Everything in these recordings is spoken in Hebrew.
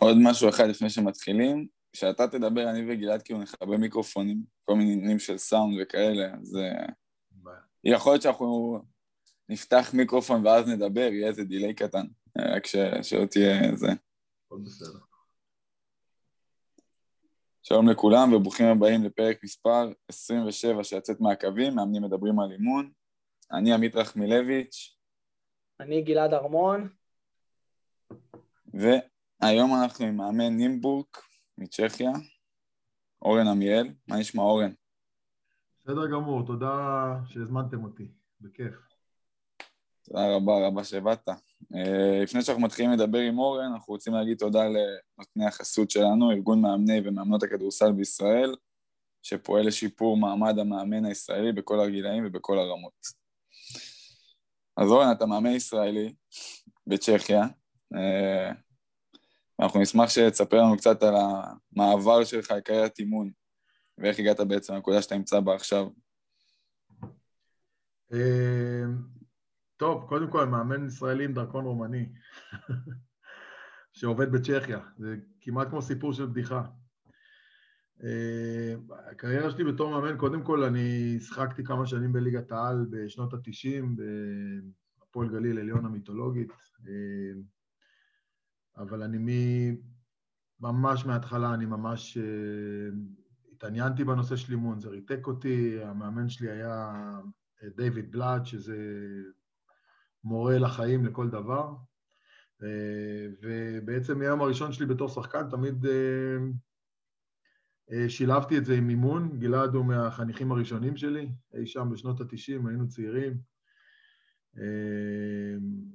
עוד משהו אחד לפני שמתחילים, כשאתה תדבר, אני וגלעד כאילו נכבה מיקרופונים, כל מיני עניינים של סאונד וכאלה, אז אה, יכול להיות שאנחנו נפתח מיקרופון ואז נדבר, יהיה איזה דיליי קטן, אה, רק שלא תהיה זה. שלום לכולם וברוכים הבאים לפרק מספר 27 שיצאת מהקווים, מאמנים מדברים על אימון. אני עמית רחמילביץ'. אני גלעד ארמון. והיום אנחנו עם מאמן נימבורג מצ'כיה, אורן עמיאל. מה נשמע אורן? בסדר גמור, תודה שהזמנתם אותי, בכיף. תודה רבה רבה שבאת. Uh, לפני שאנחנו מתחילים לדבר עם אורן, אנחנו רוצים להגיד תודה לנותני החסות שלנו, ארגון מאמני ומאמנות הכדורסל בישראל, שפועל לשיפור מעמד המאמן הישראלי בכל הגילאים ובכל הרמות. אז אורן, אתה מאמן ישראלי בצ'כיה, uh, אנחנו נשמח שתספר לנו קצת על המעבר שלך לקריית אימון, ואיך הגעת בעצם לנקודה שאתה נמצא בה עכשיו. אה, טוב, קודם כל, מאמן ישראלי עם דרכון רומני, שעובד בצ'כיה. זה כמעט כמו סיפור של בדיחה. אה, הקריירה שלי בתור מאמן, קודם כל, אני שחקתי כמה שנים בליגת העל בשנות ה-90, בהפועל גליל עליון המיתולוגית. אבל אני מ... ממש מההתחלה, אני ממש uh, התעניינתי בנושא של אימון, זה ריתק אותי, המאמן שלי היה אה, דיוויד בלאט, שזה מורה לחיים לכל דבר, uh, ובעצם מהיום הראשון שלי בתור שחקן תמיד uh, uh, שילבתי את זה עם אימון, גלעד הוא מהחניכים הראשונים שלי, אי שם בשנות ה-90, היינו צעירים,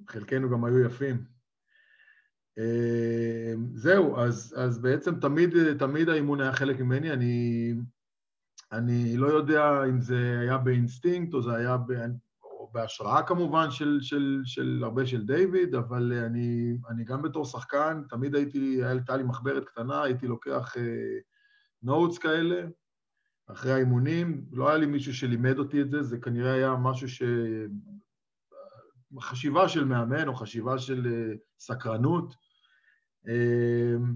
חלקנו גם היו יפים. אמ, זהו, אז, אז בעצם תמיד, תמיד האימון היה חלק ממני, אני, אני לא יודע אם זה היה באינסטינקט או זה היה ב, או בהשראה כמובן של, של, של הרבה של דיוויד, אבל אני, אני גם בתור שחקן, תמיד הייתי, הייתה לי מחברת קטנה, הייתי לוקח notes uh, כאלה אחרי האימונים, לא היה לי מישהו שלימד אותי את זה, זה כנראה היה משהו ש... חשיבה של מאמן או חשיבה של uh, סקרנות. אמ,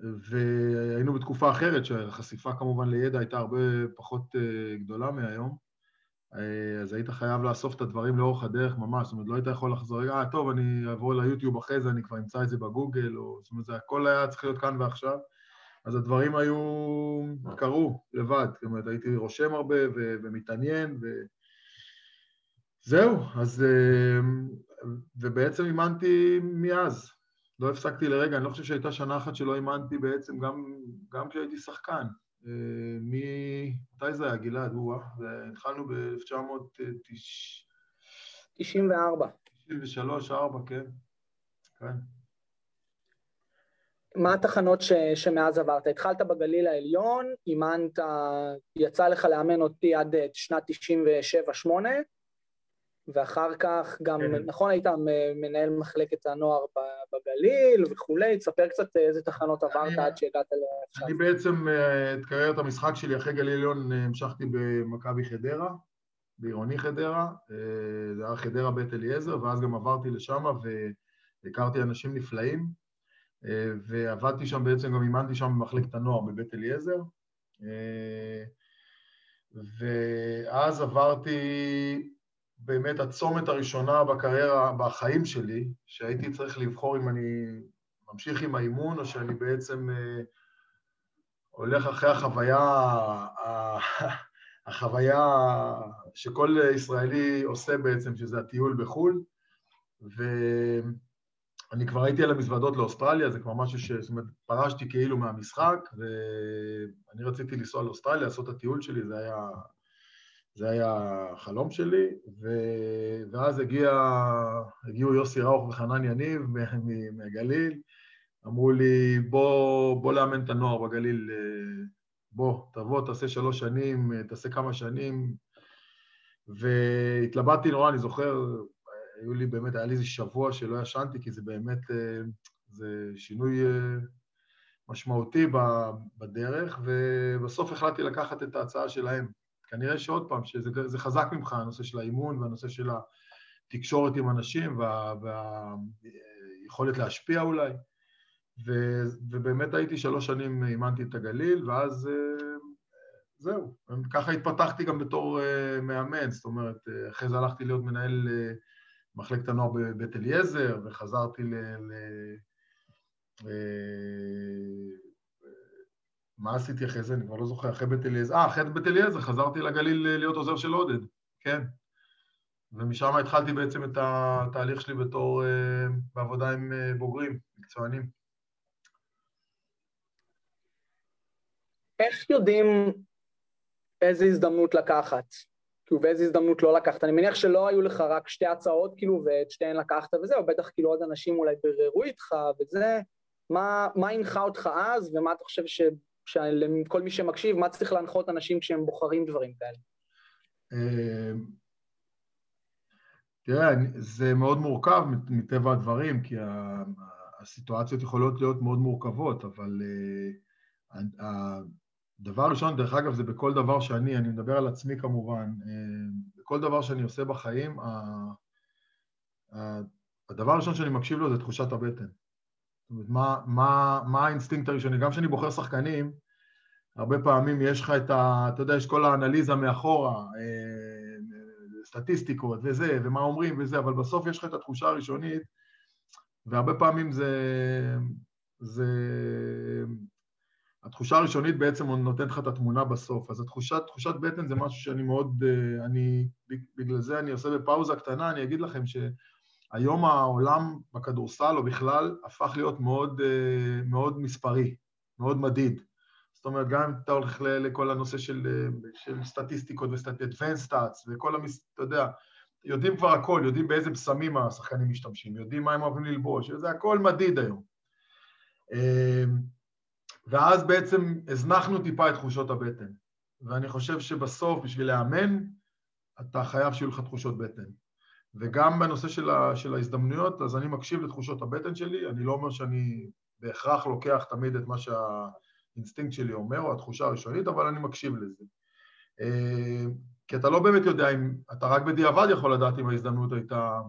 והיינו בתקופה אחרת, שהחשיפה כמובן לידע הייתה הרבה פחות אה, גדולה מהיום, אה, אז היית חייב לאסוף את הדברים לאורך הדרך ממש, זאת אומרת, לא היית יכול לחזור, אה, טוב, אני אעבור ליוטיוב אחרי זה, אני כבר אמצא את זה בגוגל, או, זאת אומרת, זה הכל היה צריך להיות כאן ועכשיו, אז הדברים היו, קרו לבד, זאת אומרת, הייתי רושם הרבה ו- ומתעניין, ו... זהו, אז... אה, ובעצם אימנתי מאז, לא הפסקתי לרגע, אני לא חושב שהייתה שנה אחת שלא אימנתי בעצם, גם, גם כשהייתי שחקן. אה, מ... מתי זה היה, גלעד? או התחלנו ב-1994. 93, 4, כן. כן. מה התחנות ש, שמאז עברת? התחלת בגליל העליון, אימנת, יצא לך לאמן אותי עד שנת 97-8, ואחר כך גם, כן. נכון, היית מנהל מחלקת הנוער בגליל וכולי, תספר קצת איזה תחנות עברת עד שהגעת לעכשיו. אני בעצם, אה, את קריירת המשחק שלי אחרי גליל עליון אה, המשכתי במכבי חדרה, בעירוני חדרה, אה, זה היה חדרה בית אליעזר, ואז גם עברתי לשם והכרתי אנשים נפלאים, ועבדתי שם בעצם, גם אימנתי שם במחלקת הנוער בבית אליעזר. ואז עברתי באמת הצומת הראשונה בקריירה, בחיים שלי, שהייתי צריך לבחור אם אני ממשיך עם האימון או שאני בעצם אה, הולך אחרי החוויה, החוויה שכל ישראלי עושה בעצם, שזה הטיול בחו"ל, ואני כבר הייתי על המזוודות לאוסטרליה, זה כבר משהו ש... זאת אומרת, פרשתי כאילו מהמשחק, ואני רציתי לנסוע לאוסטרליה, לעשות את הטיול שלי, זה היה זה היה החלום שלי, ו... ואז הגיע, הגיעו יוסי ראוך וחנן יניב מהגליל, אמרו לי, בוא, בוא לאמן את הנוער בגליל, בוא, תבוא, תעשה שלוש שנים, תעשה כמה שנים, והתלבטתי נורא, אני זוכר, היו לי באמת, היה לי איזה שבוע שלא ישנתי, כי זה באמת, זה שינוי משמעותי בדרך, ובסוף החלטתי לקחת את ההצעה שלהם. כנראה שעוד פעם, שזה חזק ממך, הנושא של האימון והנושא של התקשורת עם אנשים וה, והיכולת להשפיע אולי. ו, ובאמת הייתי שלוש שנים, אימנתי את הגליל, ואז זהו. ככה התפתחתי גם בתור מאמן, זאת אומרת, אחרי זה הלכתי להיות מנהל מחלקת הנוער בבית אליעזר, וחזרתי ל... ל מה עשיתי אחרי זה? אני כבר לא זוכר, אחרי בית אליעזר. אה, אחרי בית אליעזר חזרתי לגליל להיות עוזר של עודד, כן. ומשם התחלתי בעצם את התהליך שלי בתור, אה, בעבודה עם אה, בוגרים, מקצוענים. איך יודעים איזה הזדמנות לקחת? כאילו, ואיזה הזדמנות לא לקחת? אני מניח שלא היו לך רק שתי הצעות, כאילו, ואת שתיהן לקחת וזהו, בטח כאילו עוד אנשים אולי ביררו איתך וזה. מה, הנחה אותך אז, ומה אתה חושב ש... שלכל מי שמקשיב, מה צריך להנחות אנשים כשהם בוחרים דברים כאלה? אה, תראה, זה מאוד מורכב מטבע הדברים, כי הסיטואציות יכולות להיות מאוד מורכבות, אבל אה, הדבר הראשון, דרך אגב, זה בכל דבר שאני, אני מדבר על עצמי כמובן, אה, בכל דבר שאני עושה בחיים, הדבר הראשון שאני מקשיב לו זה תחושת הבטן. זאת אומרת, מה, מה, מה האינסטינקט הראשוני? גם כשאני בוחר שחקנים, הרבה פעמים יש לך את ה... אתה יודע, יש כל האנליזה מאחורה, אה, סטטיסטיקות וזה, ומה אומרים וזה, אבל בסוף יש לך את התחושה הראשונית, והרבה פעמים זה... זה... התחושה הראשונית בעצם נותנת לך את התמונה בסוף. אז התחושת, תחושת בטן זה משהו שאני מאוד... אה, אני... בגלל זה אני עושה בפאוזה קטנה, אני אגיד לכם ש... היום העולם בכדורסל או בכלל הפך להיות מאוד, אה, מאוד מספרי, מאוד מדיד. זאת אומרת, גם אם אתה הולך לכל הנושא של, אה, של סטטיסטיקות ו-advanced stats וכל המס... אתה יודע, יודעים כבר הכל, יודעים באיזה בשמים השחקנים משתמשים, יודעים מה הם אוהבים ללבוש, זה הכל מדיד היום. אה, ואז בעצם הזנחנו טיפה את תחושות הבטן. ואני חושב שבסוף, בשביל לאמן, אתה חייב שיהיו לך תחושות בטן. וגם בנושא של, ה, של ההזדמנויות, אז אני מקשיב לתחושות הבטן שלי, אני לא אומר שאני בהכרח לוקח תמיד את מה שהאינסטינקט שלי אומר, או התחושה הראשונית, אבל אני מקשיב לזה. אה, כי אתה לא באמת יודע אם, אתה רק בדיעבד יכול לדעת אם ההזדמנות הייתה,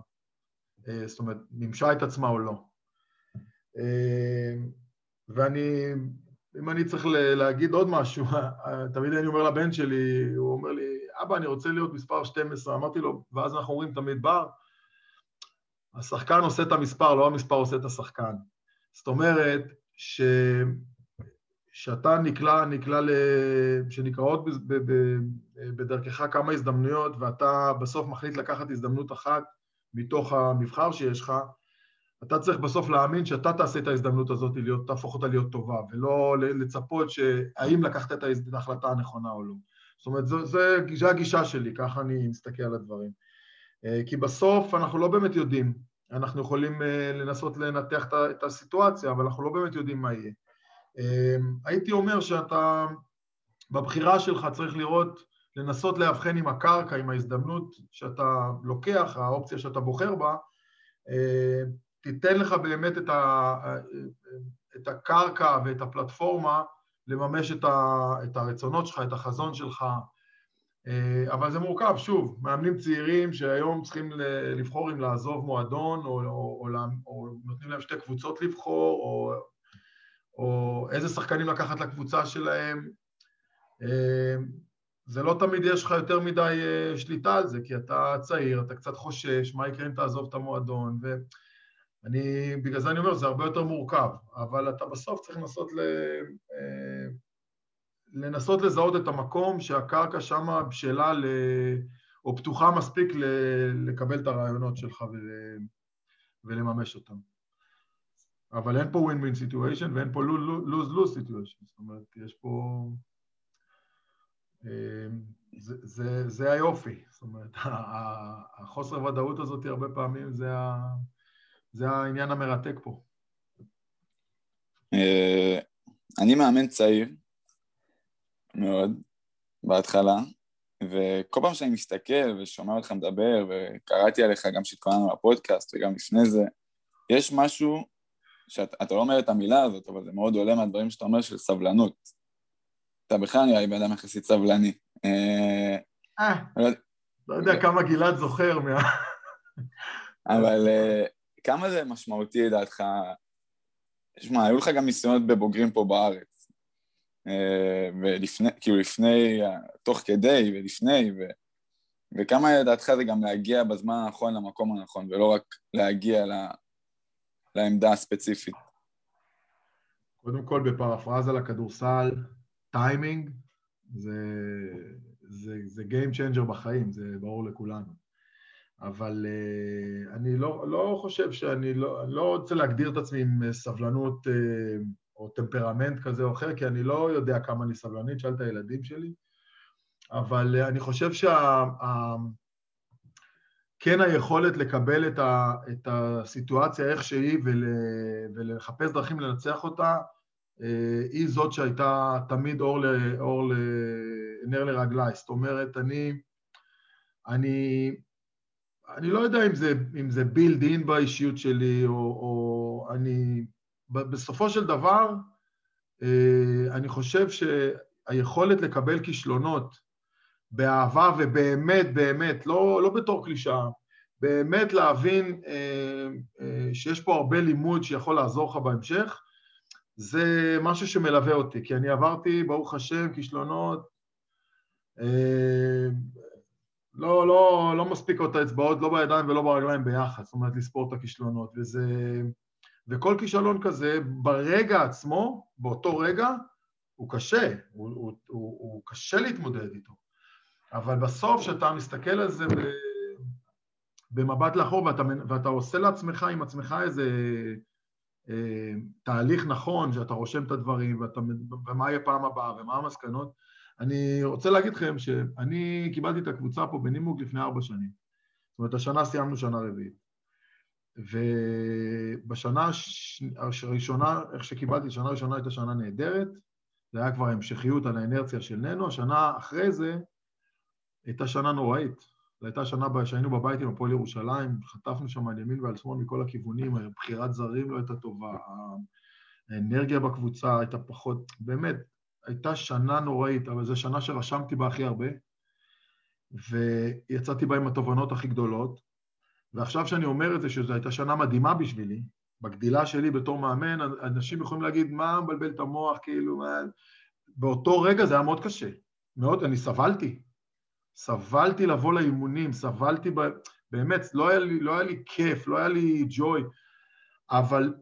אה, זאת אומרת, מימשה את עצמה או לא. אה, ואני, אם אני צריך להגיד עוד משהו, תמיד אני אומר לבן שלי, הוא אומר לי, אבא, אני רוצה להיות מספר 12, אמרתי לו, ואז אנחנו אומרים תמיד בר, השחקן עושה את המספר, לא המספר עושה את השחקן. זאת אומרת, ש... שאתה נקלע, נקלע ל... שנקראות ב... ב... בדרכך כמה הזדמנויות, ואתה בסוף מחליט לקחת הזדמנות אחת מתוך המבחר שיש לך, אתה צריך בסוף להאמין שאתה תעשה את ההזדמנות הזאת, להיות, תהפוך אותה להיות טובה, ולא לצפות שהאם לקחת את ההחלטה הנכונה או לא. זאת אומרת, זו, זו, זו הגישה שלי, ככה אני מסתכל על הדברים. אה, כי בסוף אנחנו לא באמת יודעים, אנחנו יכולים אה, לנסות לנתח את הסיטואציה, אבל אנחנו לא באמת יודעים מה יהיה. אה, הייתי אומר שאתה, בבחירה שלך צריך לראות, לנסות לאבחן עם הקרקע, עם ההזדמנות שאתה לוקח, האופציה שאתה בוחר בה, תיתן לך באמת את, ה, את הקרקע ואת הפלטפורמה לממש את, ה, את הרצונות שלך, את החזון שלך, אה, אבל זה מורכב, שוב, מאמנים צעירים שהיום צריכים לבחור אם לעזוב מועדון, או, או, או, או נותנים להם שתי קבוצות לבחור, או, או איזה שחקנים לקחת לקבוצה שלהם. אה, זה לא תמיד יש לך יותר מדי אה, שליטה על זה, כי אתה צעיר, אתה קצת חושש, מה יקרה אם תעזוב את המועדון, ו... אני, בגלל זה אני אומר, זה הרבה יותר מורכב, אבל אתה בסוף צריך לנסות, ל, לנסות לזהות את המקום שהקרקע שם בשלה ל, או פתוחה מספיק ל, לקבל את הרעיונות שלך ול, ולממש אותם. אבל אין פה win-win situation ואין פה lose-lose situation, זאת אומרת, יש פה... אה, זה, זה, זה היופי, זאת אומרת, החוסר ודאות הזאת הרבה פעמים זה ה... זה העניין המרתק פה. אה, אני מאמן צעיר מאוד בהתחלה, וכל פעם שאני מסתכל ושומע אותך מדבר, וקראתי עליך גם כשהתכוננו לפודקאסט וגם לפני זה, יש משהו שאתה לא אומר את המילה הזאת, אבל זה מאוד עולה מהדברים שאתה אומר של סבלנות. אתה בכלל נראה לי בן אדם יחסית סבלני. אה, אה לא יודע כמה גלעד זוכר מה... אבל כמה זה משמעותי לדעתך שמע, היו לך גם ניסיונות בבוגרים פה בארץ. אה, ולפני, כאילו לפני, תוך כדי ולפני, ו, וכמה לדעתך זה גם להגיע בזמן הנכון למקום הנכון, ולא רק להגיע ל, לעמדה הספציפית. קודם כל, בפרפרזה לכדורסל, טיימינג זה, זה, זה Game Changer בחיים, זה ברור לכולנו. אבל uh, אני לא, לא חושב שאני לא, לא רוצה להגדיר את עצמי עם סבלנות uh, או טמפרמנט כזה או אחר, כי אני לא יודע כמה אני סבלנית, שאל את הילדים שלי, אבל uh, אני חושב שה... כן היכולת לקבל את, ה, את הסיטואציה איך שהיא ול, ולחפש דרכים לנצח אותה, היא זאת שהייתה תמיד אור, ל, אור ל, נר לרגליי. זאת אומרת, אני, אני אני לא יודע אם זה, אם זה בילד אין באישיות שלי, או, או אני... בסופו של דבר, אה, אני חושב שהיכולת לקבל כישלונות באהבה ובאמת, באמת, לא, לא בתור קלישאה, באמת להבין אה, אה, שיש פה הרבה לימוד שיכול לעזור לך בהמשך, זה משהו שמלווה אותי, כי אני עברתי, ברוך השם, כישלונות לא, לא, לא מספיק את האצבעות, לא בידיים ולא ברגליים ביחד, זאת אומרת לספור את הכישלונות, וזה... וכל כישלון כזה, ברגע עצמו, באותו רגע, הוא קשה, הוא, הוא, הוא, הוא קשה להתמודד איתו. אבל בסוף, כשאתה מסתכל על זה ב, במבט לאחור ואתה, ואתה עושה לעצמך עם עצמך איזה אה, תהליך נכון, שאתה רושם את הדברים, ואתה, ומה יהיה פעם הבאה, ומה המסקנות, אני רוצה להגיד לכם שאני קיבלתי את הקבוצה פה בנימוק לפני ארבע שנים. זאת אומרת, השנה סיימנו שנה רביעית. ובשנה הראשונה, איך שקיבלתי, שנה ראשונה הייתה שנה נהדרת, זה היה כבר המשכיות על האנרציה של ננו, השנה אחרי זה הייתה שנה נוראית. זו הייתה שנה שהיינו בבית עם הפועל ירושלים, חטפנו שם על ימין ועל שמאל מכל הכיוונים, בחירת זרים לא הייתה טובה, האנרגיה בקבוצה הייתה פחות, באמת, הייתה שנה נוראית, אבל זו שנה שרשמתי בה הכי הרבה, ויצאתי בה עם התובנות הכי גדולות, ועכשיו שאני אומר את זה, שזו הייתה שנה מדהימה בשבילי, בגדילה שלי בתור מאמן, אנשים יכולים להגיד, מה מבלבל את המוח, כאילו, מה... באותו רגע זה היה מאוד קשה. מאוד, אני סבלתי. סבלתי לבוא לאימונים, סבלתי, ב... באמת, לא היה, לי, לא היה לי כיף, לא היה לי ג'וי, אבל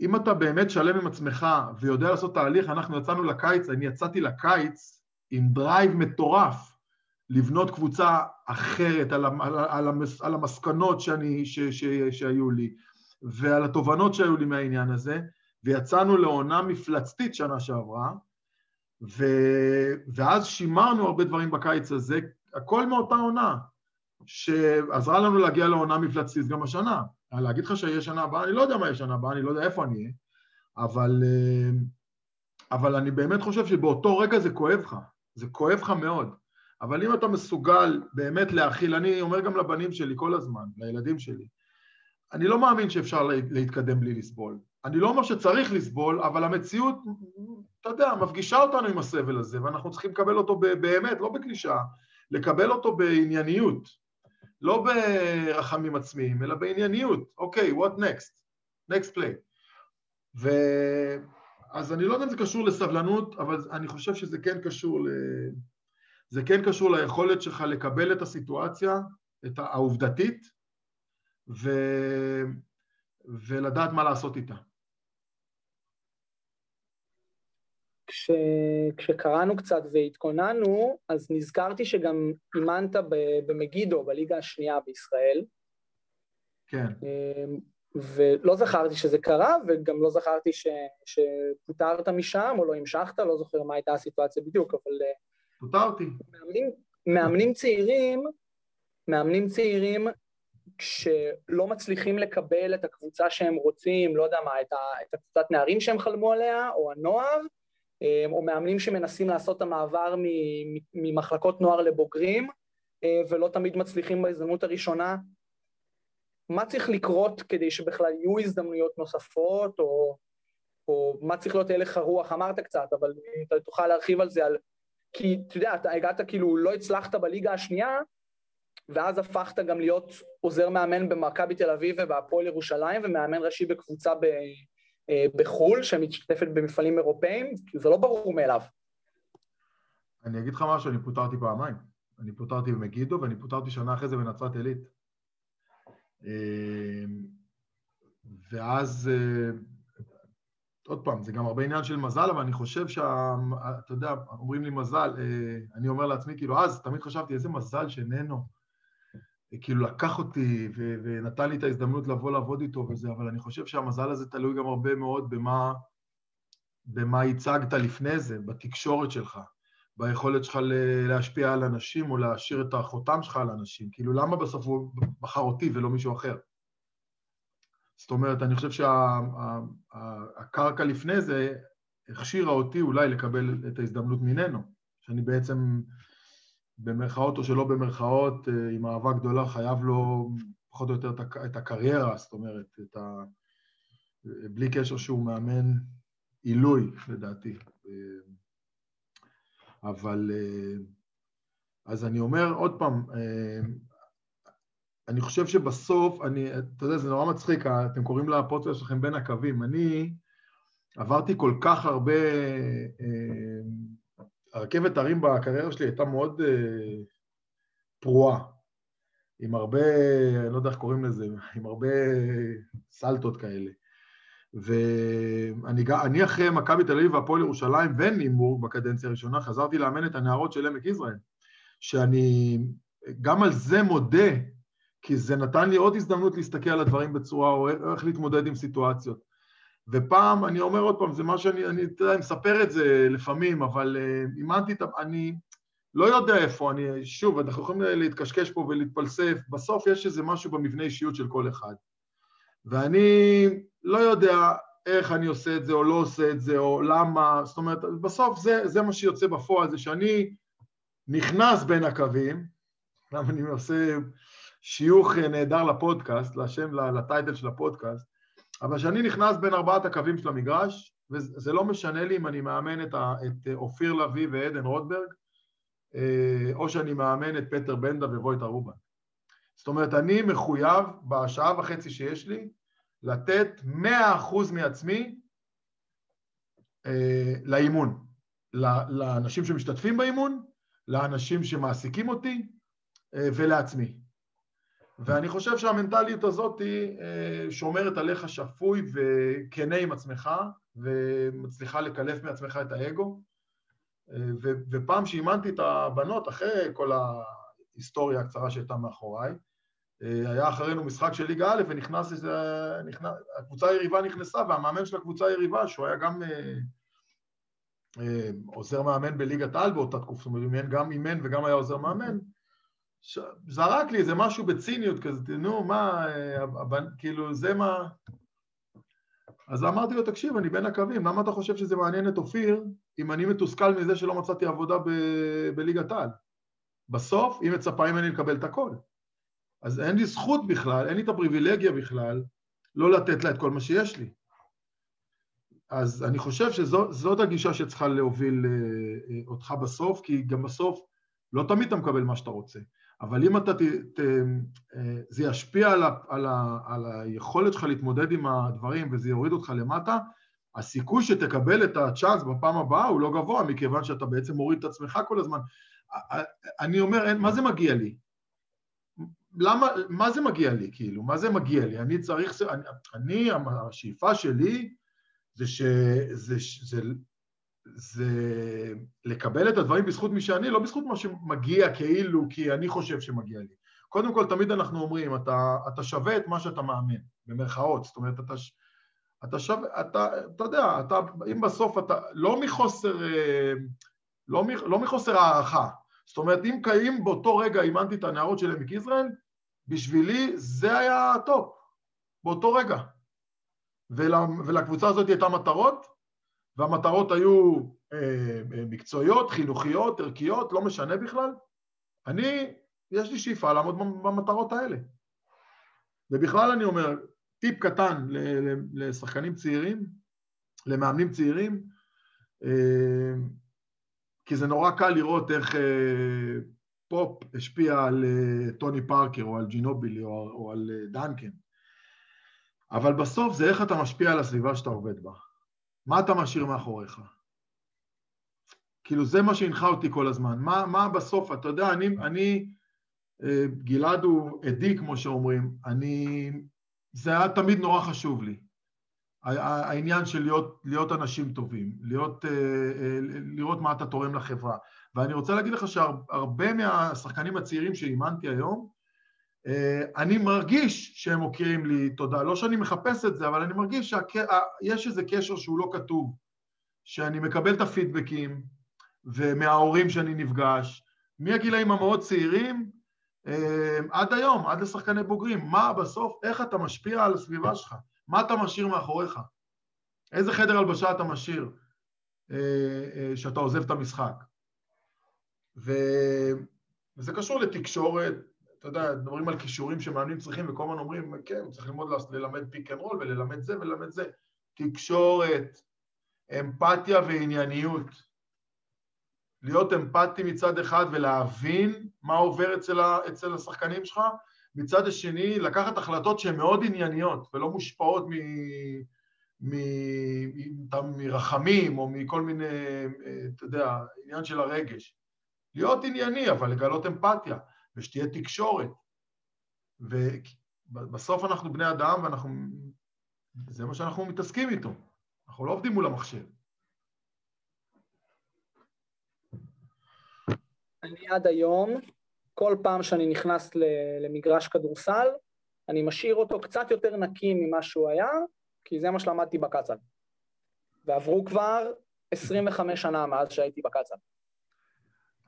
אם אתה באמת שלם עם עצמך ויודע לעשות תהליך, אנחנו יצאנו לקיץ, אני יצאתי לקיץ עם drive מטורף לבנות קבוצה אחרת על, על, על, על המסקנות שאני, ש, ש, שהיו לי ועל התובנות שהיו לי מהעניין הזה, ויצאנו לעונה מפלצתית שנה שעברה, ו, ואז שימרנו הרבה דברים בקיץ הזה, הכל מאותה עונה, שעזרה לנו להגיע לעונה מפלצתית גם השנה. להגיד לך שיהיה שנה הבאה, אני לא יודע מה יהיה שנה הבאה, אני לא יודע איפה אני אהיה, אבל, אה, אבל אני באמת חושב שבאותו רגע זה כואב לך, זה כואב לך מאוד. אבל אם אתה מסוגל באמת להכיל, אני אומר גם לבנים שלי כל הזמן, לילדים שלי, אני לא מאמין שאפשר להתקדם בלי לסבול. אני לא אומר שצריך לסבול, אבל המציאות, אתה יודע, מפגישה אותנו עם הסבל הזה, ואנחנו צריכים לקבל אותו באמת, לא בקלישאה, לקבל אותו בענייניות. לא ברחמים עצמיים, אלא בענייניות. אוקיי, okay, what next? next play. ו... אז אני לא יודע אם זה קשור לסבלנות, אבל אני חושב שזה כן קשור ל... זה כן קשור ליכולת שלך לקבל את הסיטואציה, את העובדתית, ו... ולדעת מה לעשות איתה. כש, כשקראנו קצת והתכוננו, אז נזכרתי שגם אימנת במגידו, בליגה השנייה בישראל. כן. אמ, ולא זכרתי שזה קרה, וגם לא זכרתי ש, שפוטרת משם, או לא המשכת, לא זוכר מה הייתה הסיטואציה בדיוק, אבל... אה, פוטרתי. מאמנים, מאמנים צעירים, מאמנים צעירים, כשלא מצליחים לקבל את הקבוצה שהם רוצים, לא יודע מה, את, ה, את הקבוצת נערים שהם חלמו עליה, או הנוער, אמ, או מאמנים שמנסים לעשות את המעבר ממחלקות נוער לבוגרים, אה, ולא תמיד מצליחים בהזדמנות הראשונה. מה צריך לקרות כדי שבכלל יהיו הזדמנויות נוספות, או, או מה צריך להיות הלך הרוח? אמרת קצת, אבל אם אתה תוכל להרחיב על זה, על... כי אתה יודע, אתה הגעת כאילו, לא הצלחת בליגה השנייה, ואז הפכת גם להיות עוזר מאמן במכבי תל אביב ובהפועל ירושלים, ומאמן ראשי בקבוצה ב... בחו"ל, שמשתתפת במפעלים אירופאיים, זה לא ברור מאליו. אני אגיד לך משהו, אני פוטרתי פעמיים. אני פוטרתי במגידו ואני פוטרתי שנה אחרי זה בנצרת עילית. ואז, עוד פעם, זה גם הרבה עניין של מזל, אבל אני חושב שה... אתה יודע, אומרים לי מזל, אני אומר לעצמי, כאילו, אז תמיד חשבתי, איזה מזל שננו, כאילו לקח אותי ו- ונתן לי את ההזדמנות לבוא לעבוד איתו וזה, אבל אני חושב שהמזל הזה תלוי גם הרבה מאוד במה, במה הצגת לפני זה, בתקשורת שלך, ביכולת שלך להשפיע על אנשים או להשאיר את החותם שלך על אנשים. כאילו, למה בסוף הוא בחר אותי ולא מישהו אחר? זאת אומרת, אני חושב שהקרקע שה, לפני זה הכשירה אותי אולי לקבל את ההזדמנות ממנו, שאני בעצם... במרכאות או שלא במרכאות, אה, עם אהבה גדולה, חייב לו פחות או יותר את הקריירה, זאת אומרת, את ה... בלי קשר שהוא מאמן עילוי, לדעתי. אה, אבל... אה, אז אני אומר עוד פעם, אני חושב שבסוף, אני, אתה יודע, זה נורא מצחיק, אתם קוראים לפודקאסט שלכם בין הקווים. אני עברתי כל כך הרבה הרכבת הרים בקריירה שלי הייתה מאוד uh, פרועה, עם הרבה, אני לא יודע איך קוראים לזה, עם הרבה סלטות כאלה. ואני אחרי מכבי תל אביב והפועל ירושלים ונימבורג בקדנציה הראשונה, חזרתי לאמן את הנערות של עמק יזרעאל, שאני גם על זה מודה, כי זה נתן לי עוד הזדמנות להסתכל על הדברים בצורה, או איך להתמודד עם סיטואציות. ופעם, אני אומר עוד פעם, זה מה שאני, אני, אתה יודע, אני מספר את זה לפעמים, אבל uh, אימנתי את ה... אני לא יודע איפה, אני, שוב, אנחנו יכולים להתקשקש פה ולהתפלסף, בסוף יש איזה משהו במבנה אישיות של כל אחד. ואני לא יודע איך אני עושה את זה או לא עושה את זה, או למה, זאת אומרת, בסוף זה, זה מה שיוצא בפועל, זה שאני נכנס בין הקווים, למה אני עושה שיוך נהדר לפודקאסט, לשם, לטייטל של הפודקאסט, אבל כשאני נכנס בין ארבעת הקווים של המגרש, וזה לא משנה לי אם אני מאמן את, את אופיר לביא ועדן רוטברג, אה, או שאני מאמן את פטר בנדה ובויטה רובן. זאת אומרת, אני מחויב בשעה וחצי שיש לי לתת מאה אחוז מעצמי אה, לאימון, לאנשים שמשתתפים באימון, לאנשים שמעסיקים אותי אה, ולעצמי. ואני חושב שהמנטליות הזאת היא אה, שומרת עליך שפוי וכנה עם עצמך, ומצליחה לקלף מעצמך את האגו. אה, ופעם שאימנתי את הבנות, אחרי כל ההיסטוריה הקצרה שהייתה מאחוריי, אה, היה אחרינו משחק של ליגה א', ונכנס איזה... נכנס, הקבוצה היריבה נכנסה, והמאמן של הקבוצה היריבה, שהוא היה גם עוזר מאמן בליגת העל באותה תקופה, זאת אומרת, גם אימן וגם היה עוזר מאמן, זרק לי איזה משהו בציניות כזה, נו, מה, הבנ... כאילו, זה מה... אז אמרתי לו, תקשיב, אני בין הקווים, למה אתה חושב שזה מעניין את אופיר אם אני מתוסכל מזה שלא מצאתי עבודה ב... בליגת העל? בסוף היא מצפה ממני לקבל את הכל. אז אין לי זכות בכלל, אין לי את הפריבילגיה בכלל לא לתת לה את כל מה שיש לי. אז אני חושב שזאת הגישה שצריכה להוביל אה, אה, אותך בסוף, כי גם בסוף לא תמיד אתה מקבל מה שאתה רוצה. אבל אם אתה, ת, ת, אה, זה ישפיע על, ה, על, ה, על היכולת שלך להתמודד עם הדברים וזה יוריד אותך למטה, הסיכוי שתקבל את הצ'אנס בפעם הבאה הוא לא גבוה, מכיוון שאתה בעצם מוריד את עצמך כל הזמן. אני אומר, מה זה מגיע לי? למה, מה זה מגיע לי, כאילו? מה זה מגיע לי? אני צריך, אני, אני השאיפה שלי זה שזה, זה, זה לקבל את הדברים בזכות מי שאני, לא בזכות מה שמגיע כאילו כי אני חושב שמגיע לי. קודם כל, תמיד אנחנו אומרים, אתה, אתה שווה את מה שאתה מאמין, במרכאות, זאת אומרת, אתה, אתה שווה, אתה, אתה יודע, אתה, אם בסוף אתה, לא מחוסר, אה, לא, לא מחוסר הערכה, זאת אומרת, אם, אם באותו רגע אימנתי את הנערות של עמק יזרעאל, בשבילי זה היה ה top, באותו רגע. ול, ולקבוצה הזאת הייתה מטרות, והמטרות היו אה, אה, מקצועיות, חינוכיות, ערכיות, לא משנה בכלל, אני, יש לי שאיפה לעמוד במטרות האלה. ובכלל אני אומר, טיפ קטן לשחקנים צעירים, למאמנים צעירים, אה, כי זה נורא קל לראות איך פופ השפיע על טוני פארקר או על ג'ינובילי או, או על דנקן. אבל בסוף זה איך אתה משפיע על הסביבה שאתה עובד בה. מה אתה משאיר מאחוריך? כאילו זה מה שהנחה אותי כל הזמן. מה, מה בסוף, אתה יודע, אני, אני, אה, גלעד הוא עדי כמו שאומרים, אני, זה היה תמיד נורא חשוב לי. העניין של להיות, להיות אנשים טובים, להיות, אה, אה, לראות מה אתה תורם לחברה. ואני רוצה להגיד לך שהרבה מהשחקנים הצעירים שאימנתי היום, אני מרגיש שהם מוקירים לי תודה. לא שאני מחפש את זה, אבל אני מרגיש שיש איזה קשר שהוא לא כתוב, שאני מקבל את הפידבקים, ומההורים שאני נפגש, מהגילאים המאוד צעירים אה, עד היום, עד לשחקני בוגרים. מה בסוף, איך אתה משפיע על הסביבה שלך? מה אתה משאיר מאחוריך? איזה חדר הלבשה אתה משאיר אה, אה, עוזב את המשחק? ו... וזה קשור לתקשורת, אתה יודע, מדברים על כישורים שמאמנים צריכים, וכל הזמן אומרים, כן, צריך ללמוד ללמד pick and roll וללמד זה וללמד זה. תקשורת, אמפתיה וענייניות. להיות אמפתי מצד אחד ולהבין מה עובר אצל, ה, אצל השחקנים שלך, מצד השני לקחת החלטות שהן מאוד ענייניות ולא מושפעות מ, מ, מ, מרחמים או מכל מיני, אתה יודע, עניין של הרגש. להיות ענייני, אבל לגלות אמפתיה, ושתהיה תקשורת. ובסוף אנחנו בני אדם ואנחנו... זה מה שאנחנו מתעסקים איתו. אנחנו לא עובדים מול המחשב. אני עד היום, כל פעם שאני נכנס למגרש כדורסל, אני משאיר אותו קצת יותר נקי ממה שהוא היה, כי זה מה שלמדתי בקצ"ל. ועברו כבר 25 שנה מאז שהייתי בקצ"ל.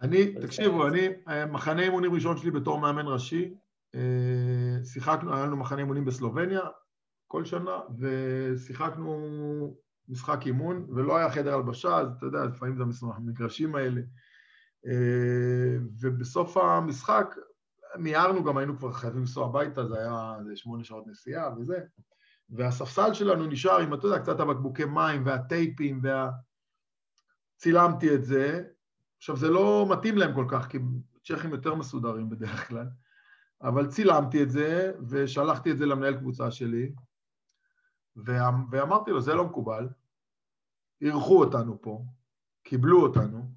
אני, תקשיבו, אני, מחנה אימונים ראשון שלי בתור מאמן ראשי, אה, שיחקנו, היה לנו מחנה אימונים בסלובניה כל שנה, ושיחקנו משחק אימון, ולא היה חדר הלבשה, אז אתה יודע, לפעמים זה המגרשים האלה. אה, ובסוף המשחק מיהרנו, גם היינו כבר חייבים לנסוע הביתה, זה היה שמונה שעות נסיעה וזה, והספסל שלנו נשאר עם, אתה יודע, קצת הבקבוקי מים והטייפים, וה... צילמתי את זה. עכשיו, זה לא מתאים להם כל כך, כי צ'כים יותר מסודרים בדרך כלל, אבל צילמתי את זה, ושלחתי את זה למנהל קבוצה שלי, ואמרתי לו, זה לא מקובל, אירחו אותנו פה, קיבלו אותנו,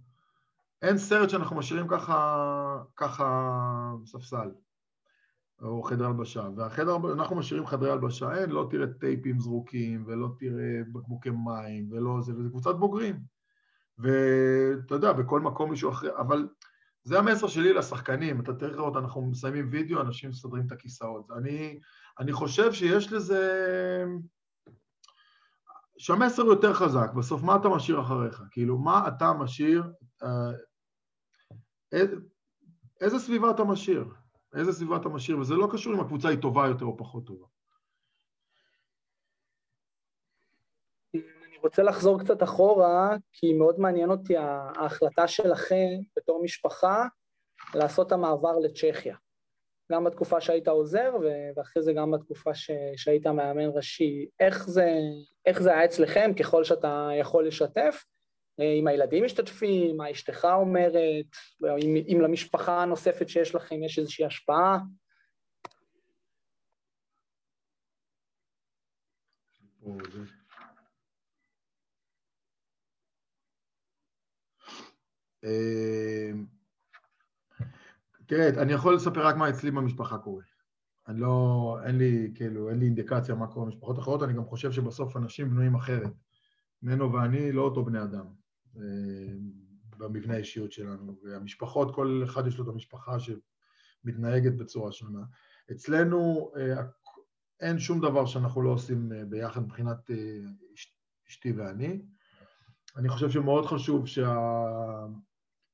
אין סרט שאנחנו משאירים ככה, ככה ספסל, או חדר הלבשה. והחדר, אנחנו משאירים חדרי הלבשה, אין, לא תראה טייפים זרוקים, ולא תראה בקבוקי מים, ולא זה, וזה קבוצת בוגרים. ואתה יודע, בכל מקום מישהו אחר, אבל זה המסר שלי לשחקנים, אתה תראה לראות, אנחנו מסיימים וידאו, אנשים מסדרים את הכיסאות. אני, אני חושב שיש לזה... שהמסר יותר חזק, בסוף מה אתה משאיר אחריך? כאילו, מה אתה משאיר, אה, איזה סביבה אתה משאיר? איזה סביבה אתה משאיר? וזה לא קשור אם הקבוצה היא טובה יותר או פחות טובה. אני רוצה לחזור קצת אחורה, כי מאוד מעניין אותי ההחלטה שלכם בתור משפחה לעשות את המעבר לצ'כיה. גם בתקופה שהיית עוזר, ואחרי זה גם בתקופה ש... שהיית מאמן ראשי. איך זה, איך זה היה אצלכם, ככל שאתה יכול לשתף? אם הילדים משתתפים, מה אשתך אומרת, אם, אם למשפחה הנוספת שיש לכם יש איזושהי השפעה. תראה, אני יכול לספר רק מה אצלי במשפחה קורה. אני לא, אין לי, כאילו, אין לי אינדיקציה מה קורה במשפחות אחרות, אני גם חושב שבסוף אנשים בנויים אחרת. מנו ואני לא אותו בני אדם. אה, במבנה האישיות שלנו, והמשפחות, כל אחד יש לו את המשפחה שמתנהגת בצורה שונה. אצלנו אה, אין שום דבר שאנחנו לא עושים אה, ביחד מבחינת אשתי ואני. אני חושב שמאוד חשוב שה...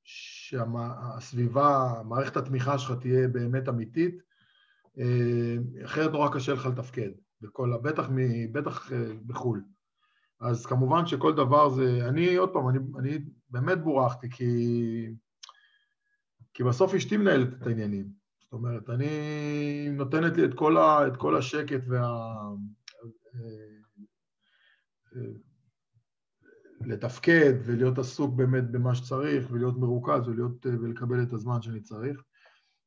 שהסביבה, מערכת התמיכה שלך תהיה באמת אמיתית, אחרת נורא קשה לך לתפקד, בכל, בטח, בטח בחו"ל. אז כמובן שכל דבר זה... אני, עוד פעם, אני, אני באמת בורחתי, כי... כי בסוף אשתי מנהלת את העניינים. זאת אומרת, אני נותנת לי את כל, ה, את כל השקט וה... לתפקד ולהיות עסוק באמת במה שצריך ולהיות מרוכז ולהיות, ולקבל את הזמן שאני צריך.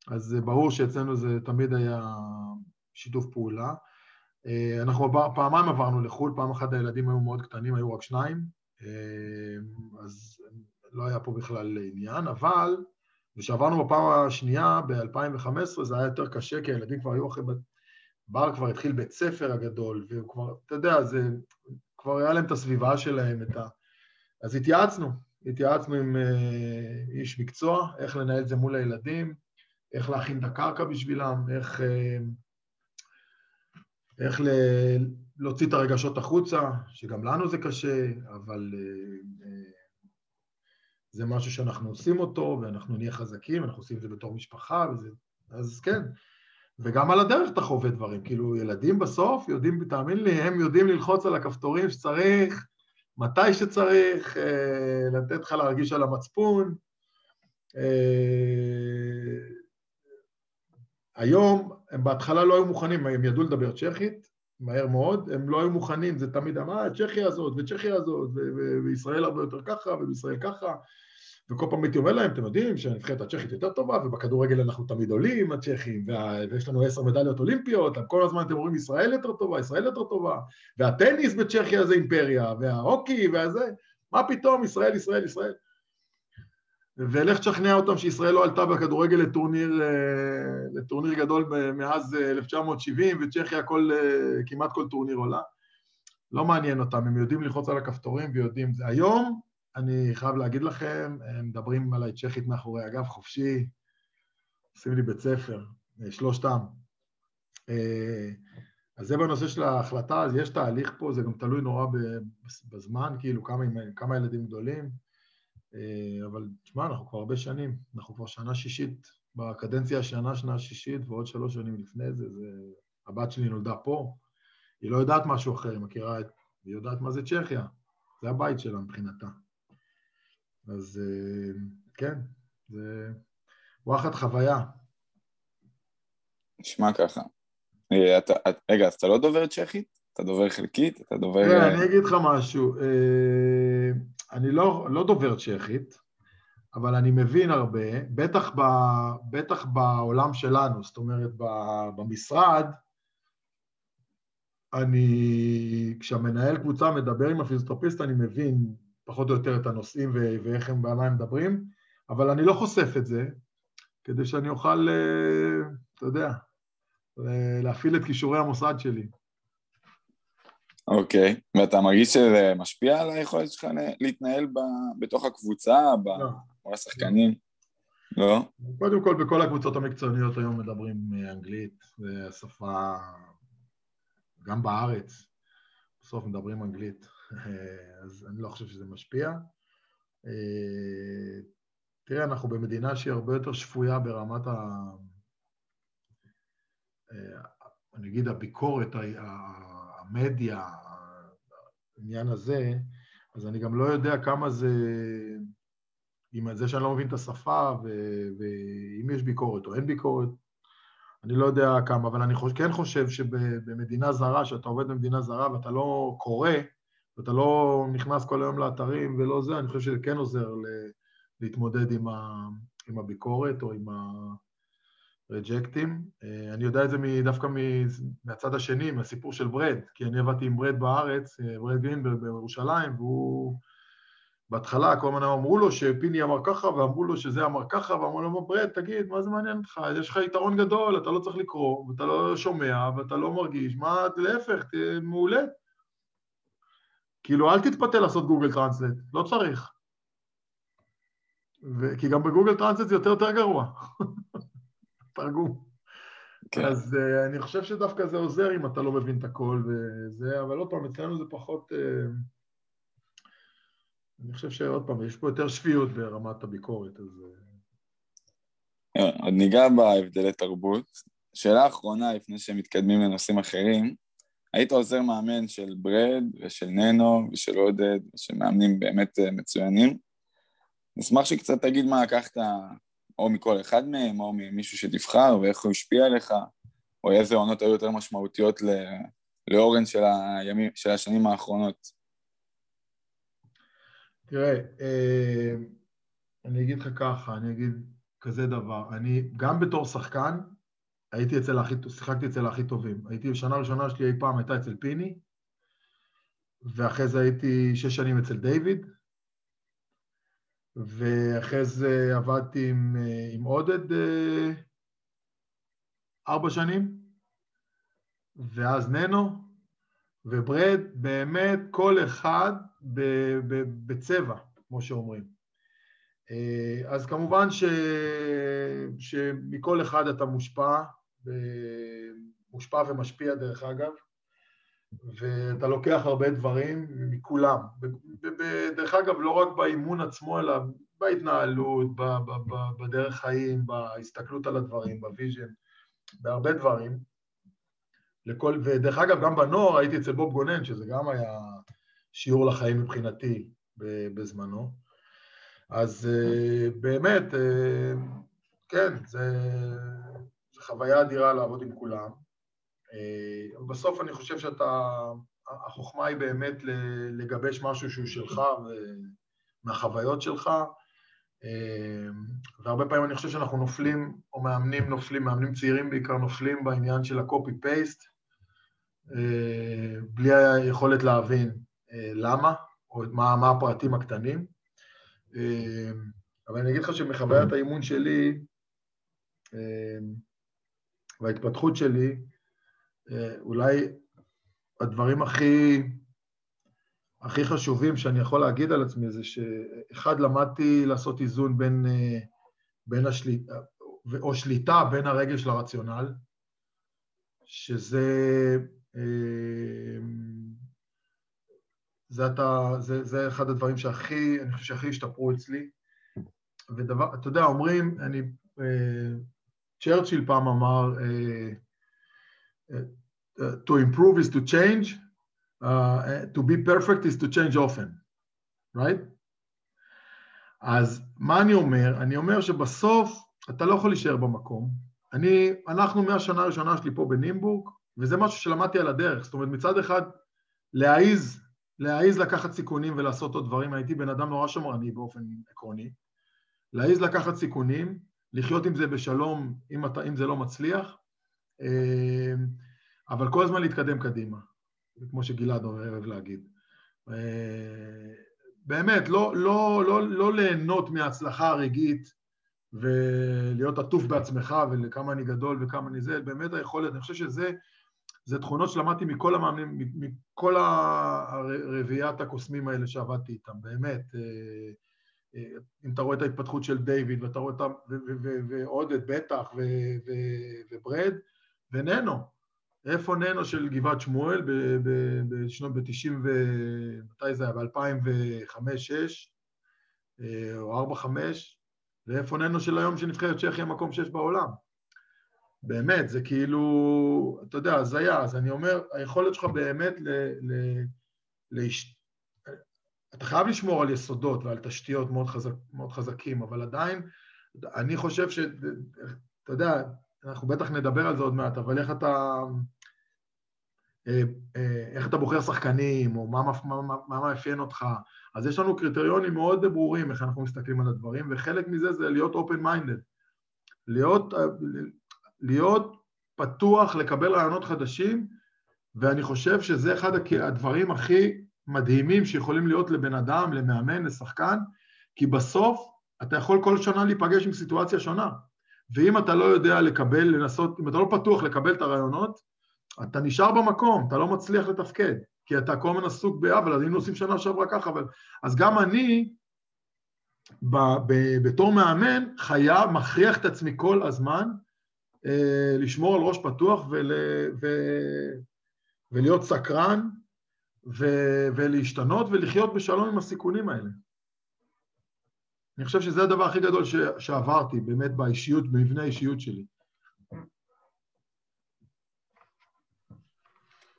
אז ברור שאצלנו זה תמיד היה שיתוף פעולה. אה, אנחנו פעמיים עברנו לחו"ל, פעם אחת הילדים היו מאוד קטנים, היו רק שניים, אז לא היה פה בכלל עניין, אבל כשעברנו בפעם השנייה, ב-2015, זה היה יותר קשה, כי הילדים כבר היו אחרי... בר כבר התחיל בית ספר הגדול, והוא כבר, אתה יודע, זה... כבר היה להם את הסביבה שלהם, את ה... אז התייעצנו, התייעצנו עם uh, איש מקצוע, איך לנהל את זה מול הילדים, איך להכין את הקרקע בשבילם, איך, uh, איך ל... להוציא את הרגשות החוצה, שגם לנו זה קשה, אבל uh, uh, זה משהו שאנחנו עושים אותו, ואנחנו נהיה חזקים, אנחנו עושים את זה בתור משפחה, וזה... אז כן. וגם על הדרך אתה חווה דברים, כאילו ילדים בסוף יודעים, תאמין לי, הם יודעים ללחוץ על הכפתורים שצריך, מתי שצריך, אה, לתת לך להרגיש על המצפון. אה, היום, הם בהתחלה לא היו מוכנים, הם ידעו לדבר צ'כית, מהר מאוד, הם לא היו מוכנים, זה תמיד אמר, צ'כיה הזאת, וצ'כיה הזאת, וישראל הרבה יותר ככה, ובישראל ככה, וכל פעם הייתי אומר להם, אתם יודעים שהנבחרת הצ'כית יותר טובה, ובכדורגל אנחנו תמיד עולים, הצ'כים, ויש לנו עשר מדליות אולימפיות, כל הזמן אתם אומרים ישראל יותר טובה, ישראל יותר טובה, והטניס בצ'כיה זה אימפריה, וההוקי והזה, מה פתאום, ישראל, ישראל, ישראל. ולך תשכנע אותם שישראל לא עלתה בכדורגל לטורניר, אה, לטורניר גדול מאז 1970, אה, וצ'כיה כל, אה, כמעט כל טורניר עולה. לא מעניין אותם, הם יודעים ללחוץ על הכפתורים ויודעים. היום אני חייב להגיד לכם, הם מדברים עליי צ'כית מאחורי הגב, חופשי, עושים לי בית ספר, שלושתם. אה, אז זה בנושא של ההחלטה, אז יש תהליך פה, זה גם תלוי נורא בזמן, כאילו כמה, כמה ילדים גדולים, אה, אבל תשמע, אנחנו כבר הרבה שנים, אנחנו כבר שנה שישית, בקדנציה השנה, שנה שישית, ועוד שלוש שנים לפני זה, זה... הבת שלי נולדה פה, היא לא יודעת משהו אחר, היא מכירה את... היא יודעת מה זה צ'כיה, זה הבית שלה מבחינתה. אז אה, כן, זה וואחד חוויה. נשמע ככה. אה, רגע, אז אתה לא דובר צ'כית? אתה דובר חלקית? אתה דובר... כן, אני אגיד לך משהו. אני לא, לא דובר צ'כית, אבל אני מבין הרבה, בטח, ב, בטח בעולם שלנו, זאת אומרת, במשרד, אני, כשהמנהל קבוצה מדבר עם הפיזיותרפיסט, אני מבין פחות או יותר את הנושאים ואיך הם, ועל מה הם מדברים, אבל אני לא חושף את זה, כדי שאני אוכל, אה, אתה יודע, אה, להפעיל את כישורי המוסד שלי. אוקיי, okay. ואתה מרגיש שזה משפיע על היכולת שלך להתנהל ב, בתוך הקבוצה, לא. מול השחקנים? לא. קודם כל, בכל הקבוצות המקצועניות היום מדברים אנגלית, זה השפה, גם בארץ, בסוף מדברים אנגלית. אז אני לא חושב שזה משפיע. אה, תראה, אנחנו במדינה שהיא הרבה יותר שפויה ברמת ה... אה, אני אגיד הביקורת, המדיה, העניין הזה, אז אני גם לא יודע כמה זה, עם זה שאני לא מבין את השפה, ואם יש ביקורת או אין ביקורת, אני לא יודע כמה, אבל אני חוש, כן חושב שבמדינה זרה, שאתה עובד במדינה זרה ואתה לא קורא, ואתה לא נכנס כל היום לאתרים ולא זה, אני חושב שזה כן עוזר להתמודד עם, ה, עם הביקורת או עם הרג'קטים. אה, אני יודע את זה דווקא מהצד השני, מהסיפור של ברד, כי אני עבדתי עם ברד בארץ, אה, ברד גרינברג בירושלים, והוא... בהתחלה כל הזמן אמרו לו שפיני אמר ככה, ואמרו לו שזה אמר ככה, ואמרו לו, ברד, תגיד, מה זה מעניין אותך? יש לך יתרון גדול, אתה לא צריך לקרוא, ואתה לא שומע, ואתה לא מרגיש, מה, להפך, מעולה. כאילו, אל תתפתה לעשות גוגל טרנסלט, לא צריך. ו... כי גם בגוגל טרנסלט זה יותר יותר גרוע. תרגום. כן. אז uh, אני חושב שדווקא זה עוזר אם אתה לא מבין את הכל וזה, אבל עוד פעם, אצלנו זה פחות... Uh, אני חושב שעוד פעם, יש פה יותר שפיות ברמת הביקורת, אז... עוד ניגע בהבדלי תרבות. שאלה אחרונה, לפני שמתקדמים לנושאים אחרים, היית עוזר מאמן של ברד ושל ננו ושל עודד ושל מאמנים באמת אה, מצוינים. נשמח שקצת תגיד מה לקחת או מכל אחד מהם או ממישהו שתבחר ואיך הוא השפיע עליך או איזה עונות היו יותר משמעותיות לאורן של, הימים, של השנים האחרונות. תראה, אה, אני אגיד לך ככה, אני אגיד כזה דבר, אני גם בתור שחקן הייתי אצל הכי, שיחקתי אצל הכי טובים. הייתי, שנה ראשונה שלי אי פעם הייתה אצל פיני, ואחרי זה הייתי שש שנים אצל דיוויד, ואחרי זה עבדתי עם, עם עודד אה, ארבע שנים, ואז ננו, וברד, באמת כל אחד בצבע, כמו שאומרים. אה, אז כמובן ש... שמכל אחד אתה מושפע, מושפע ומשפיע דרך אגב, ואתה לוקח הרבה דברים מכולם. דרך אגב, לא רק באימון עצמו, אלא בהתנהלות, בדרך חיים, בהסתכלות על הדברים, ב vision, בהרבה דברים. לכל, ודרך אגב, גם בנוער הייתי אצל בוב גונן, שזה גם היה שיעור לחיים מבחינתי בזמנו. אז אה, באמת, אה, כן, זה, זה חוויה אדירה לעבוד עם כולם. אה, בסוף אני חושב שאתה, החוכמה היא באמת לגבש משהו שהוא שלך מהחוויות שלך, והרבה פעמים אני חושב שאנחנו נופלים, או מאמנים נופלים, מאמנים צעירים בעיקר נופלים בעניין של ה-copy-paste, בלי היכולת להבין למה, או מה, מה הפרטים הקטנים. אבל אני אגיד לך שמחוויית האימון שלי וההתפתחות שלי, אולי הדברים הכי, הכי חשובים שאני יכול להגיד על עצמי זה שאחד, למדתי לעשות איזון בין, בין השליטה, או שליטה בין הרגל של הרציונל, שזה זה, אתה, זה, זה אחד הדברים שהכי, אני חושב שהכי השתפרו אצלי. ודבר, אתה יודע, אומרים, אני, צ'רצ'יל פעם אמר, uh, uh, to improve is to change, uh, to be perfect is to change often, right? אז מה אני אומר? אני אומר שבסוף אתה לא יכול להישאר במקום. אני, אנחנו מהשנה הראשונה שלי פה בנימבורג, וזה משהו שלמדתי על הדרך. זאת אומרת, מצד אחד, להעיז להעיז לקחת סיכונים ולעשות עוד דברים, הייתי בן אדם נורא שמרני באופן עקרוני, להעיז לקחת סיכונים, לחיות עם זה בשלום אם, אתה, אם זה לא מצליח, אה, אבל כל הזמן להתקדם קדימה, כמו שגלעד אוהב להגיד. אה, באמת, לא, לא, לא, לא ליהנות מההצלחה הרגעית ולהיות עטוף בעצמך ולכמה אני גדול וכמה אני זה, באמת היכולת, אני חושב שזה זה תכונות שלמדתי מכל המאמנים, מכל הרביעיית הקוסמים האלה שעבדתי איתם, באמת. אם אתה רואה את ההתפתחות של דיוויד, ואתה רואה את ה... ועודד, בטח, וברד, וננו. איפה ננו של גבעת שמואל בשנות, ב-90 ו... מתי זה היה? ב-2005-2006, אה, או 4-5, ואיפה ננו של היום שנבחרת צ'כיה מקום 6 בעולם. באמת, זה כאילו, אתה יודע, הזיה. אז אני אומר, היכולת שלך באמת ל... ל, ל אתה חייב לשמור על יסודות ועל תשתיות מאוד, חזק, מאוד חזקים, אבל עדיין, אני חושב ש... אתה יודע, אנחנו בטח נדבר על זה עוד מעט, אבל איך אתה... אה, אה, איך אתה בוחר שחקנים, או מה, מה, מה, מה מאפיין אותך. אז יש לנו קריטריונים מאוד ברורים איך אנחנו מסתכלים על הדברים, וחלק מזה זה להיות open-minded. להיות, להיות פתוח לקבל רעיונות חדשים, ואני חושב שזה אחד הדברים הכי מדהימים שיכולים להיות לבן אדם, למאמן, לשחקן, כי בסוף אתה יכול כל שנה להיפגש עם סיטואציה שונה. ואם אתה לא יודע לקבל, לנסות, אם אתה לא פתוח לקבל את הרעיונות, אתה נשאר במקום, אתה לא מצליח לתפקד, כי אתה כל הזמן עסוק בעוול, אז היינו עושים שנה שעברה ככה, אבל... אז גם אני, ב, ב, בתור מאמן, חייב, מכריח את עצמי כל הזמן אה, לשמור על ראש פתוח ול, ו, ולהיות סקרן ו, ולהשתנות ולחיות בשלום עם הסיכונים האלה. אני חושב שזה הדבר הכי גדול ש, שעברתי באמת באישיות, במבנה האישיות שלי.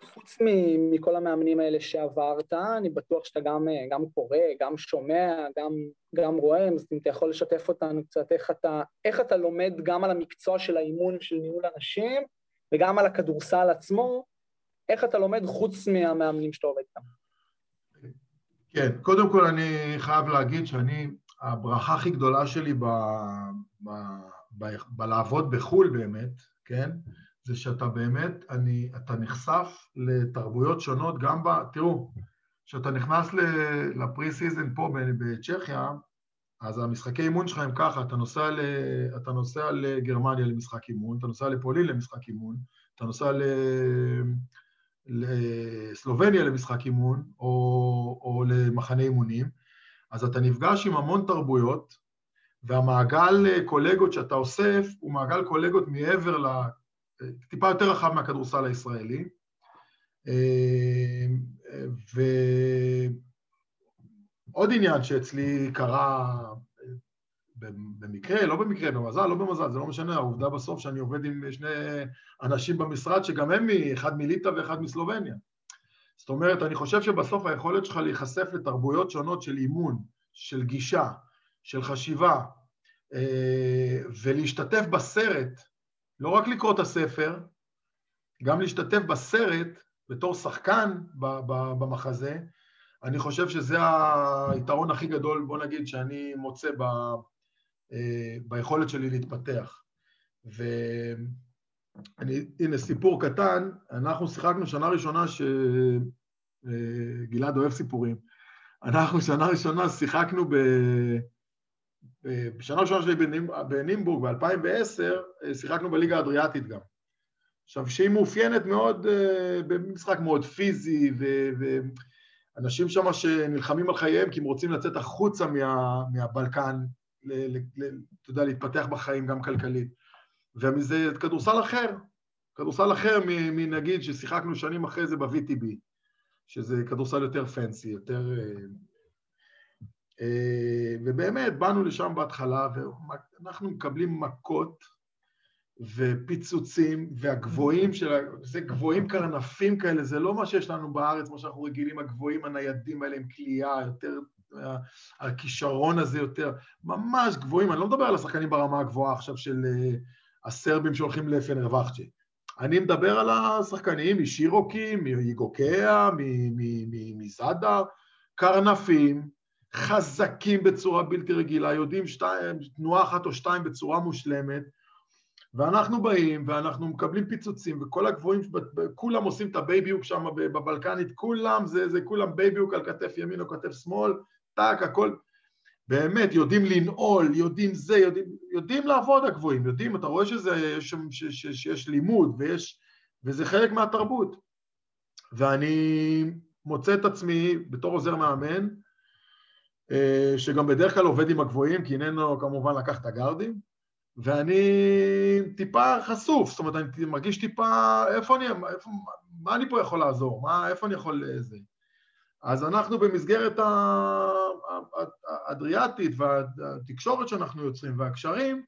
חוץ מכל המאמנים האלה שעברת, אני בטוח שאתה גם, גם קורא, גם שומע, גם, גם רואה, אז אם אתה יכול לשתף אותנו קצת איך אתה, איך אתה לומד גם על המקצוע של האימון של ניהול אנשים, וגם על הכדורסל עצמו, איך אתה לומד חוץ מהמאמנים שאתה עובד איתם? כן, קודם כל אני חייב להגיד שאני, הברכה הכי גדולה שלי ב, ב, בלעבוד בחו"ל באמת, כן? זה שאתה באמת, אני, אתה נחשף לתרבויות שונות גם ב... תראו, כשאתה נכנס ל pre-season פה בצ'כיה, אז המשחקי אימון שלך הם ככה, אתה נוסע, ל, אתה נוסע לגרמניה למשחק אימון, אתה נוסע לפולין למשחק אימון, אתה נוסע ל, לסלובניה למשחק אימון, או, או למחנה אימונים, אז אתה נפגש עם המון תרבויות, והמעגל קולגות שאתה אוסף הוא מעגל קולגות מעבר ל... טיפה יותר רחב מהכדורסל הישראלי. ועוד עניין שאצלי קרה במקרה, לא במקרה, במזל, לא במזל, זה לא משנה, העובדה בסוף שאני עובד עם שני אנשים במשרד שגם הם, אחד מליטא ואחד מסלובניה. זאת אומרת, אני חושב שבסוף היכולת שלך להיחשף לתרבויות שונות של אימון, של גישה, של חשיבה, אה, ולהשתתף בסרט, לא רק לקרוא את הספר, גם להשתתף בסרט בתור שחקן במחזה, אני חושב שזה היתרון הכי גדול, בוא נגיד, שאני מוצא ביכולת שלי להתפתח. והנה, סיפור קטן, אנחנו שיחקנו שנה ראשונה שגלעד אה, אוהב סיפורים. אנחנו שנה ראשונה שיחקנו ב... בשנה ראשונה שלי בנימבורג, ב-2010, אה, שיחקנו בליגה האדריאטית גם. עכשיו, שהיא מאופיינת מאוד, אה, במשחק מאוד פיזי, ואנשים שם שנלחמים על חייהם כי הם רוצים לצאת החוצה מה, מהבלקן, אתה יודע, להתפתח בחיים גם כלכלית. וזה כדורסל אחר, כדורסל אחר מנגיד ששיחקנו שנים אחרי זה ב-VTB, שזה כדורסל יותר פנסי, יותר אה, אה, ובאמת, באנו לשם בהתחלה, ואנחנו מקבלים מכות ופיצוצים, והגבוהים של... זה גבוהים קרנפים כאלה, זה לא מה שיש לנו בארץ, מה שאנחנו רגילים, הגבוהים הניידים האלה עם כליאה, יותר... הכישרון הזה יותר, ממש גבוהים, אני לא מדבר על השחקנים ברמה הגבוהה עכשיו של אה, הסרבים שהולכים לפנרבחצ'ה. אני מדבר על השחקנים משירוקי, מאיגוקאה, מזאדר, קרנפים, חזקים בצורה בלתי רגילה, יודעים שתיים, תנועה אחת או שתיים בצורה מושלמת, ואנחנו באים ואנחנו מקבלים פיצוצים, וכל הגבוהים, כולם עושים את ה baby hook שם בבלקנית, כולם, זה, זה כולם baby hook על כתף ימין או כתף שמאל, טאק, הכל, באמת, יודעים לנעול, יודעים זה, יודעים, יודעים לעבוד הגבוהים, יודעים, אתה רואה שזה, יש, ש, ש, שיש לימוד ויש, וזה חלק מהתרבות. ואני מוצא את עצמי בתור עוזר מאמן, אה, שגם בדרך כלל עובד עם הגבוהים, כי איננו כמובן לקח את הגארדים, ואני טיפה חשוף, זאת אומרת, אני מרגיש טיפה, איפה אני, איפה, מה אני פה יכול לעזור, מה, איפה אני יכול זה. אז אנחנו במסגרת האדריאטית והתקשורת שאנחנו יוצרים והקשרים,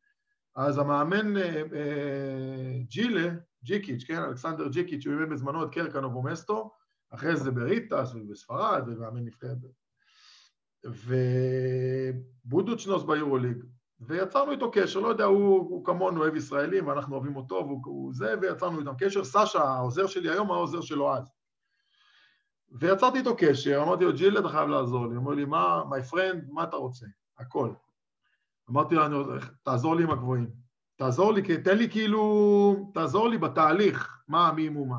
אז המאמן אה, אה, ג'ילה, ג'יקיץ', כן, אלכסנדר ג'יקיץ', שהוא אימן בזמנו את קרקנוב ומסטו, אחרי זה בריטס ובספרד, ומאמן נבחרת ובודוצ'נוס ביורוליג, ויצרנו איתו קשר, לא יודע, הוא, הוא כמונו אוהב ישראלים, ואנחנו אוהבים אותו, והוא זה, ויצרנו איתם קשר. סשה, העוזר שלי היום, העוזר שלו אז. ויצרתי איתו קשר, אמרתי לו, ג'יל, אתה חייב לעזור לי. אומר לי, מה, my friend, מה אתה רוצה? הכל. אמרתי לו, תעזור לי עם הגבוהים. תעזור לי, תן לי כאילו, תעזור לי בתהליך, מה, מי, מו, מה.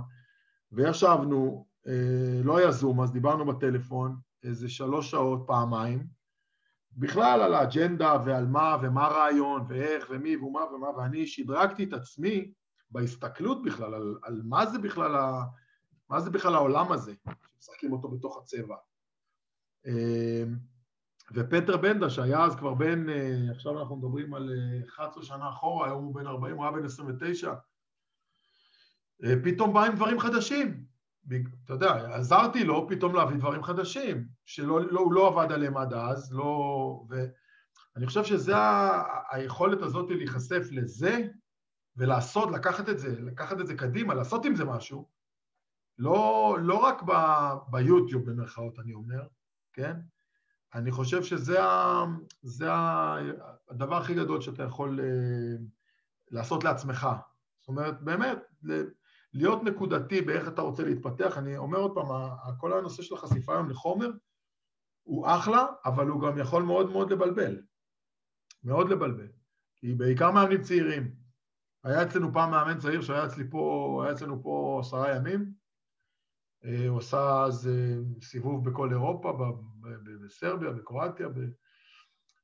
וישבנו, אה, לא היה זום, אז דיברנו בטלפון, איזה שלוש שעות, פעמיים, בכלל על האג'נדה ועל מה ומה הרעיון ואיך ומי ומה ומה, ואני שדרגתי את עצמי בהסתכלות בכלל על, על מה זה בכלל, ה, מה זה בכלל העולם הזה, שמשחקים אותו בתוך הצבע. אמ, ופטר בנדה, שהיה אז כבר בן, אה, עכשיו אנחנו מדברים על 11 אה, שנה אחורה, היום הוא בן 40, הוא היה בן 29, אה, פתאום בא עם דברים חדשים. אתה יודע, עזרתי לו פתאום להביא דברים חדשים, שהוא לא, לא עבד עליהם עד אז, לא... ואני חושב שזה. היכולת הזאת להיחשף לזה ולעשות, לקחת את זה, לקחת את זה קדימה, לעשות עם זה משהו, לא, לא רק ב, ביוטיוב במרכאות אני אומר, כן? אני חושב שזה ה, זה ה, הדבר הכי גדול שאתה יכול uh, לעשות לעצמך. זאת אומרת, באמת, להיות נקודתי באיך אתה רוצה להתפתח, אני אומר עוד פעם, כל הנושא של החשיפה היום לחומר הוא אחלה, אבל הוא גם יכול מאוד מאוד לבלבל, מאוד לבלבל. כי בעיקר מאמנים צעירים. היה אצלנו פעם מאמן צעיר שהיה אצלי פה, היה אצלנו פה עשרה ימים, אה, הוא עשה אז אה, סיבוב בכל אירופה, בסרביה, בקרואטיה, ב...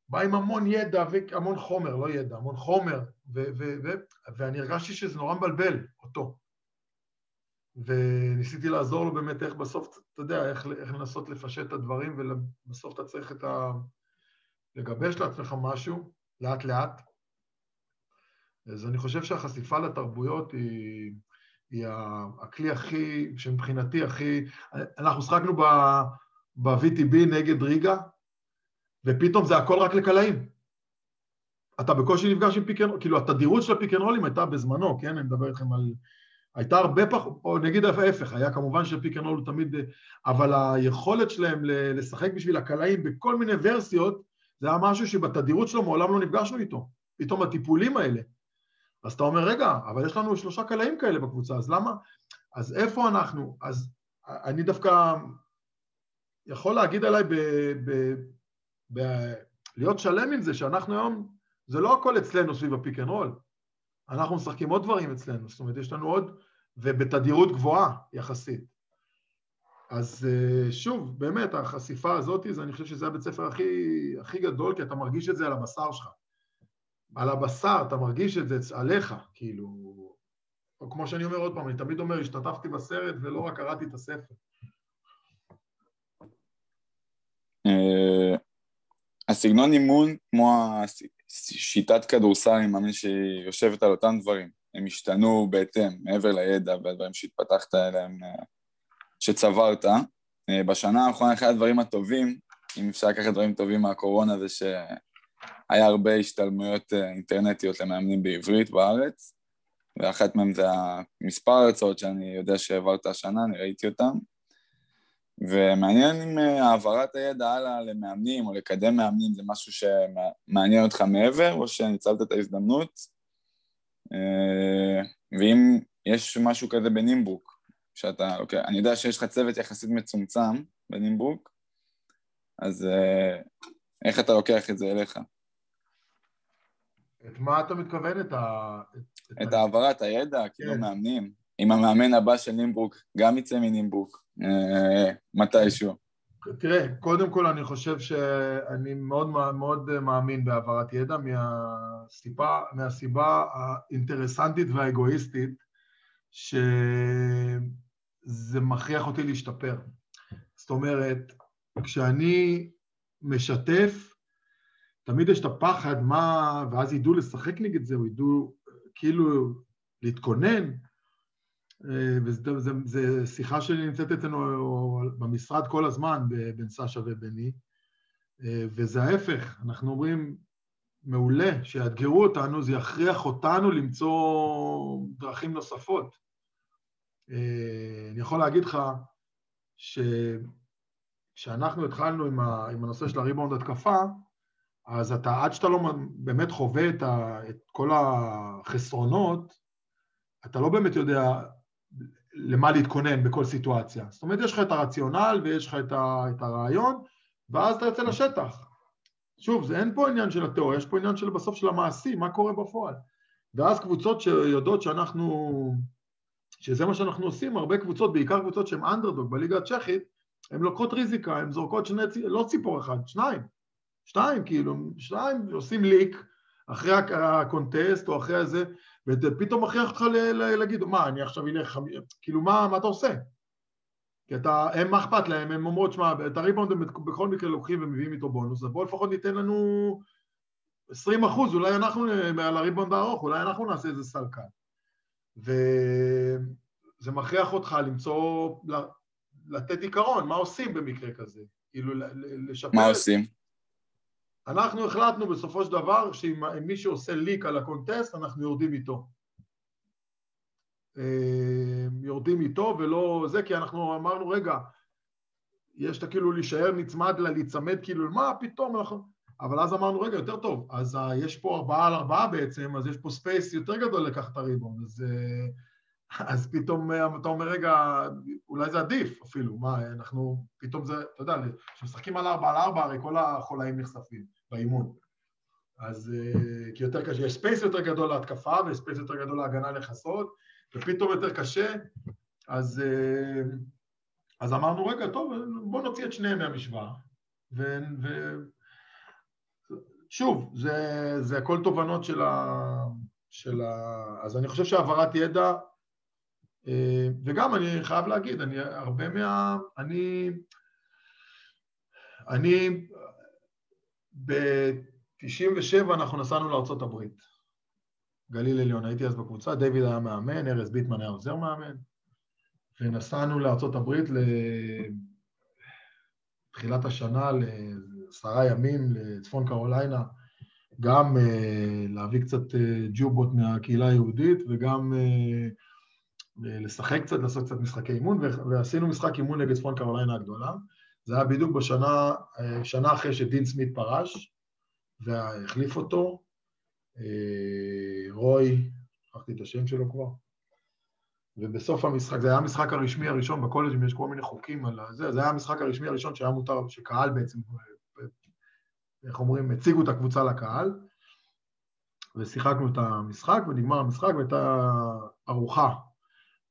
בא עם המון ידע והמון חומר, לא ידע, המון חומר, ו- ו- ו- ואני הרגשתי שזה נורא מבלבל אותו. וניסיתי לעזור לו באמת איך בסוף, אתה יודע, איך, איך לנסות לפשט את הדברים, ובסוף אתה צריך את ה... לגבש לעצמך משהו, לאט לאט. אז אני חושב שהחשיפה לתרבויות היא, היא הכלי הכי, שמבחינתי הכי... אנחנו שיחקנו ב-VTB נגד ריגה, ופתאום זה הכל רק לקלעים. אתה בקושי נפגש עם pick and כאילו התדירות של ה pick and roll ים הייתה בזמנו, כן? אני מדבר איתכם על... הייתה הרבה פחות, או נגיד ההפך, היה כמובן ש pick and roll הוא תמיד... אבל היכולת שלהם לשחק בשביל הקלעים בכל מיני ורסיות, זה היה משהו שבתדירות שלו מעולם לא נפגשנו איתו. פתאום הטיפולים האלה. אז אתה אומר, רגע, אבל יש לנו שלושה קלעים כאלה בקבוצה, אז למה? אז איפה אנחנו? אז אני דווקא יכול להגיד עליי ב... ב, ב להיות שלם עם זה שאנחנו היום, זה לא הכל אצלנו סביב ה pick and roll. אנחנו משחקים עוד דברים אצלנו, זאת אומרת, יש לנו עוד, ובתדירות גבוהה יחסית. אז אה, שוב, באמת, החשיפה הזאת, אני חושב שזה הבית ספר הכי, הכי גדול, כי אתה מרגיש את זה על הבשר שלך. על הבשר, אתה מרגיש את זה עליך, כאילו... או כמו שאני אומר עוד פעם, אני תמיד אומר, השתתפתי בסרט ולא רק קראתי את הספר. אה, הסגנון אימון, כמו שיטת כדורסל, אני מאמין שהיא יושבת על אותם דברים. הם השתנו בהתאם, מעבר לידע והדברים שהתפתחת אליהם, אה, שצברת. אה, בשנה האחרונה, אחד הדברים הטובים, אם אפשר לקחת דברים טובים מהקורונה, זה שהיה הרבה השתלמויות אה, אינטרנטיות למאמנים בעברית בארץ, ואחת מהן זה המספר ההרצאות שאני יודע שהעברת השנה, אני ראיתי אותן. ומעניין אם אה, העברת הידע הלאה למאמנים או לקדם מאמנים זה משהו שמעניין אותך מעבר, או שניצלת את ההזדמנות. אה, ואם יש משהו כזה בנימבוק, שאתה, אוקיי, אני יודע שיש לך צוות יחסית מצומצם בנימבוק, אז איך אתה לוקח את זה אליך? את מה אתה מתכוון? את ה... את העברת הידע, כאילו כן. מאמנים. אם המאמן הבא של נימבוק גם יצא מנימבוק. אה, מתישהו. תראה, קודם כל אני חושב שאני מאוד מאוד מאמין בהעברת ידע מהסיבה, מהסיבה האינטרסנטית והאגואיסטית שזה מכריח אותי להשתפר. זאת אומרת, כשאני משתף, תמיד יש את הפחד מה, ואז ידעו לשחק נגד זה, או ידעו כאילו להתכונן, אה, וזו שיחה שלי נמצאת אצלנו במשרד כל הזמן בין סשה וביני, אה, וזה ההפך, אנחנו אומרים, מעולה, שיאתגרו אותנו, זה יכריח אותנו למצוא דרכים נוספות. אה, אני יכול להגיד לך שכשאנחנו התחלנו עם, הנושא של הריבאונד התקפה, אז אתה, עד שאתה לא באמת חווה את, ה, את כל החסרונות, אתה לא באמת יודע למה להתכונן בכל סיטואציה. זאת אומרת, יש לך את הרציונל ויש לך את, ה, את הרעיון, ואז אתה יוצא לשטח. שוב, זה, אין פה עניין של התיאוריה, יש פה עניין של בסוף של המעשי, מה קורה בפועל. ואז קבוצות שיודעות שאנחנו, שזה מה שאנחנו עושים, הרבה קבוצות, בעיקר קבוצות שהן אנדרדוג בליגה הצ'כית, הן לוקחות ריזיקה, הן זורקות שני, לא ציפור אחד, שניים. שניים, כאילו, שניים עושים ליק אחרי הקונטסט או אחרי הזה, ופתאום מכריח אותך להגיד, מה, אני עכשיו אלך, כאילו, מה, מה אתה עושה? כי אתה, הם, מה אכפת להם? הם אומרות, שמע, את הריבאונד הם בכל מקרה לוקחים ומביאים איתו בונוס, אז בואו לפחות ניתן לנו 20 אחוז, אולי אנחנו, על הריבאונד הארוך, אולי אנחנו נעשה איזה סל קל. וזה מכריח אותך למצוא, לתת עיקרון, מה עושים במקרה כזה? כאילו, לשפר... מה עושים? אנחנו החלטנו בסופו של דבר שאם מי שעושה leak על ה contest, אנחנו יורדים איתו. אה, יורדים איתו ולא זה, כי אנחנו אמרנו, רגע, יש את כאילו להישאר נצמד לה, להיצמד כאילו, מה פתאום אנחנו... אבל אז אמרנו, רגע, יותר טוב, אז יש פה ארבעה על ארבעה בעצם, אז יש פה space יותר גדול לקחת את הריבאונד, אז, אה, אז פתאום אה, אתה אומר, רגע, אולי זה עדיף אפילו, מה, אנחנו, פתאום זה, אתה יודע, כשמשחקים על ארבע על ארבע, הרי כל החולאים נחשפים. באימון. אז כי יותר קשה, יש space יותר גדול להתקפה ויש space יותר גדול להגנה לכסות, ופתאום יותר קשה, אז, אז אמרנו, רגע, טוב, בוא נוציא את שניהם מהמשוואה. ו, ו, שוב, זה, זה הכל תובנות של ה... של ה... אז אני חושב שהעברת ידע, אה, וגם אני חייב להגיד, אני הרבה מה... אני... אני... ב-97 אנחנו נסענו לארה"ב, גליל עליון, הייתי אז בקבוצה, דיוויד היה מאמן, ארז ביטמן היה עוזר מאמן, ונסענו לארה"ב לתחילת השנה, לעשרה ימים לצפון קרוליינה, גם uh, להביא קצת uh, ג'ובות מהקהילה היהודית וגם לשחק קצת, לעשות קצת משחקי אימון, ועשינו משחק אימון נגד צפון קרוליינה הגדולה. זה היה בדיוק בשנה, uh, שנה אחרי שדין סמית פרש, והחליף אותו, uh, רוי, שכחתי את השם שלו כבר, ובסוף המשחק, זה היה המשחק הרשמי הראשון בקולג'ים, יש כל מיני חוקים על זה, זה היה המשחק הרשמי הראשון שהיה מותר, שקהל בעצם איך אומרים, הציגו את הקבוצה לקהל, ושיחקנו את המשחק, ונגמר המשחק, והייתה ארוחה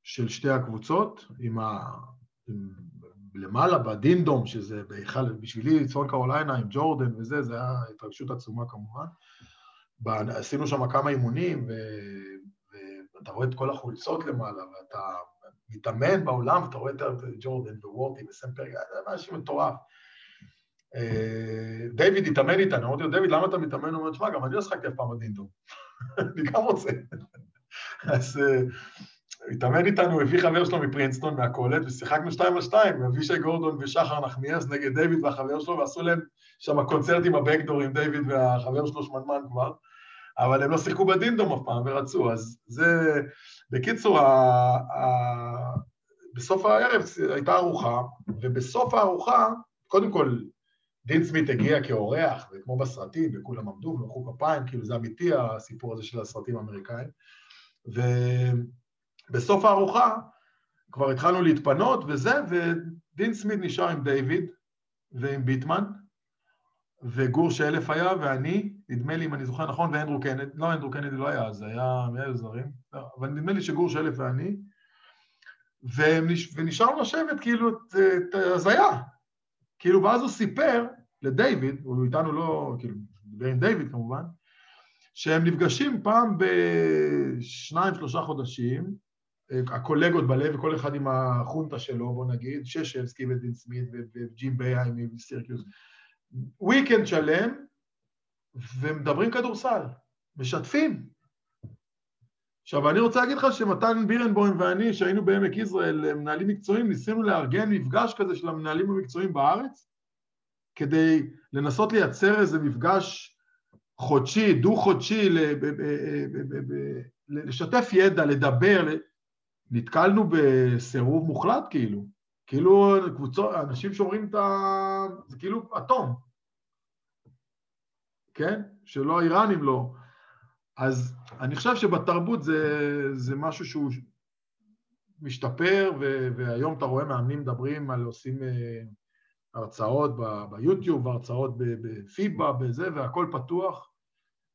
של שתי הקבוצות, עם ה... עם... למעלה בדינדום, שזה בהיכל, בשבילי צפון קרוליינה עם ג'ורדן וזה, זה היה התרגשות עצומה כמובן. עשינו שם כמה אימונים, ו... ואתה רואה את כל החולצות למעלה, ואתה מתאמן בעולם, ואתה רואה את ג'ורדן ווורטי וסמפרגי, זה משהו מטורף. אה, דיוויד התאמן איתנו, אמרתי לו, דיוויד, למה אתה מתאמן? הוא אומר, תשמע, גם אני לא שחקתי אף פעם בדינדום. אני גם רוצה. אז אה, התאמן איתנו, הביא חבר שלו מפרינסטון, מהקולט, ושיחקנו שתיים על שתיים, אבישי גורדון ושחר נחמיאס נגד דיוויד והחבר שלו, ועשו להם שם קונצרט עם הבקדור עם דיוויד והחבר שלו שמנמן כבר, אבל הם לא שיחקו בדינדום אף פעם ורצו, אז זה... בקיצור, ה... ה... בסוף הערב הייתה ארוחה, ובסוף הארוחה, קודם כל, דין סמית הגיע כאורח, וכמו בסרטים, וכולם עמדו ומחאו כפיים, כאילו זה אמיתי הסיפור הזה של הסרטים האמריקאים. ובסוף הארוחה כבר התחלנו להתפנות וזה, ודין סמית נשאר עם דיוויד ועם ביטמן, וגור שאלף היה, ואני, נדמה לי, אם אני זוכר נכון, ואנדרו קנדי, לא, אנדרו קנדי לא היה, זה היה, היו זרים? לא, אבל נדמה לי שגור שאלף ואני, ונשארנו לשבת כאילו את הזיה, כאילו, ואז הוא סיפר לדיוויד, הוא איתנו לא, כאילו, דיבר עם דיוויד כמובן, שהם נפגשים פעם בשניים, שלושה חודשים, הקולגות בלב, וכל אחד עם החונטה שלו, בוא נגיד, ששבסקי ודין סמית וג'ים בייהיים מסירקיוס, וויקנד שלם, ומדברים כדורסל, משתפים. עכשיו, אני רוצה להגיד לך שמתן בירנבוים ואני, שהיינו בעמק יזרעאל, מנהלים מקצועיים, ניסינו לארגן מפגש כזה של המנהלים המקצועיים בארץ, כדי לנסות לייצר איזה מפגש חודשי, דו-חודשי, לשתף ידע, לדבר, נתקלנו בסירוב מוחלט כאילו. כאילו קבוצות, אנשים שאומרים את ה... זה כאילו אטום, כן? שלא האיראנים לא. אז אני חושב שבתרבות זה, זה משהו שהוא משתפר, ו, והיום אתה רואה מאמנים מדברים על עושים אה, הרצאות ביוטיוב, הרצאות בפיבה, בזה, והכל פתוח,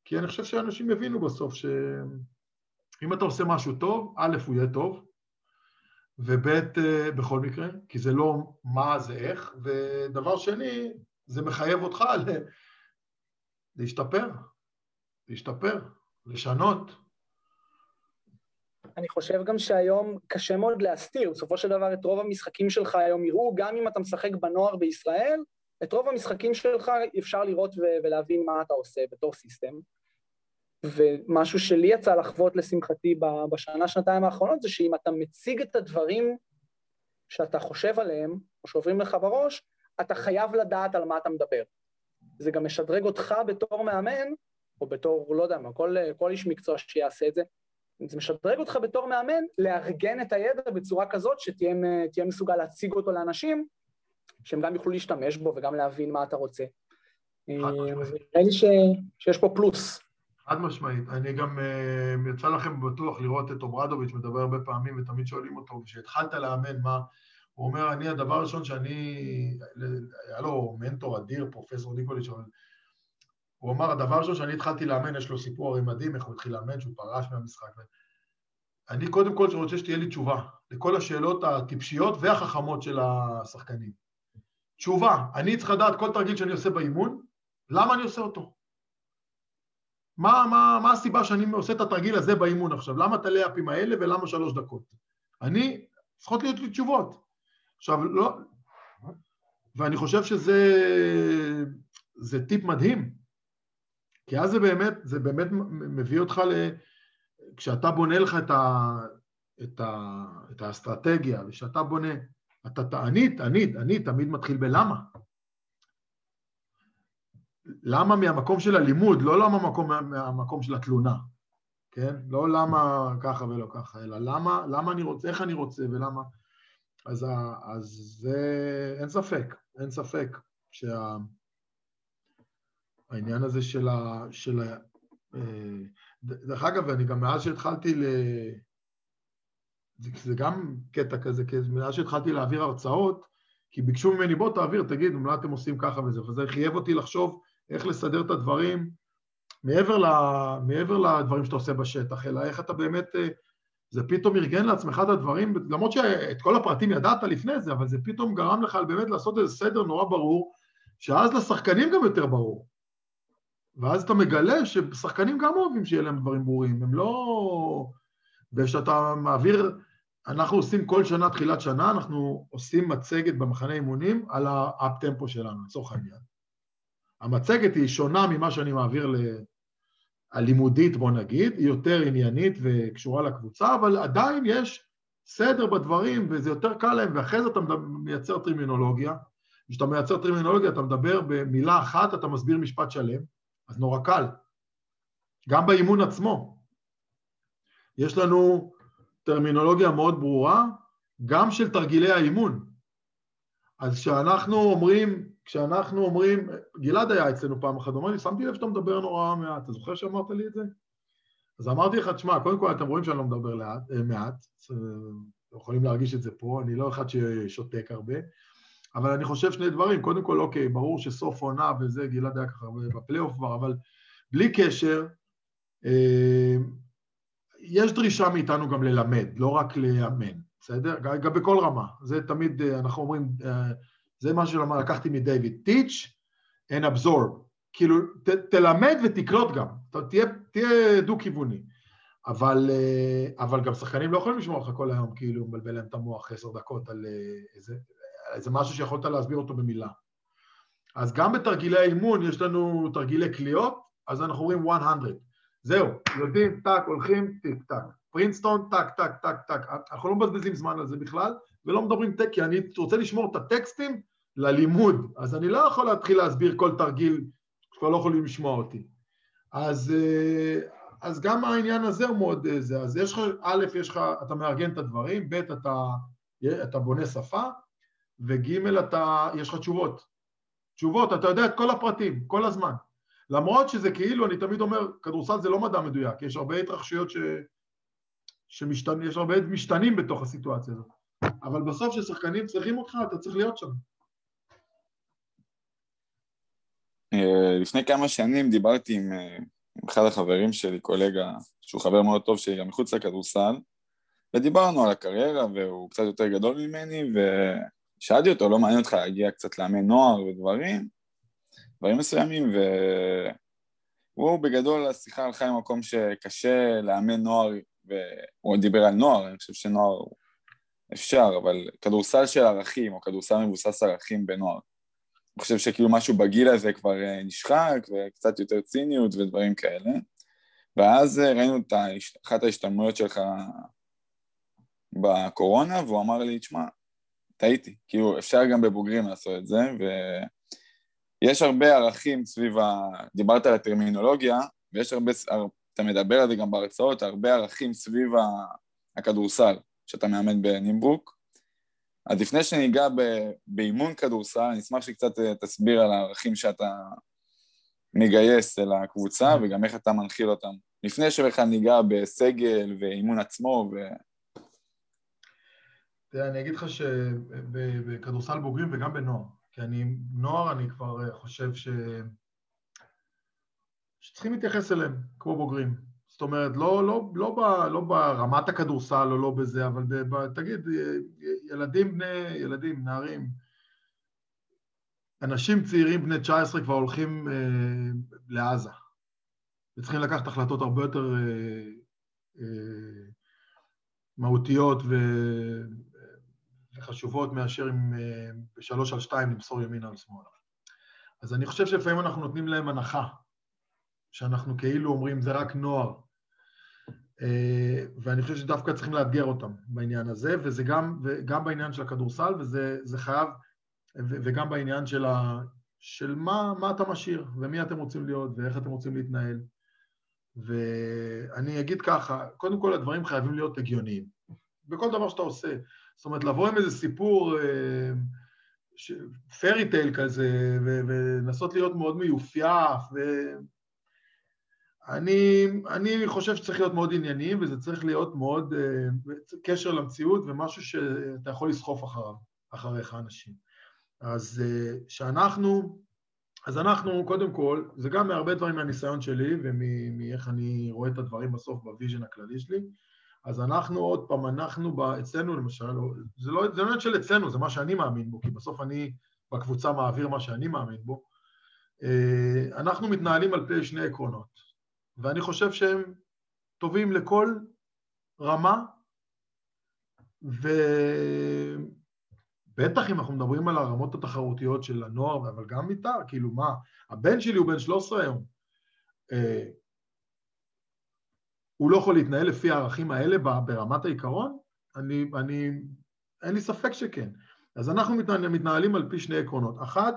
כי אני חושב שאנשים הבינו בסוף שאם אתה עושה משהו טוב, א', הוא יהיה טוב, וב', אה, בכל מקרה, כי זה לא מה זה איך, ודבר שני, זה מחייב אותך להשתפר, להשתפר. לשנות. אני חושב גם שהיום קשה מאוד להסתיר, בסופו של דבר את רוב המשחקים שלך היום יראו, גם אם אתה משחק בנוער בישראל, את רוב המשחקים שלך אפשר לראות ולהבין מה אתה עושה בתור סיסטם. ומשהו שלי יצא לחוות לשמחתי בשנה, שנתיים האחרונות, זה שאם אתה מציג את הדברים שאתה חושב עליהם, או שעוברים לך בראש, אתה חייב לדעת על מה אתה מדבר. זה גם משדרג אותך בתור מאמן, או בתור, לא יודע מה, כל, כל איש מקצוע שיעשה את זה, זה משדרג אותך בתור מאמן לארגן את הידע בצורה כזאת שתהיה מסוגל להציג אותו לאנשים, שהם גם יוכלו להשתמש בו וגם להבין מה אתה רוצה. נראה לי. שיש פה פלוס. חד משמעית. אני גם, אה, יצא לכם בטוח לראות את אוברדוביץ' מדבר הרבה פעמים ותמיד שואלים אותו, כשהתחלת לאמן מה, הוא אומר, אני, הדבר הראשון שאני, היה לו מנטור אדיר, פרופסור ניקוליץ', אבל הוא אמר, הדבר הראשון שאני התחלתי לאמן, יש לו סיפור הרי מדהים, איך הוא התחיל לאמן, שהוא פרש מהמשחק. אני קודם כל רוצה שתהיה לי תשובה לכל השאלות הטיפשיות והחכמות של השחקנים. תשובה, אני צריך לדעת כל תרגיל שאני עושה באימון, למה אני עושה אותו? מה, מה, מה הסיבה שאני עושה את התרגיל הזה באימון עכשיו? למה את הלאפים האלה ולמה שלוש דקות? אני, צריכות להיות לי תשובות. עכשיו, לא... ואני חושב שזה זה טיפ מדהים, כי אז זה באמת, זה באמת מביא אותך ל... כשאתה בונה לך את, ה, את, ה, את האסטרטגיה, וכשאתה בונה, אתה, אני, אני, אני תמיד מתחיל בלמה. למה מהמקום של הלימוד, לא למה מהמקום, מהמקום של התלונה, כן? לא למה ככה ולא ככה, אלא למה, למה אני רוצה, איך אני רוצה ולמה... אז, אז זה, אין ספק, אין ספק שהעניין שה, הזה של ה... של ה אה, דרך אגב, אני גם מאז שהתחלתי ל... זה, זה גם קטע כזה, כי מאז שהתחלתי להעביר הרצאות, כי ביקשו ממני, בוא תעביר, תגיד, מה אתם עושים ככה וזה, וזה חייב אותי לחשוב איך לסדר את הדברים מעבר, ל, מעבר לדברים שאתה עושה בשטח, אלא איך אתה באמת, אה, זה פתאום ארגן לעצמך את הדברים, למרות שאת כל הפרטים ידעת לפני זה, אבל זה פתאום גרם לך באמת לעשות איזה סדר נורא ברור, שאז לשחקנים גם יותר ברור. ואז אתה מגלה ששחקנים גם אוהבים שיהיה להם דברים ברורים, הם לא... וכשאתה מעביר, אנחנו עושים כל שנה, תחילת שנה, אנחנו עושים מצגת במחנה אימונים על האפ-טמפו שלנו, לצורך העניין. המצגת היא שונה ממה שאני מעביר הלימודית, בוא נגיד, היא יותר עניינית וקשורה לקבוצה, אבל עדיין יש סדר בדברים וזה יותר קל להם, ואחרי זה אתה מייצר טרימינולוגיה. כשאתה מייצר טרימינולוגיה, אתה מדבר במילה אחת, אתה מסביר משפט שלם, אז נורא קל. גם באימון עצמו. יש לנו טרמינולוגיה מאוד ברורה, גם של תרגילי האימון. אז כשאנחנו אומרים, כשאנחנו אומרים, גלעד היה אצלנו פעם אחת, הוא אומר לי, שמתי לב שאתה מדבר נורא מעט, אתה זוכר שאמרת לי את זה? אז אמרתי לך, תשמע, קודם כל אתם רואים שאני לא מדבר לאט, אה, מעט, אתם יכולים להרגיש את זה פה, אני לא אחד ששותק הרבה, אבל אני חושב שני דברים, קודם כל, אוקיי, ברור שסוף עונה וזה, גלעד היה ככה בפלייאוף כבר, אבל בלי קשר, אה, יש דרישה מאיתנו גם ללמד, לא רק לאמן. בסדר? גם בכל רמה. זה תמיד, אה, אנחנו אומרים, אה, זה מה שלקחתי מדייוויד, teach and absorb. כאילו, ת, תלמד ותקלוט גם, תהיה, תהיה דו-כיווני. אבל, אה, אבל גם שחקנים לא יכולים לשמוע אותך כל היום, כאילו, מבלבל להם את המוח עשר דקות על איזה, איזה משהו שיכולת להסביר אותו במילה. אז גם בתרגילי האימון יש לנו תרגילי קליעות, אז אנחנו אומרים 100. זהו, יודעים, טאק, הולכים, טיק טאק. פרינסטון, טק, טק, טק, טק. אנחנו לא מבזבזים זמן על זה בכלל, ולא מדברים טק, כי אני רוצה לשמור את הטקסטים ללימוד, אז אני לא יכול להתחיל להסביר כל תרגיל, כבר לא יכולים לשמוע אותי. אז, אה, אז גם העניין הזה הוא מאוד אה, זה. אז יש לך, א', יש לך, אתה מארגן את הדברים, ב', אתה, אתה בונה שפה, וג', אתה, יש לך תשובות. תשובות, אתה יודע את כל הפרטים, כל הזמן. למרות שזה כאילו, אני תמיד אומר, כדורסל זה לא מדע מדויק, יש הרבה התרחשויות ש... שמשתנים, יש הרבה משתנים בתוך הסיטואציה הזאת. אבל בסוף כששחקנים צריכים אותך, אתה צריך להיות שם. אה, לפני כמה שנים דיברתי עם, אה, עם אחד החברים שלי, קולגה, שהוא חבר מאוד טוב שלי גם מחוץ לכדורסל, ודיברנו על הקריירה, והוא קצת יותר גדול ממני, ושאלתי אותו, לא מעניין אותך להגיע קצת לאמן נוער ודברים, דברים מסוימים, והוא בגדול, השיחה הלכה למקום שקשה לאמן נוער והוא דיבר על נוער, אני חושב שנוער אפשר, אבל כדורסל של ערכים, או כדורסל מבוסס ערכים בנוער. אני חושב שכאילו משהו בגיל הזה כבר אה, נשחק, וקצת יותר ציניות ודברים כאלה. ואז אה, ראינו את אחת ההשתלמויות שלך בקורונה, והוא אמר לי, תשמע, טעיתי, כאילו אפשר גם בבוגרים לעשות את זה, ויש הרבה ערכים סביב ה... דיברת על הטרמינולוגיה, ויש הרבה, אתה מדבר על זה גם בהרצאות, הרבה ערכים סביב הכדורסל שאתה מאמן בנימברוק. אז לפני שניגע באימון כדורסל, אני אשמח שקצת אה, תסביר על הערכים שאתה מגייס אל הקבוצה וגם איך אתה מנחיל אותם. לפני שבכלל ניגע בסגל ואימון עצמו ו... תראה, אני אגיד לך שבכדורסל בוגרים וגם בנוער, כי אני, נוער אני כבר חושב ש... שצריכים להתייחס אליהם כמו בוגרים. זאת אומרת, לא, לא, לא, ב, לא ברמת הכדורסל או לא בזה, אבל ב, ב, תגיד, ילדים בני, ילדים, נערים, אנשים צעירים בני 19 כבר הולכים אה, לעזה, וצריכים לקחת החלטות הרבה יותר אה, אה, מהותיות ו... וחשובות מאשר אם אה, בשלוש על שתיים למסור ימינה על שמאלה. אז אני חושב שלפעמים אנחנו נותנים להם הנחה, שאנחנו כאילו אומרים זה רק נוער, ואני חושב שדווקא צריכים לאתגר אותם בעניין הזה, וזה גם, גם בעניין של הכדורסל, וזה חייב, וגם בעניין של, ה, של מה, מה אתה משאיר, ומי אתם רוצים להיות, ואיך אתם רוצים להתנהל. ואני אגיד ככה, קודם כל הדברים חייבים להיות הגיוניים, בכל דבר שאתה עושה. זאת אומרת, לבוא עם איזה סיפור, fairy אה, tale כזה, ולנסות להיות מאוד מיופייף, אני, אני חושב שצריך להיות מאוד ענייניים, וזה צריך להיות מאוד uh, קשר למציאות ומשהו שאתה יכול לסחוף אחריו, אחריך אנשים. אז uh, שאנחנו, אז אנחנו, קודם כל, זה גם מהרבה דברים מהניסיון שלי ומאיך אני רואה את הדברים בסוף ב vision הכללי שלי, אז אנחנו, עוד פעם, אנחנו, אצלנו למשל, זה לא עניין לא של אצלנו, זה מה שאני מאמין בו, כי בסוף אני בקבוצה מעביר מה שאני מאמין בו. אה, אנחנו מתנהלים על פי שני עקרונות. ואני חושב שהם טובים לכל רמה, ובטח אם אנחנו מדברים על הרמות התחרותיות של הנוער, אבל גם איתה, כאילו מה, הבן שלי הוא בן 13 היום, אה, הוא לא יכול להתנהל לפי הערכים האלה ברמת העיקרון? אני, אני, אין לי ספק שכן. אז אנחנו מתנהלים על פי שני עקרונות. אחת,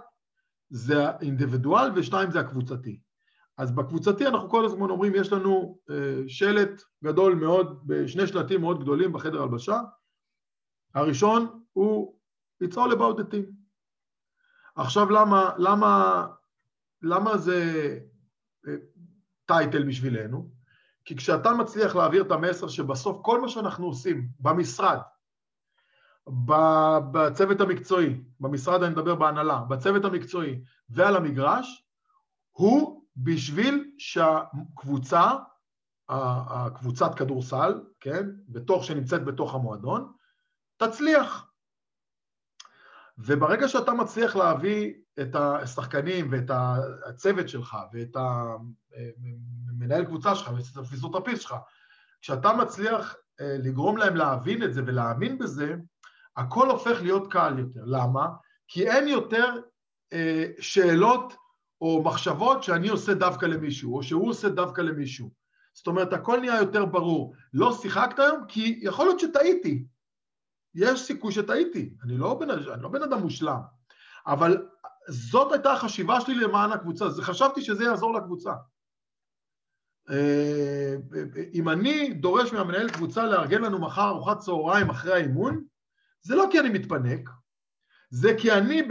זה האינדיבידואל, ושתיים, זה הקבוצתי. אז בקבוצתי אנחנו כל הזמן אומרים, יש לנו אה, שלט גדול מאוד, בשני שלטים מאוד גדולים בחדר הלבשה. הראשון הוא It's all about the team. עכשיו למה, למה, למה זה טייטל אה, בשבילנו? כי כשאתה מצליח להעביר את המסר שבסוף כל מה שאנחנו עושים במשרד, בצוות המקצועי, במשרד אני מדבר בהנהלה, בצוות המקצועי ועל המגרש, הוא בשביל שהקבוצה, הקבוצת כדורסל, כן, בתוך, שנמצאת בתוך המועדון, תצליח. וברגע שאתה מצליח להביא את השחקנים ואת הצוות שלך ואת המנהל קבוצה שלך ואת הפיזיותרפיסט שלך, כשאתה מצליח אה, לגרום להם להבין את זה ולהאמין בזה, הכל הופך להיות קל יותר. למה? כי אין יותר אה, שאלות או מחשבות שאני עושה דווקא למישהו, או שהוא עושה דווקא למישהו. זאת אומרת, הכל נהיה יותר ברור. לא שיחקת היום כי יכול להיות שטעיתי. יש סיכוי שטעיתי. אני לא בן, אני לא בן אדם מושלם. אבל זאת הייתה החשיבה שלי למען הקבוצה. חשבתי שזה יעזור לקבוצה. אה, אם אני דורש מהמנהל קבוצה לארגן לנו מחר ארוחת צהריים אחרי האימון, זה לא כי אני מתפנק, זה כי אני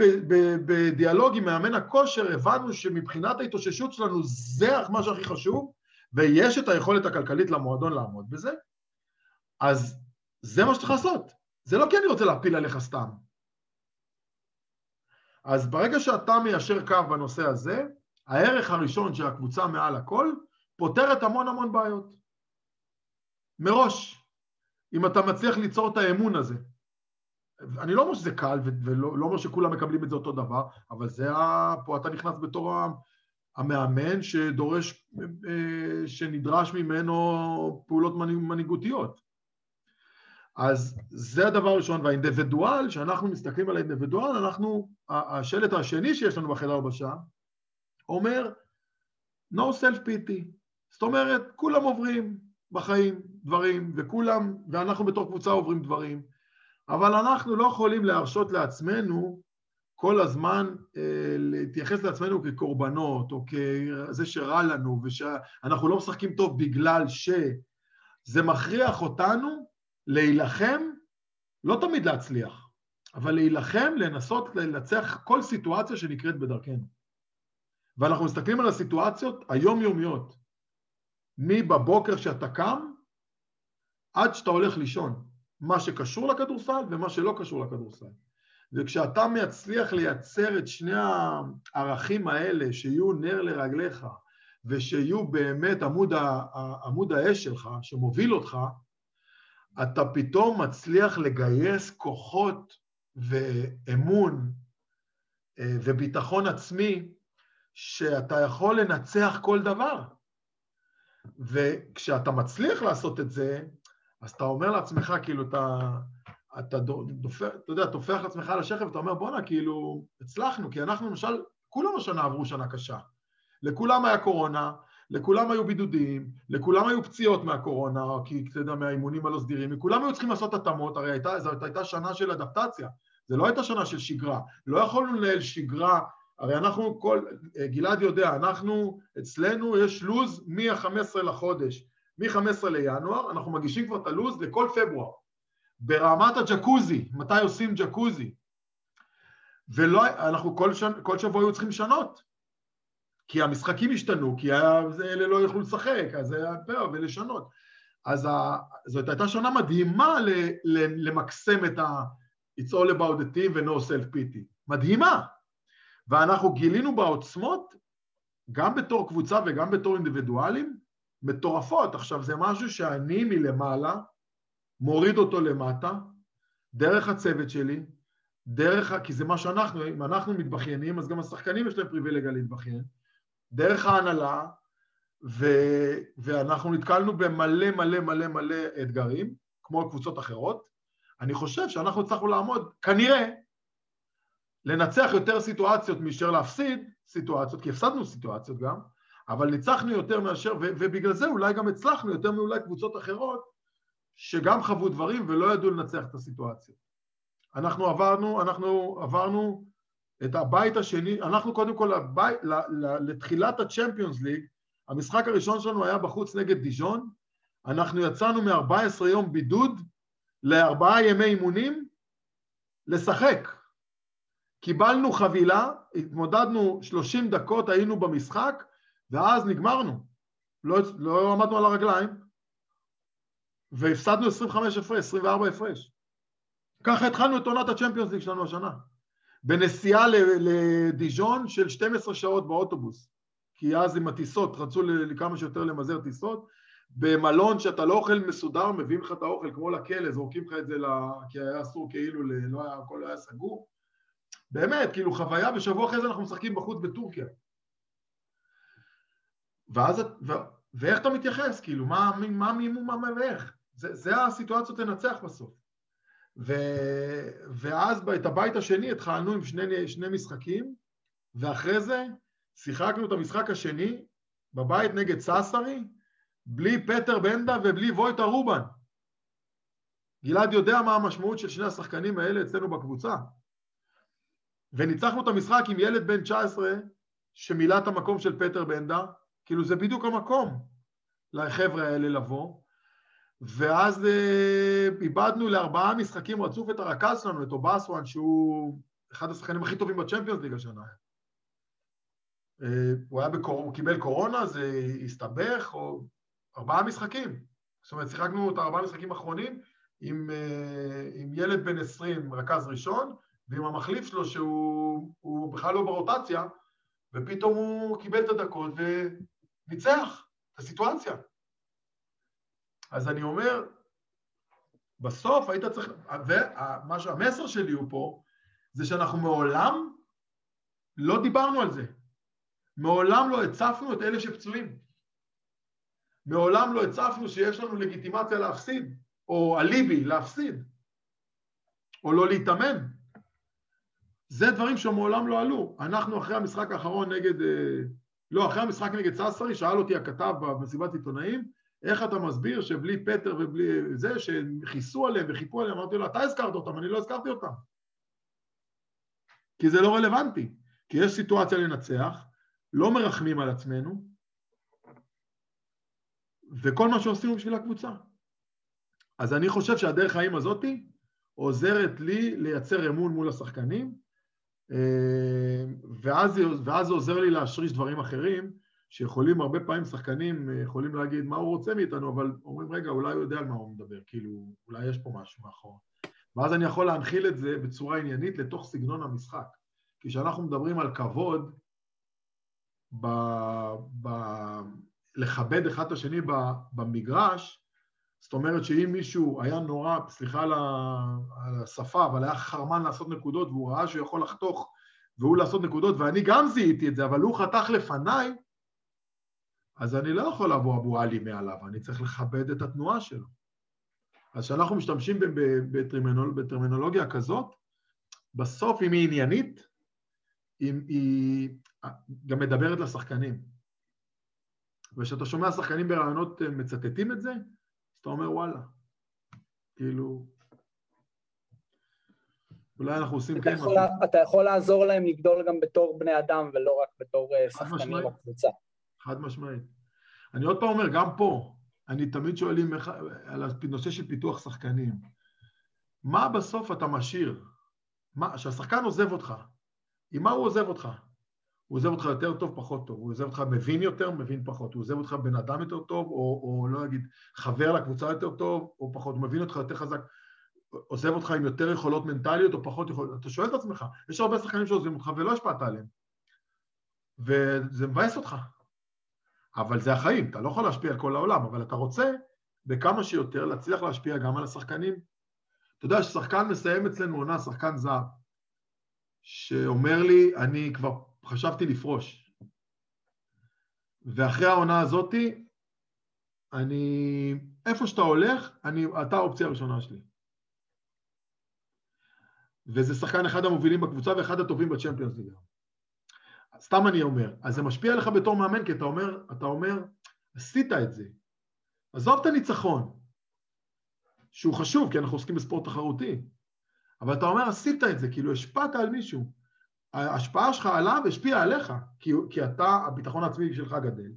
בדיאלוג עם מאמן הכושר הבנו שמבחינת ההתאוששות שלנו זה מה שהכי חשוב, ויש את היכולת הכלכלית למועדון לעמוד בזה, אז זה מה שצריך לעשות. זה לא כי אני רוצה להפיל עליך סתם. אז ברגע שאתה מיישר קו בנושא הזה, הערך הראשון של הקבוצה מעל הכל פותרת המון המון בעיות. מראש, אם אתה מצליח ליצור את האמון הזה. אני לא אומר שזה קל ולא לא אומר שכולם מקבלים את זה אותו דבר, אבל זה, ה... פה אתה נכנס בתור המאמן שדורש, אה, שנדרש ממנו פעולות מנהיגותיות. אז זה הדבר הראשון, והאינדיבידואל, כשאנחנו מסתכלים על האינדיבידואל, אנחנו, השלט השני שיש לנו בחדר הלבשה, אומר no self pity, זאת אומרת, כולם עוברים בחיים דברים, וכולם, ואנחנו בתור קבוצה עוברים דברים, אבל אנחנו לא יכולים להרשות לעצמנו כל הזמן אה, להתייחס לעצמנו כקורבנות, או כזה שרע לנו, ושאנחנו לא משחקים טוב בגלל ש... זה מכריח אותנו להילחם, לא תמיד להצליח, אבל להילחם, לנסות לנצח כל סיטואציה שנקראת בדרכנו. ואנחנו מסתכלים על הסיטואציות היומיומיות, מבבוקר שאתה קם עד שאתה הולך לישון. מה שקשור לכדורסל ומה שלא קשור לכדורסל. וכשאתה מצליח לייצר את שני הערכים האלה, שיהיו נר לרגליך, ושיהיו באמת עמוד, ה, עמוד האש שלך, שמוביל אותך, אתה פתאום מצליח לגייס כוחות ואמון אה, וביטחון עצמי שאתה יכול לנצח כל דבר. וכשאתה מצליח לעשות את זה, אז אתה אומר לעצמך, כאילו, אתה, אתה, דופ, אתה יודע, טופח לעצמך על השכם ואתה אומר, בואנה, כאילו, הצלחנו, כי אנחנו למשל, כולם השנה עברו שנה קשה. לכולם היה קורונה, לכולם היו בידודים, לכולם היו פציעות מהקורונה, כי אתה יודע, מהאימונים הלא סדירים, לכולם היו צריכים לעשות התאמות, הרי הייתה, זאת הייתה שנה של אדפטציה, זה לא הייתה שנה של שגרה, לא יכולנו לנהל שגרה, הרי אנחנו, כל, גלעד יודע, אנחנו, אצלנו יש לו"ז מ-15 לחודש, מ-15 לינואר, אנחנו מגישים כבר את הלו"ז לכל פברואר, ברמת הג'קוזי, מתי עושים ג'קוזי, ולא, אנחנו כל, שנ, כל שבוע היו צריכים לשנות, כי המשחקים השתנו, כי היה, אלה לא יכלו לשחק, אז זה היה פר ולשנות. אז ה, זאת הייתה שנה מדהימה ל, ל, למקסם את ה- It's all about the team ו-no self pity. מדהימה. ואנחנו גילינו בעוצמות, גם בתור קבוצה וגם בתור אינדיבידואלים, מטורפות. עכשיו, זה משהו שאני מלמעלה מוריד אותו למטה, דרך הצוות שלי, דרך, כי זה מה שאנחנו, אם אנחנו מתבכיינים, אז גם השחקנים יש להם פריבילגיה להתבכיין, דרך ההנהלה, ו, ואנחנו נתקלנו במלא מלא מלא מלא אתגרים, כמו קבוצות אחרות. אני חושב שאנחנו הצלחנו לעמוד, כנראה, לנצח יותר סיטואציות מאשר להפסיד סיטואציות, כי הפסדנו סיטואציות גם, אבל ניצחנו יותר מאשר, ו, ובגלל זה אולי גם הצלחנו יותר מאולי קבוצות אחרות, שגם חוו דברים ולא ידעו לנצח את הסיטואציות. אנחנו עברנו, אנחנו עברנו את הבית השני, אנחנו קודם כל לבית, לתחילת הצ'מפיונס ליג, המשחק הראשון שלנו היה בחוץ נגד דיז'ון, אנחנו יצאנו מ-14 יום בידוד לארבעה ימי אימונים לשחק. קיבלנו חבילה, התמודדנו 30 דקות, היינו במשחק, ואז נגמרנו. לא, לא עמדנו על הרגליים, והפסדנו 25 הפרש, 24 הפרש. ככה התחלנו את עונת הצ'מפיונס ליג שלנו השנה. בנסיעה לדיז'ון של 12 שעות באוטובוס, כי אז עם הטיסות, רצו לכמה שיותר למזער טיסות, במלון שאתה לא אוכל מסודר, מביאים לך את האוכל כמו לכלא, זורקים לך את זה, לה... כי היה אסור כאילו, לא היה, הכל היה סגור. באמת, כאילו חוויה, ושבוע אחרי זה אנחנו משחקים בחוץ בטורקיה. ואז, ו... ואיך אתה מתייחס, כאילו, מה, מה מימו, מה, מה ואיך? זה, זה הסיטואציות לנצח בסוף. ו... ואז את הבית השני התחלנו עם שני, שני משחקים, ואחרי זה שיחקנו את המשחק השני בבית נגד ססרי, בלי פטר בנדה ובלי וויטה רובן. גלעד יודע מה המשמעות של שני השחקנים האלה אצלנו בקבוצה. וניצחנו את המשחק עם ילד בן 19 שמילא את המקום של פטר בנדה, כאילו זה בדיוק המקום לחבר'ה האלה לבוא, ואז אה, איבדנו לארבעה משחקים רצוף את הרכז שלנו, את אובסואן, שהוא אחד השחקנים הכי טובים בצ'מפיונס ליג השנה. אה, הוא היה בקור... הוא קיבל קורונה, זה הסתבך, או ארבעה משחקים. זאת אומרת, שיחקנו את הארבעה משחקים האחרונים עם, אה, עם ילד בן 20, רכז ראשון, ועם המחליף שלו שהוא בכלל לא ברוטציה, ופתאום הוא קיבל את הדקות וניצח את הסיטואציה. אז אני אומר, בסוף היית צריך, והמסר שלי הוא פה, זה שאנחנו מעולם לא דיברנו על זה. מעולם לא הצפנו את אלה שפצועים. מעולם לא הצפנו שיש לנו לגיטימציה להפסיד, או אליבי להפסיד, או לא להתאמן. זה דברים שמעולם לא עלו. אנחנו אחרי המשחק האחרון נגד, אה, לא, אחרי המשחק נגד ססרי, שאל אותי הכתב במסיבת עיתונאים, איך אתה מסביר שבלי פטר ובלי זה, שכיסו עליהם וחיפו עליהם, אמרתי לו, אתה הזכרת אותם, אני לא הזכרתי אותם. כי זה לא רלוונטי. כי יש סיטואציה לנצח, לא מרחמים על עצמנו, וכל מה שעושים בשביל הקבוצה. אז אני חושב שהדרך חיים הזאתי עוזרת לי לייצר אמון מול השחקנים, ואז, ואז זה עוזר לי להשריש דברים אחרים, שיכולים הרבה פעמים שחקנים אה, יכולים להגיד מה הוא רוצה מאיתנו, אבל אומרים רגע, אולי הוא יודע על מה הוא מדבר, כאילו, אולי יש פה משהו מאחור. ואז אני יכול להנחיל את זה בצורה עניינית לתוך סגנון המשחק. כי כשאנחנו מדברים על כבוד, ב, ב, לכבד אחד את השני במגרש, זאת אומרת שאם מישהו היה נורא, סליחה על השפה, אבל היה חרמן לעשות נקודות והוא ראה שהוא יכול לחתוך והוא לעשות נקודות, ואני גם זיהיתי את זה, אבל הוא חתך לפניי, אז אני לא יכול לבוא אבו עלי מעליו, אני צריך לכבד את התנועה שלו. אז כשאנחנו משתמשים בטרמינול, בטרמינולוגיה כזאת, בסוף אם היא עניינית, אם היא גם מדברת לשחקנים. וכשאתה שומע שחקנים ברעיונות מצטטים את זה, אתה אומר וואלה, כאילו, אולי אנחנו עושים אתה כן... יכול, משהו. אתה יכול לעזור להם לגדול גם בתור בני אדם ולא רק בתור אה, שחקנים או קבוצה. חד משמעית. אני עוד פעם אומר, גם פה, אני תמיד שואלים על הנושא של פיתוח שחקנים. מה בסוף אתה משאיר? כשהשחקן עוזב אותך, עם מה הוא עוזב אותך? הוא עוזב אותך יותר טוב, פחות טוב, הוא עוזב אותך מבין יותר, מבין פחות, הוא עוזב אותך בן אדם יותר טוב, או, או לא אגיד, חבר לקבוצה יותר טוב, או פחות, הוא מבין אותך יותר חזק, עוזב אותך עם יותר יכולות מנטליות או פחות יכולות, אתה שואל את עצמך, יש הרבה שחקנים שעוזבים אותך ולא השפעת עליהם, וזה מבאס אותך, אבל זה החיים, אתה לא יכול להשפיע על כל העולם, אבל אתה רוצה בכמה שיותר להצליח להשפיע גם על השחקנים. אתה יודע, ששחקן מסיים אצלנו עונה, שחקן זר, שאומר לי, אני כבר חשבתי לפרוש. ואחרי העונה הזאתי, אני, איפה שאתה הולך, אני, אתה האופציה הראשונה שלי. וזה שחקן אחד המובילים בקבוצה ואחד הטובים בצ'מפיונס ליגה. סתם אני אומר, אז זה משפיע עליך בתור מאמן, כי אתה אומר, אתה אומר, עשית את זה. עזוב את הניצחון, שהוא חשוב, כי אנחנו עוסקים בספורט תחרותי, אבל אתה אומר, עשית את זה, כאילו השפעת על מישהו. ההשפעה שלך עליו השפיעה עליך, כי, כי אתה, הביטחון העצמי שלך גדל,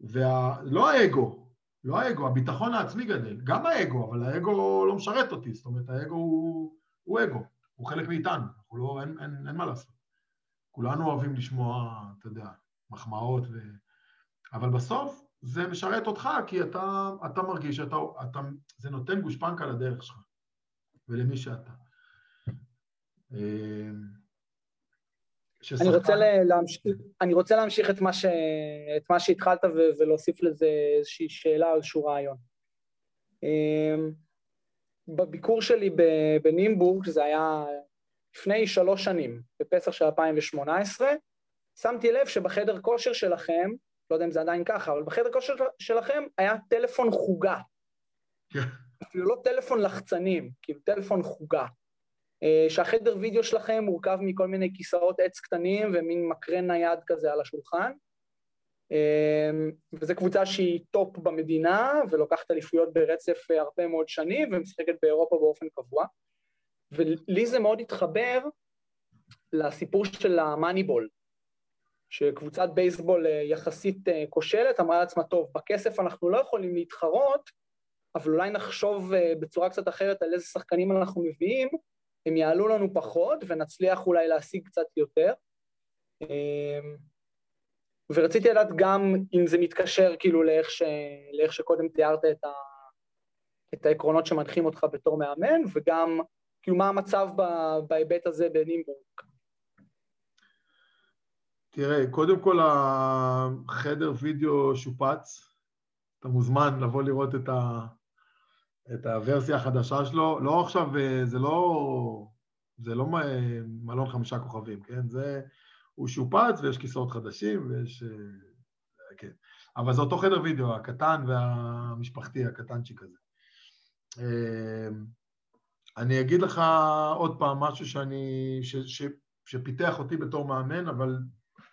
ולא האגו, לא האגו, הביטחון העצמי גדל, גם האגו, אבל האגו לא משרת אותי, זאת אומרת, האגו הוא, הוא אגו, הוא חלק מאיתנו, לא, אין, אין, אין מה לעשות. כולנו אוהבים לשמוע, אתה יודע, מחמאות, ו... אבל בסוף זה משרת אותך, כי אתה, אתה מרגיש שאתה, אתה, זה נותן גושפנקה לדרך שלך ולמי שאתה. אני, רוצה להמשיך, אני רוצה להמשיך את מה, ש, את מה שהתחלת ו, ולהוסיף לזה איזושהי שאלה או איזשהו רעיון. אמ, בביקור שלי בנימבורג, זה היה לפני שלוש שנים, בפסח של 2018, שמתי לב שבחדר כושר שלכם, לא יודע אם זה עדיין ככה, אבל בחדר כושר שלכם היה טלפון חוגה. כן. אפילו לא טלפון לחצנים, כאילו טלפון חוגה. אה, שהחדר וידאו שלכם מורכב מכל מיני כיסאות עץ קטנים ומין מקרן נייד כזה על השולחן. אה, וזו קבוצה שהיא טופ במדינה ולוקחת אליפויות ברצף הרבה מאוד שנים ומשחקת באירופה באופן קבוע. ולי זה מאוד התחבר לסיפור של ה Moneyball, שקבוצת בייסבול אה, יחסית כושלת אמרה לעצמה, טוב, בכסף אנחנו לא יכולים להתחרות, אבל אולי נחשוב בצורה קצת אחרת על איזה שחקנים אנחנו מביאים, הם יעלו לנו פחות ונצליח אולי להשיג קצת יותר. אמ, ורציתי לדעת גם אם זה מתקשר כאילו לאיך, ש... לאיך שקודם תיארת את, ה... את העקרונות שמנחים אותך בתור מאמן, וגם כאילו מה המצב ב... בהיבט הזה בנימבורג. תראה, קודם כל החדר וידאו שופץ, אתה מוזמן לבוא לראות את, ה... את הוורסיה החדשה שלו, לא עכשיו, אה, זה לא, זה לא מלון חמישה כוכבים, כן? זה, הוא שופץ ויש כיסאות חדשים ויש... אה, כן. אבל זה אותו חדר וידאו, הקטן והמשפחתי, הקטנצ'יק הזה. אה, אני אגיד לך עוד פעם משהו שאני, ש, ש, שפיתח אותי בתור מאמן, אבל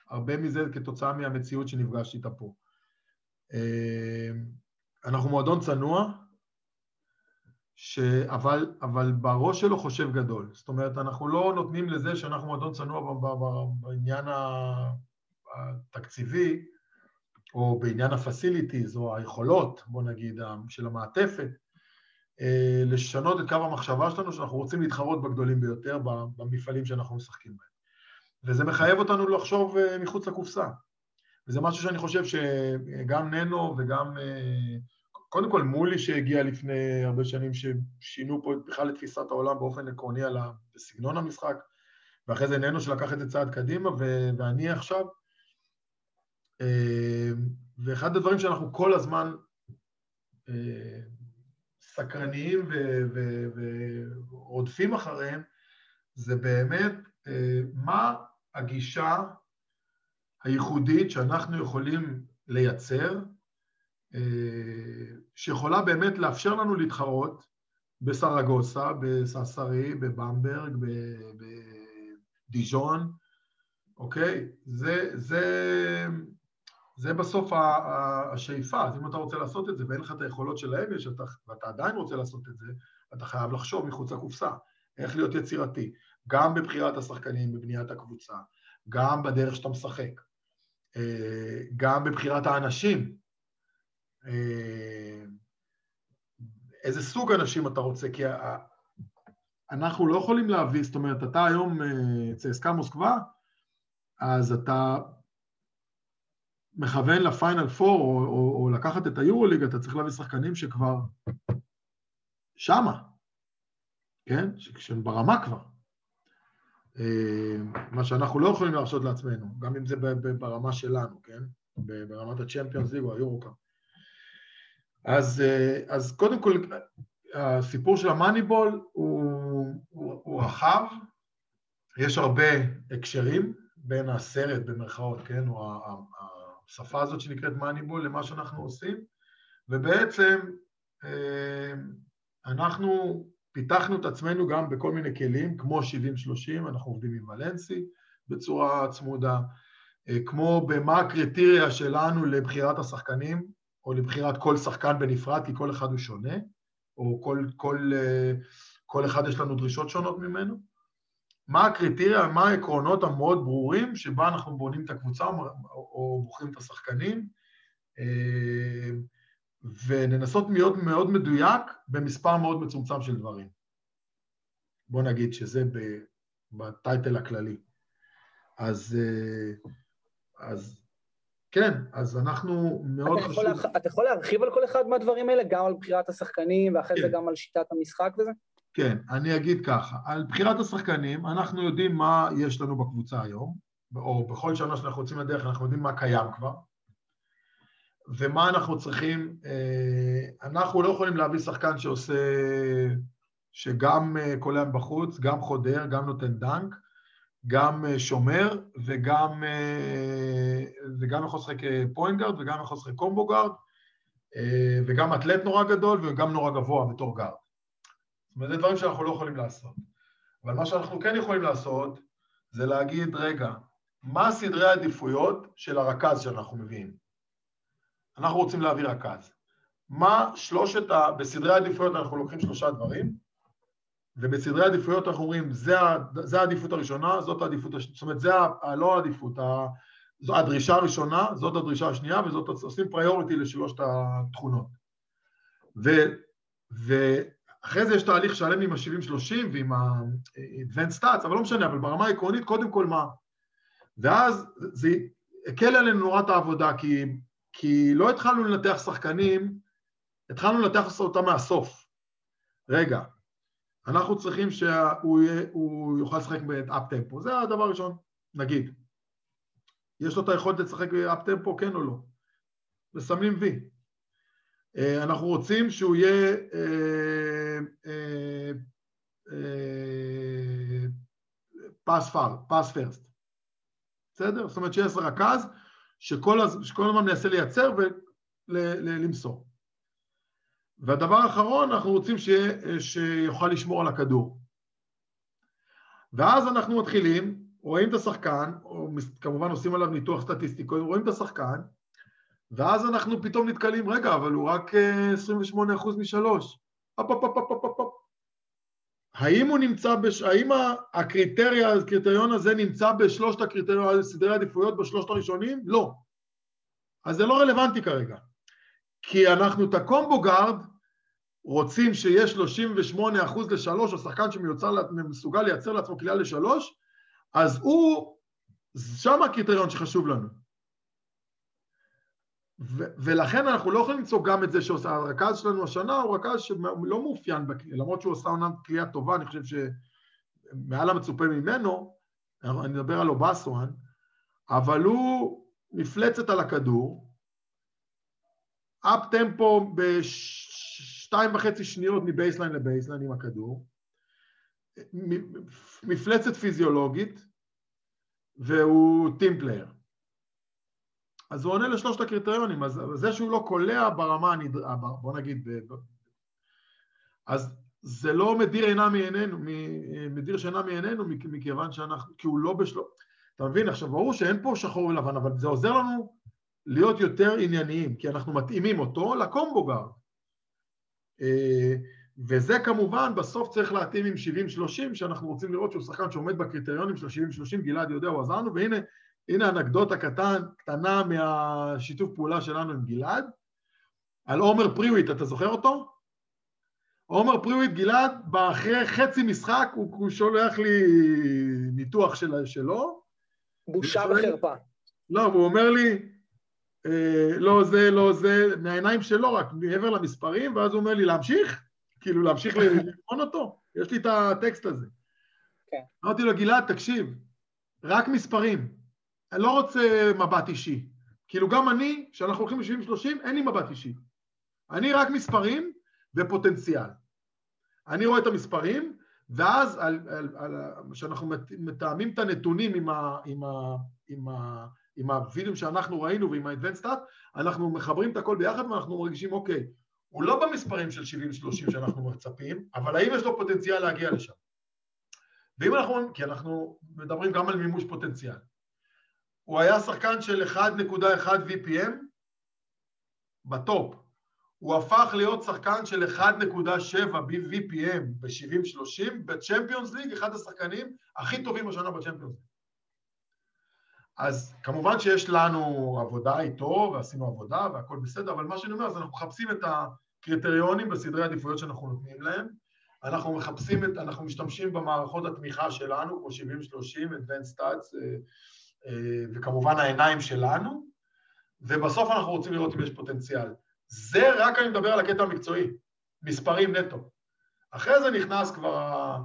הרבה מזה כתוצאה מהמציאות שנפגשתי איתה פה. אנחנו מועדון צנוע, ש... אבל, אבל בראש שלו חושב גדול. זאת אומרת, אנחנו לא נותנים לזה שאנחנו מועדון צנוע בעניין התקציבי, או בעניין הפסיליטיז, או היכולות, בוא נגיד, של המעטפת, אה, לשנות את קו המחשבה שלנו, שאנחנו רוצים להתחרות בגדולים ביותר במפעלים שאנחנו משחקים בהם. וזה מחייב אותנו לחשוב אה, מחוץ לקופסה. וזה משהו שאני חושב שגם ננו וגם אה, קודם כל מולי שהגיע לפני הרבה שנים ששינו פה בכלל את תפיסת העולם באופן עקרוני על סגנון המשחק, ואחרי זה ננו שלקח את זה צעד קדימה, ו- ואני עכשיו, ואחד הדברים שאנחנו כל הזמן סקרניים ורודפים אחריהם, זה באמת מה הגישה הייחודית שאנחנו יכולים לייצר, שיכולה באמת לאפשר לנו להתחרות בסרגוסה, בססרי, בבמברג, בדיז'ון, אוקיי? זה, זה, זה בסוף השאיפה, אז אם אתה רוצה לעשות את זה ואין לך את היכולות שלהם יש, ואתה עדיין רוצה לעשות את זה, אתה חייב לחשוב מחוץ לקופסה, איך להיות יצירתי, גם בבחירת השחקנים, בבניית הקבוצה, גם בדרך שאתה משחק, אה, גם בבחירת האנשים, איזה סוג אנשים אתה רוצה, כי אנחנו לא יכולים להביא, זאת אומרת, אתה היום אה, צסקה מוסקבה, אז אתה מכוון לפיינל פור, או, או, או לקחת את היורוליג, אתה צריך להביא שחקנים שכבר שמה, כן? שהם ברמה כבר. אה, מה שאנחנו לא יכולים להרשות לעצמנו, גם אם זה ברמה שלנו, כן? ברמת הצ'מפיונס ליג או היורוקאפ. אז, אה, אז קודם כל, הסיפור של המאניבול הוא, הוא, הוא רחב, יש הרבה הקשרים בין הסרט במרכאות, כן, או השפה הזאת שנקראת מאניבול למה שאנחנו עושים, ובעצם אה, אנחנו פיתחנו את עצמנו גם בכל מיני כלים, כמו 70-30, אנחנו עובדים עם ולנסי בצורה צמודה, אה, כמו במה הקריטריה שלנו לבחירת השחקנים, או לבחירת כל שחקן בנפרד, כי כל אחד הוא שונה, או כל, כל, אה, כל אחד יש לנו דרישות שונות ממנו. מה הקריטריה, מה העקרונות המאוד ברורים שבה אנחנו בונים את הקבוצה או בוחרים את השחקנים, אה, ולנסות להיות מאוד מדויק במספר מאוד מצומצם של דברים. בוא נגיד שזה בטייטל הכללי. אז, אה, אז כן, אז אנחנו מאוד חשוב... יכול, אתה יכול להרחיב על כל אחד מהדברים האלה, גם על בחירת השחקנים ואחרי כן. זה גם על שיטת המשחק וזה? כן, אני אגיד ככה, על בחירת השחקנים, אנחנו יודעים מה יש לנו בקבוצה היום, או בכל שנה שאנחנו יוצאים לדרך אנחנו יודעים מה קיים כבר, ומה אנחנו צריכים, אה, אנחנו לא יכולים להביא שחקן שעושה, שגם אה, קולע בחוץ, גם חודר, גם נותן דאנק, גם אה, שומר וגם, וגם יכול לשחק point וגם יכול לשחק combo guard וגם אתלט נורא גדול וגם נורא גבוה בתור גארד. זאת אומרת, זה דברים שאנחנו לא יכולים לעשות. אבל מה שאנחנו כן יכולים לעשות זה להגיד, רגע, מה סדרי העדיפויות של הרכז שאנחנו מביאים? אנחנו רוצים להביא רכז. מה שלושת ה... בסדרי העדיפויות אנחנו לוקחים שלושה דברים, ובסדרי העדיפויות אנחנו אומרים, זה העדיפות הראשונה, זאת העדיפות השנייה, זאת אומרת, זה ה... לא העדיפות, ה... זו הדרישה הראשונה, זאת הדרישה השנייה, וזאת עושים פריוריטי לשלושת התכונות. ו... ואחרי זה יש תהליך שלם עם ה-70-30 ועם ה-advanced stats, אבל לא משנה, אבל ברמה העקרונית, קודם כל מה? ואז זה הקל עלינו נורא את העבודה, כי כי לא התחלנו לנתח שחקנים, התחלנו לנתח אותם מהסוף. רגע, אנחנו צריכים שהוא יוכל לשחק באפ טמפו, זה הדבר הראשון, נגיד. יש לו את היכולת לשחק באפ טמפו, כן או לא? מסמנים וי. אה, אנחנו רוצים שהוא יהיה פס פאר, פס פרסט. בסדר? זאת אומרת שיש רכז שכל, שכל הזמן מנסה לייצר ולמסור. והדבר האחרון, אנחנו רוצים שיה, שיוכל לשמור על הכדור. ואז אנחנו מתחילים, רואים את השחקן, או כמובן עושים עליו ניתוח סטטיסטי, רואים את השחקן, ואז אנחנו פתאום נתקלים, רגע, אבל הוא רק 28% אה, משלוש. הופ, הופ, הופ, הופ, הופ, הופ. האם הוא נמצא, בש... האם הקריטריה, הקריטריון הזה נמצא בשלושת הקריטריונים, סדרי עדיפויות בשלושת הראשונים? לא. אז זה לא רלוונטי כרגע. כי אנחנו את ה combo guard רוצים שיהיה 38 אחוז לשלוש, או שחקן שמסוגל לייצר לעצמו קליעה לשלוש, אז הוא, שם הקריטריון שחשוב לנו. ו- ולכן אנחנו לא יכולים למצוא גם את זה שעושה, הרכז שלנו השנה הוא רכז שלא מאופיין בקליעה, למרות שהוא עושה עונת קליעה טובה, אני חושב שמעל המצופה ממנו, אני מדבר על אובסואן, אבל הוא, מפלצת על הכדור, up tempo בשתיים וחצי שניות מ baseline ל baseline עם הכדור, מפלצת פיזיולוגית, והוא team player. אז הוא עונה לשלושת הקריטריונים, אז זה שהוא לא קולע ברמה הנדרשת, בוא נגיד, אז זה לא מדיר עינה מעינינו, מדיר שינה מעינינו, מכיוון שאנחנו, כי הוא לא בשלו... אתה מבין? עכשיו, ברור שאין פה שחור ולבן, אבל זה עוזר לנו להיות יותר ענייניים, כי אנחנו מתאימים אותו ל combo guard. אה, וזה כמובן, בסוף צריך להתאים עם 70-30, שאנחנו רוצים לראות שהוא שחקן שעומד בקריטריונים של 70-30, גלעד יודע, הוא עזר לנו, והנה הנה אנקדוטה קטן, קטנה מהשיתוף פעולה שלנו עם גלעד, על עומר פריוויט, אתה זוכר אותו? עומר פריוויט, גלעד, אחרי חצי משחק הוא, הוא שולח לי ניתוח של, שלו. בושה וחרפה. לא, הוא אומר לי, לא זה, לא זה, מהעיניים שלו רק, מעבר למספרים, ואז הוא אומר לי, להמשיך? כאילו, להמשיך לבחון אותו? יש לי את הטקסט הזה. כן. אמרתי לו, גלעד, תקשיב, רק מספרים. אני לא רוצה מבט אישי. כאילו, גם אני, כשאנחנו הולכים ל-70-30, אין לי מבט אישי. אני רק מספרים ופוטנציאל. אני רואה את המספרים, ואז כשאנחנו מתאמים את הנתונים עם, ה, עם, ה, עם, ה, עם הווידאו שאנחנו ראינו ועם ה-advanced stat, אנחנו מחברים את הכל ביחד ואנחנו מרגישים, אוקיי, הוא לא במספרים של 70-30 שאנחנו מצפים, אבל האם יש לו פוטנציאל להגיע לשם? ואם אנחנו, כי אנחנו מדברים גם על מימוש פוטנציאל. הוא היה שחקן של 1.1 VPM בטופ. הוא הפך להיות שחקן של 1.7 VPM ב-70-30 בצ'מפיונס ליג, אחד השחקנים הכי טובים השנה בצ'מפיונס ליג. אז כמובן שיש לנו עבודה איתו, ועשינו עבודה והכל בסדר, אבל מה שאני אומר, אז אנחנו מחפשים את הקריטריונים בסדרי העדיפויות שאנחנו נותנים להם, אנחנו מחפשים את, אנחנו משתמשים במערכות התמיכה שלנו, כמו 70-30, Advanced Stats, אה, אה, וכמובן העיניים שלנו, ובסוף אנחנו רוצים לראות אם יש פוטנציאל. זה רק אני מדבר על הקטע המקצועי, מספרים נטו. אחרי זה נכנס כבר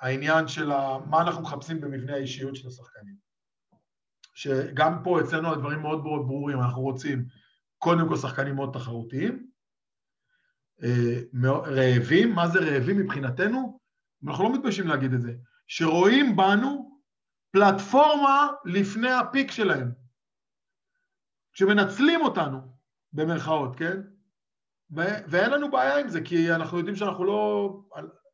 העניין של מה אנחנו מחפשים במבנה האישיות של השחקנים. שגם פה אצלנו הדברים מאוד מאוד ברורים, אנחנו רוצים קודם כל שחקנים מאוד תחרותיים, אה, רעבים, מה זה רעבים מבחינתנו? אנחנו לא מתביישים להגיד את זה, שרואים בנו פלטפורמה לפני הפיק שלהם, שמנצלים אותנו, במרכאות, כן? ו- ואין לנו בעיה עם זה, כי אנחנו יודעים שאנחנו לא...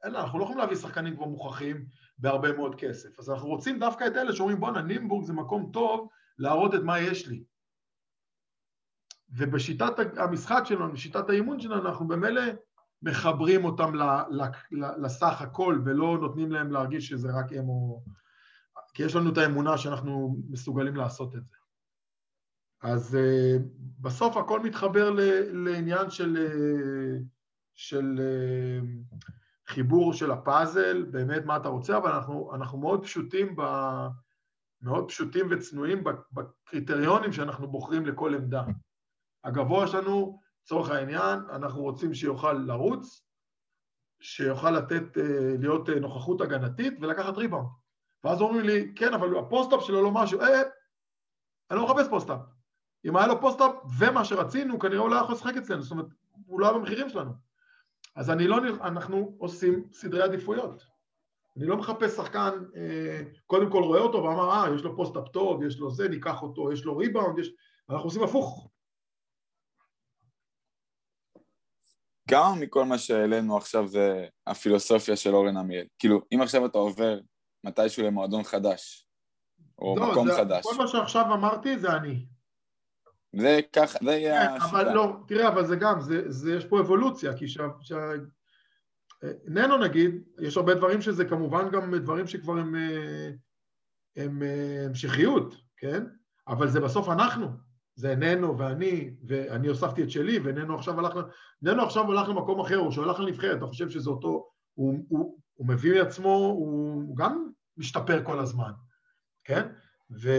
אין, אנחנו לא יכולים להביא שחקנים כבר מוכחים בהרבה מאוד כסף. אז אנחנו רוצים דווקא את אלה שאומרים, בואנה, נימבורג זה מקום טוב להראות את מה יש לי. ובשיטת המשחק שלנו, בשיטת האימון שלנו, אנחנו במילא מחברים אותם לסך הכל ולא נותנים להם להרגיש שזה רק הם או... כי יש לנו את האמונה שאנחנו מסוגלים לעשות את זה. אז uh, בסוף הכל מתחבר לעניין של, uh, של uh, חיבור של הפאזל, באמת מה אתה רוצה, אבל אנחנו, אנחנו מאוד פשוטים ב... מאוד פשוטים וצנועים בקריטריונים שאנחנו בוחרים לכל עמדה. הגבוה שלנו, לצורך העניין, אנחנו רוצים שיוכל לרוץ, שיוכל לתת, להיות נוכחות הגנתית ולקחת ריבאונד. ואז אומרים לי, כן, אבל ה post-up שלו לא משהו, אה, אני לא מחפש post-up. אם היה לו post-up ומה שרצינו, כנראה הוא לא יכול לשחק אצלנו, זאת אומרת, הוא לא היה במחירים שלנו. אז אני לא, אנחנו עושים סדרי עדיפויות. אני לא מחפש שחקן, אה, קודם כל רואה אותו ואמר, אה, יש לו post-up טוב, יש לו זה, ניקח אותו, יש לו ריבאונד, יש... אנחנו עושים הפוך. כמה מכל מה שהעלינו עכשיו זה הפילוסופיה של אורן עמיאל? כאילו, אם עכשיו אתה עובר מתישהו למועדון חדש, או לא, מקום זה, חדש. כל מה שעכשיו אמרתי זה אני. זה ככה, זה יהיה כן, השיטה. אבל לא, תראה, אבל זה גם, זה, זה, יש פה אבולוציה, כי ש... ש... ננו נגיד, יש הרבה דברים שזה כמובן גם דברים שכבר הם, אה, הם אה, המשכיות, כן? אבל זה בסוף אנחנו, זה ננו ואני, ואני הוספתי את שלי, וננו עכשיו הלך, ננו עכשיו הלך למקום אחר, הוא שהולך לנבחרת, אתה חושב שזה אותו, הוא, הוא, הוא מביא מעצמו, הוא גם משתפר כל הזמן, כן? ו,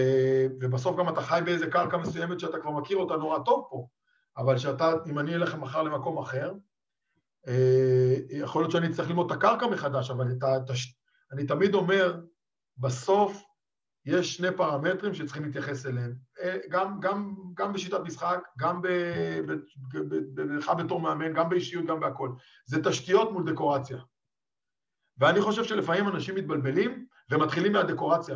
ובסוף גם אתה חי באיזה קרקע מסוימת שאתה כבר מכיר אותה נורא טוב פה, אבל שאתה, אם אני אלך מחר למקום אחר, אה, יכול להיות שאני אצטרך ללמוד את הקרקע מחדש, אבל את ה, את הש... אני תמיד אומר, בסוף יש שני פרמטרים שצריכים להתייחס אליהם, אה, גם, גם, גם בשיטת משחק, גם בך בתור מאמן, גם באישיות, גם בהכל. זה תשתיות מול דקורציה. ואני חושב שלפעמים אנשים מתבלבלים ומתחילים מהדקורציה.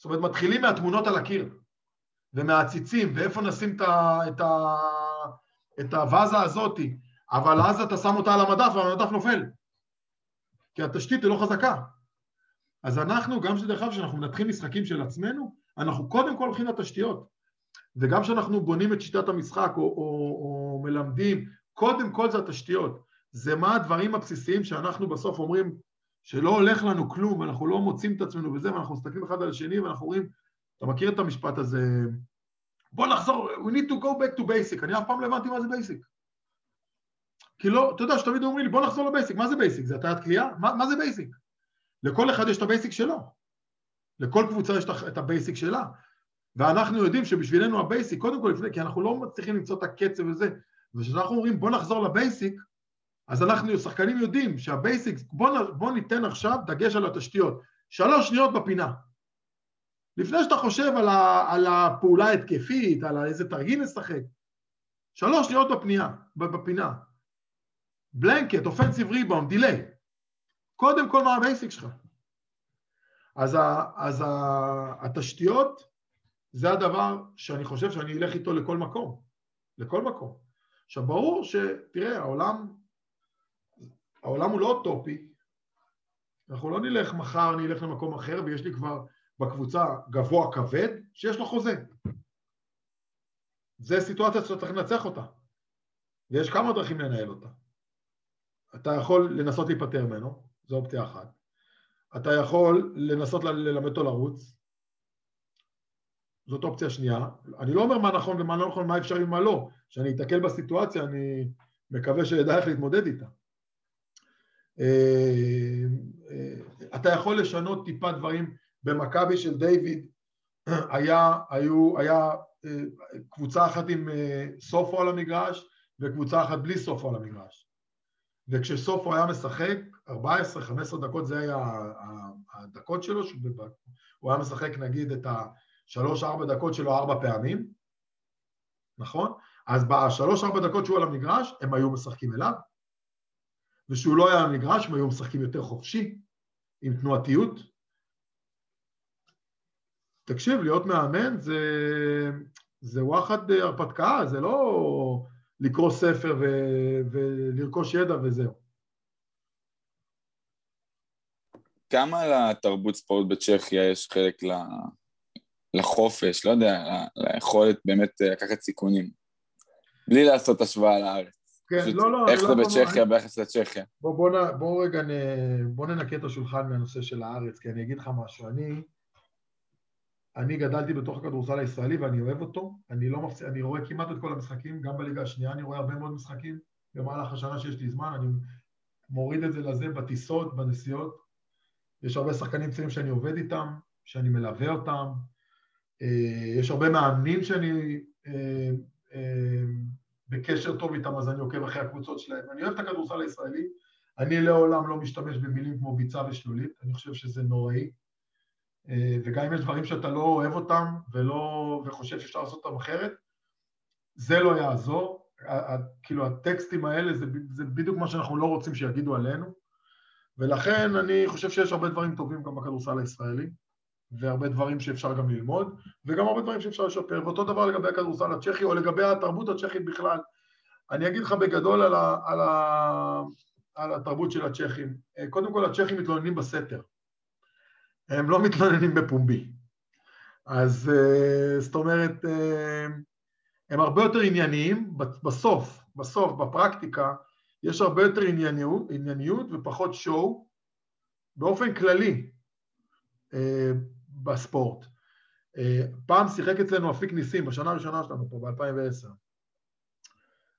זאת אומרת, מתחילים מהתמונות על הקיר, ומהעציצים, ואיפה נשים את, ה, את, ה, את הוואזה הזאתי, אבל אז אתה שם אותה על המדף והמדף נופל, כי התשתית היא לא חזקה. אז אנחנו, גם שדרך אגב, כשאנחנו מנתחים משחקים של עצמנו, אנחנו קודם כל הולכים לתשתיות. וגם כשאנחנו בונים את שיטת המשחק או, או, או מלמדים, קודם כל זה התשתיות. זה מה הדברים הבסיסיים שאנחנו בסוף אומרים שלא הולך לנו כלום, אנחנו לא מוצאים את עצמנו וזה, ואנחנו מסתכלים אחד על השני ואנחנו אומרים, אתה מכיר את המשפט הזה, בוא נחזור, we need to go back to basic, אני אף פעם לא הבנתי מה זה basic. כי לא, אתה יודע שתמיד אומרים לי, בוא נחזור ל basic, מה זה basic? זה הטיית קליעה? מה, מה זה basic? לכל אחד יש את ה basic שלו. לכל קבוצה יש את ה basic שלה. ואנחנו יודעים שבשבילנו ה basic, קודם כל לפני, כי אנחנו לא מצליחים למצוא את הקצב וזה, וכשאנחנו אומרים בוא נחזור ל basic, אז אנחנו, שחקנים יודעים שה basic, בוא, בוא ניתן עכשיו דגש על התשתיות. שלוש שניות בפינה. לפני שאתה חושב על, ה, על הפעולה ההתקפית, על איזה תרגיל לשחק, שלוש שניות בפנייה, בפינה. blanket, offensive rebound, delay. קודם כל מה ה basic שלך. אז, ה, אז ה, התשתיות זה הדבר שאני חושב שאני אלך איתו לכל מקום, לכל מקום. עכשיו ברור שתראה, העולם, העולם הוא לא אוטופי, אנחנו לא נלך מחר, אני אלך למקום אחר ויש לי כבר בקבוצה גבוה כבד שיש לו חוזה. זה סיטואציה שאתה צריך לנצח אותה, ויש כמה דרכים לנהל אותה. אתה יכול לנסות להיפטר ממנו, זו אופציה אחת. אתה יכול לנסות ללמד אותו לרוץ, זאת אופציה שנייה. אני לא אומר מה נכון ומה לא נכון, מה אפשרי ומה לא. כשאני אתקל בסיטואציה, אני מקווה שאדע איך להתמודד איתה. אה, אה, אתה יכול לשנות טיפה דברים. במכבי של דיוויד היה, היו, היה אה, קבוצה אחת עם סופו על המגרש וקבוצה אחת בלי סופו על המגרש. וכשסופו היה משחק, 14-15 דקות זה היה הדקות שלו, הוא היה משחק נגיד את השלוש-ארבע דקות שלו ארבע פעמים, נכון? אז בשלוש-ארבע דקות שהוא על המגרש, הם היו משחקים אליו, וכשהוא לא היה על המגרש, הם היו משחקים יותר חופשי, עם תנועתיות. תקשיב, להיות מאמן זה, זה וואחד הרפתקה, זה לא לקרוא ספר ו... ולרכוש ידע וזהו. כמה לתרבות ספורט בצ'כיה יש חלק לחופש, לא יודע, ליכולת באמת לקחת סיכונים, בלי לעשות השוואה לארץ. כן, לא, לא, איך לא זה בצ'כיה ביחס לצ'כיה? בוא, בוא, בוא רגע, בוא ננקה את השולחן מהנושא של הארץ, כי אני אגיד לך משהו, אני... אני גדלתי בתוך הכדורסל הישראלי ואני אוהב אותו, אני לא מפסיק, אני רואה כמעט את כל המשחקים, גם בליגה השנייה אני רואה הרבה מאוד משחקים. במהלך השנה שיש לי זמן, אני מוריד את זה לזה בטיסות, בנסיעות, יש הרבה שחקנים צעירים שאני עובד איתם, שאני מלווה אותם, אה, יש הרבה מאמנים שאני אה, אה, בקשר טוב איתם, אז אני עוקב אחרי הקבוצות שלהם. אני אוהב את הכדורסל הישראלי, אני לעולם לא משתמש במילים כמו ביצה ושלולית, אני חושב שזה נוראי. אה, וגם אם יש דברים שאתה לא אוהב אותם ולא, וחושב שאפשר לעשות אותם אחרת, זה לא יעזור. כאילו הטקסטים האלה זה, זה בדיוק מה שאנחנו לא רוצים שיגידו עלינו, ולכן אני חושב שיש הרבה דברים טובים גם בכדורסל הישראלי, והרבה דברים שאפשר גם ללמוד, וגם הרבה דברים שאפשר לשפר, ואותו דבר לגבי הכדורסל הצ'כי, או לגבי התרבות הצ'כית בכלל. אני אגיד לך בגדול על, ה, על, ה, על התרבות של הצ'כים. אה, קודם כל, הצ'כים מתלוננים בסתר. הם לא מתלוננים בפומבי. אז אה, זאת אומרת, אה, הם הרבה יותר ענייניים, בסוף, בסוף, בפרקטיקה, יש הרבה יותר ענייניות, ענייניות ופחות שואו באופן כללי בספורט. פעם שיחק אצלנו אפיק ניסים, בשנה הראשונה שלנו פה, ב-2010.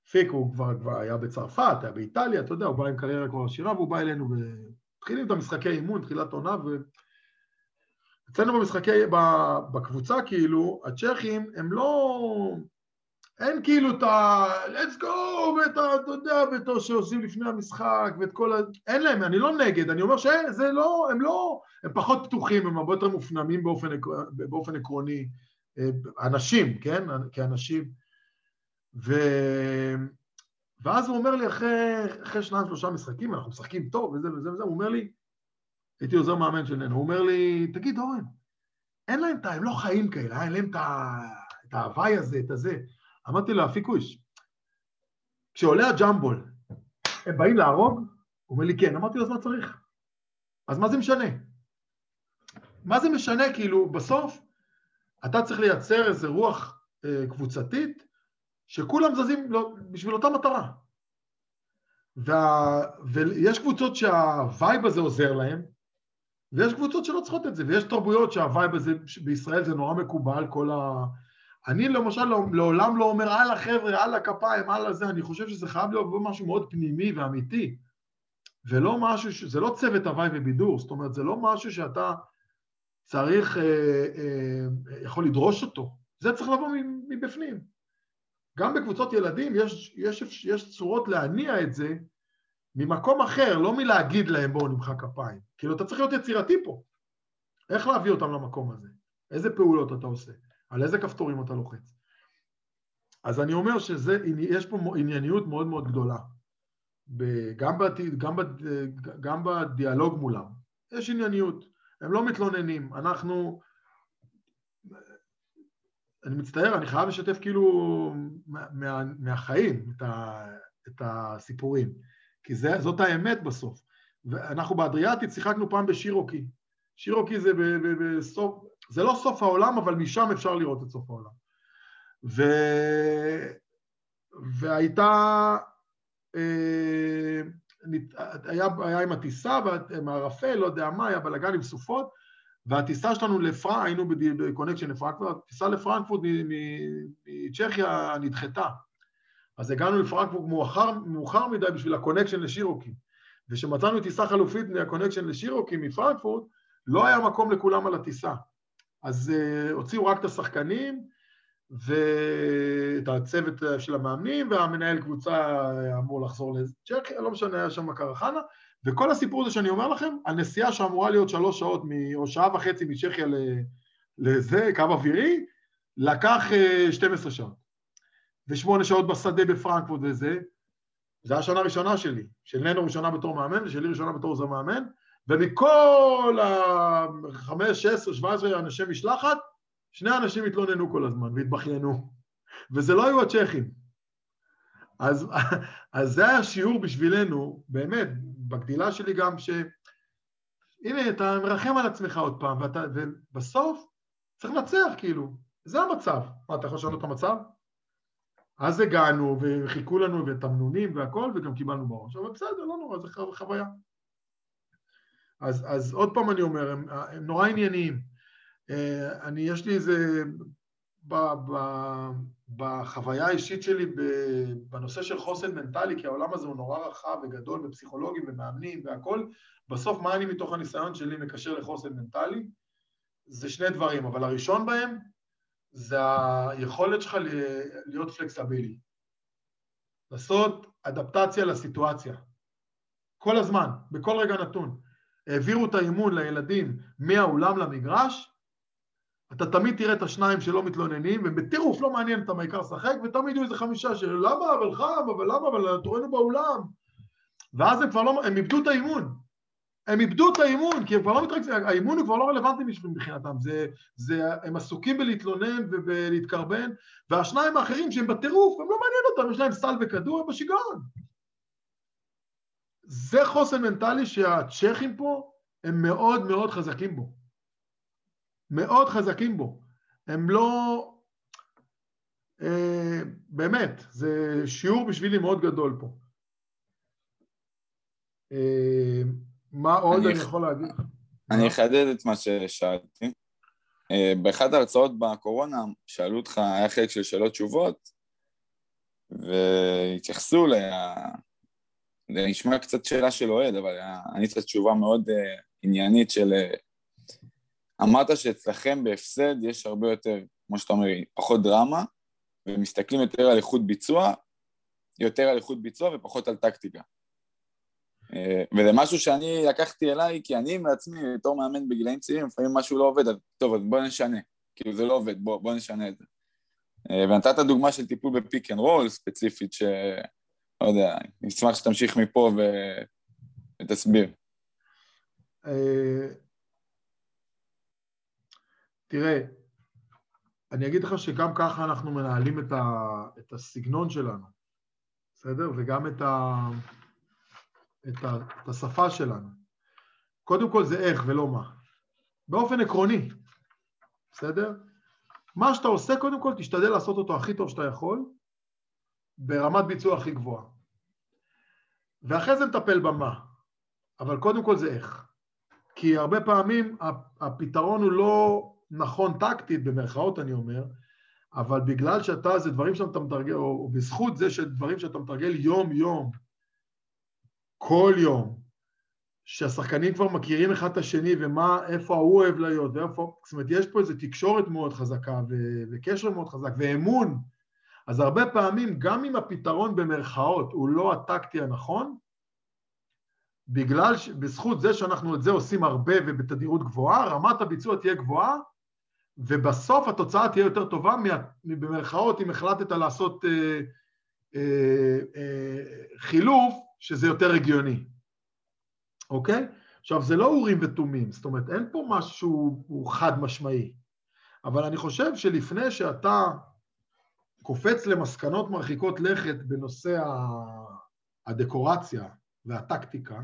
אפיק הוא כבר, כבר היה בצרפת, היה באיטליה, אתה יודע, הוא בא עם קריירה כבר עשירה והוא בא אלינו והתחילים את המשחקי אימון, תחילת עונה, אצלנו במשחקי, בקבוצה כאילו, הצ'כים הם לא, אין כאילו את ה... let's go, ואת ה... אתה יודע, ואת ה... שעושים לפני המשחק, ואת כל ה... אין להם, אני לא נגד, אני אומר שזה לא, הם לא... הם פחות פתוחים, הם הרבה יותר מופנמים באופן, באופן עקרוני. אה, אנשים, כן? כאנשים. ו... ואז הוא אומר לי, אחרי, אחרי שניים, שלושה משחקים, אנחנו משחקים טוב, וזה וזה וזה, הוא אומר לי, הייתי עוזר מאמן שלנו, הוא אומר לי, תגיד, אורן, אין להם את ה... הם לא חיים כאלה, אין להם את ההוואי הזה, את הזה. אמרתי לו, אפיקוש, כשעולה הג'מבול, הם באים להרוג? הוא אומר לי, כן. אמרתי לו, אז מה צריך? אז מה זה משנה? מה זה משנה? כאילו, בסוף אתה צריך לייצר איזה רוח אה, קבוצתית שכולם זזים לא, בשביל אותה מטרה. וה, ויש קבוצות שה vibe הזה עוזר להם, ויש קבוצות שלא צריכות את זה, ויש תרבויות שה vibe הזה בישראל זה נורא מקובל, כל ה... אני למשל לא, לעולם לא אומר, הלאה חבר'ה, הלאה כפיים, הלאה זה, אני חושב שזה חייב להיות משהו מאוד פנימי ואמיתי, ולא משהו, זה לא צוות הוואי ובידור, זאת אומרת, זה לא משהו שאתה צריך, אה, אה, יכול לדרוש אותו, זה צריך לבוא מבפנים. גם בקבוצות ילדים יש, יש, יש צורות להניע את זה ממקום אחר, לא מלהגיד להם בואו נמחא כפיים. כאילו, אתה צריך להיות יצירתי פה. איך להביא אותם למקום הזה? איזה פעולות אתה עושה? על איזה כפתורים אתה לוחץ. אז אני אומר שיש פה ענייניות מאוד מאוד גדולה, גם, בת, גם, בת, גם בדיאלוג מולם. יש ענייניות, הם לא מתלוננים, אנחנו... אני מצטער, אני חייב לשתף כאילו מה, מהחיים את, ה, את הסיפורים, כי זה, זאת האמת בסוף. ואנחנו באדריאטית שיחקנו פעם בשירוקי. שירוקי זה בסוף, זה לא סוף העולם, אבל משם אפשר לראות את סוף העולם. ו... והייתה, אה, היה, היה עם הטיסה, עם הערפל, לא יודע מה, היה בלאגן עם סופות, והטיסה שלנו לפרנק, היינו ב connection לפרנקפורט, הטיסה לפרנקפורט מצ'כיה נדחתה. אז הגענו לפרנקפורט מאוחר, מאוחר מדי בשביל ה connection לשירוקי. וכשמצאנו טיסה חלופית מה connection לשירוקי מפרנקפורט, לא היה מקום לכולם על הטיסה. אז uh, הוציאו רק את השחקנים ואת הצוות של המאמנים, והמנהל קבוצה אמור לחזור לצ'כיה, לא משנה, היה שם קרחנה, וכל הסיפור הזה שאני אומר לכם, הנסיעה שאמורה להיות שלוש שעות או שעה וחצי מצ'כיה לזה, קו אווירי, לקח uh, אה, 12 שעות. ושמונה שעות בשדה בפרנקפורט וזה, זו השנה הראשונה שלי, של ננו ראשונה בתור מאמן ושלי ראשונה בתור עוזר מאמן, ומכל ה-5, 16, 17 אנשי משלחת, שני אנשים התלוננו כל הזמן והתבכיינו, וזה לא היו הצ'כים. אז, אז זה היה שיעור בשבילנו, באמת, בגדילה שלי גם, ש... הנה, אתה מרחם על עצמך עוד פעם, ואתה, ובסוף צריך לנצח, כאילו. זה המצב. מה, אתה יכול לשנות את המצב? אז הגענו, וחיכו לנו, ותמנונים והכל, וגם קיבלנו בראש. אבל בסדר, לא נורא, זו חוויה. אז, אז עוד פעם אני אומר, הם, הם נורא ענייניים. אה, אני, יש לי איזה, ב, ב, בחוויה האישית שלי בנושא של חוסן מנטלי, כי העולם הזה הוא נורא רחב וגדול, ופסיכולוגים ומאמנים והכול, בסוף מה אני מתוך הניסיון שלי מקשר לחוסן מנטלי? זה שני דברים, אבל הראשון בהם זה היכולת שלך להיות פלקסבילי. לעשות אדפטציה לסיטואציה. כל הזמן, בכל רגע נתון. העבירו את האימון לילדים מהאולם למגרש, אתה תמיד תראה את השניים שלא מתלוננים, ובטירוף לא מעניין אותם העיקר לשחק, ותמיד יהיו איזה חמישה של למה, אבל חם, אבל למה, אבל תורנו באולם. ואז הם כבר לא, הם איבדו את האימון. הם איבדו את האימון, כי הם כבר לא מתרכזים, האימון הוא כבר לא רלוונטי מבחינתם, זה, זה, הם עסוקים בלהתלונן ובלהתקרבן, והשניים האחרים שהם בטירוף, הם לא מעניין אותם, יש להם סל וכדור, הם בשיגעון. זה חוסן מנטלי שהצ'כים פה הם מאוד מאוד חזקים בו. מאוד חזקים בו. הם לא... אה, באמת, זה שיעור בשבילי מאוד גדול פה. אה, מה עוד אני, אני יכול להגיד? אני אחדד את מה ששאלתי. אה, באחת ההרצאות בקורונה שאלו אותך, היה חלק של שאלות תשובות, והתייחסו לה... זה נשמע קצת שאלה של אוהד, אבל ענית תשובה מאוד uh, עניינית של... Uh, אמרת שאצלכם בהפסד יש הרבה יותר, כמו שאתה אומר, פחות דרמה, ומסתכלים יותר על איכות ביצוע, יותר על איכות ביצוע ופחות על טקטיקה. אה, וזה משהו שאני לקחתי אליי, כי אני מעצמי, בתור מאמן בגילאים צעירים, לפעמים משהו לא עובד, אז טוב, אז בוא נשנה. כאילו זה לא עובד, בוא, בוא נשנה את זה. אה, ונתת דוגמה של טיפול בפיק אנד רול ספציפית, ש... לא יודע, נשמח שתמשיך מפה ו... ותסביר. אה, תראה, אני אגיד לך שגם ככה אנחנו מנהלים את, ה... את הסגנון שלנו, בסדר? וגם את, ה... את, ה... את השפה שלנו. קודם כל זה איך ולא מה. באופן עקרוני, בסדר? מה שאתה עושה, קודם כל תשתדל לעשות אותו הכי טוב שאתה יכול, ברמת ביצוע הכי גבוהה. ואחרי זה נטפל במה, אבל קודם כל זה איך. כי הרבה פעמים הפתרון הוא לא נכון טקטית, במרכאות אני אומר, אבל בגלל שאתה, זה דברים שאתה מתרגל, או, או בזכות זה שדברים שאתה מתרגל יום-יום, כל יום, שהשחקנים כבר מכירים אחד את השני ומה, איפה ההוא אוהב להיות ואיפה, זאת אומרת, יש פה איזו תקשורת מאוד חזקה ו- וקשר מאוד חזק ואמון, אז הרבה פעמים, גם אם הפתרון במרכאות הוא לא הטקטי הנכון, בגלל, בזכות זה שאנחנו את זה עושים הרבה ובתדירות גבוהה, רמת הביצוע תהיה גבוהה, ובסוף התוצאה תהיה יותר טובה במרכאות אם החלטת לעשות אה, אה, אה, חילוף שזה יותר הגיוני, אוקיי? עכשיו זה לא אורים ותומים, זאת אומרת אין פה משהו חד משמעי, אבל אני חושב שלפני שאתה קופץ למסקנות מרחיקות לכת בנושא הדקורציה והטקטיקה,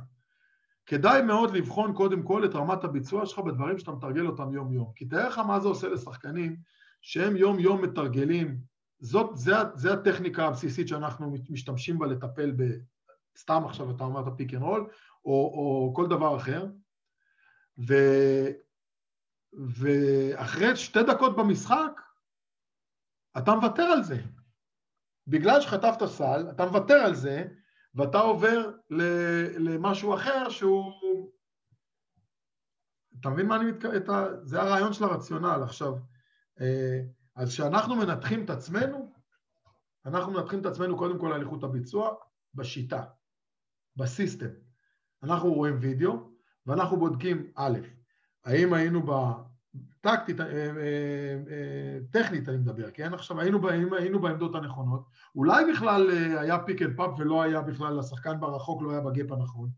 כדאי מאוד לבחון קודם כל את רמת הביצוע שלך בדברים שאתה מתרגל אותם יום-יום. כי תאר לך מה זה עושה לשחקנים שהם יום-יום מתרגלים, זאת, זה, זה הטכניקה הבסיסית שאנחנו משתמשים בה לטפל ב... סתם עכשיו אתה אמרת pick and roll, או, או כל דבר אחר, ו, ואחרי שתי דקות במשחק, אתה מוותר על זה. בגלל שחטפת סל, אתה מוותר על זה, ואתה עובר למשהו אחר שהוא... אתה מבין מה אני מתכוון? זה הרעיון של הרציונל. עכשיו, אה, אז כשאנחנו מנתחים את עצמנו, אנחנו מנתחים את עצמנו קודם כל על איכות הביצוע בשיטה, ב system. אנחנו רואים וידאו, ואנחנו בודקים, א', האם היינו טקטית, אה, אה, אה, טכנית אני מדבר, כן? עכשיו היינו, היינו, בעמדות הנכונות, אולי בכלל היה pick and pop ולא היה בכלל, השחקן ברחוק לא היה ב gap הנכון.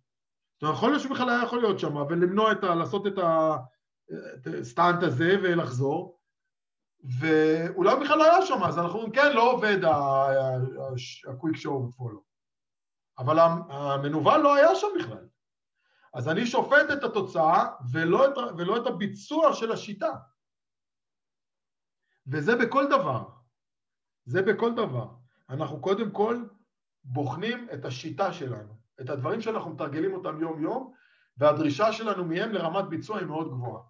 אתה יכול להיות שבכלל היה יכול להיות שם ולמנוע את ה... לעשות את הסטאנט הזה ולחזור, ואולי בכלל לא היה שם, אז אנחנו אומרים, כן, לא עובד ה-quick show ו-follow. אבל המנוול לא היה שם בכלל. אז אני שופט את התוצאה ולא את, ולא את הביצוע של השיטה. וזה בכל דבר. זה בכל דבר. אנחנו קודם כל בוחנים את השיטה שלנו, את הדברים שאנחנו מתרגלים אותם יום-יום, והדרישה שלנו מהם לרמת ביצוע היא מאוד גבוהה.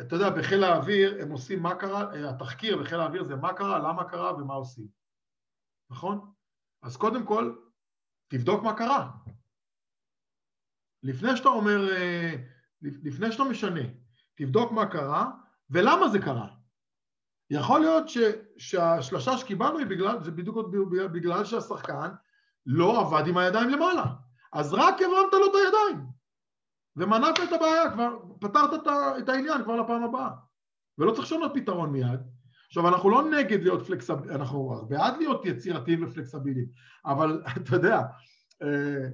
אתה יודע, בחיל האוויר הם עושים מה קרה, התחקיר בחיל האוויר זה מה קרה, למה קרה ומה עושים, נכון? אז קודם כל, תבדוק מה קרה. לפני שאתה אומר, אה, לפני שאתה משנה, תבדוק מה קרה ולמה זה קרה. יכול להיות ש, שהשלושה שקיבלנו היא בגלל, זה בדיוק בגלל שהשחקן לא עבד עם הידיים למעלה. אז רק הרמת לו את הידיים ומנעת את הבעיה, כבר פתרת את העניין כבר לפעם הבאה. ולא צריך לשנות פתרון מיד. עכשיו, אנחנו לא נגד להיות פלקסביליים, אנחנו בעד להיות יצירתיים ופלקסביליים, אבל אתה יודע, אה,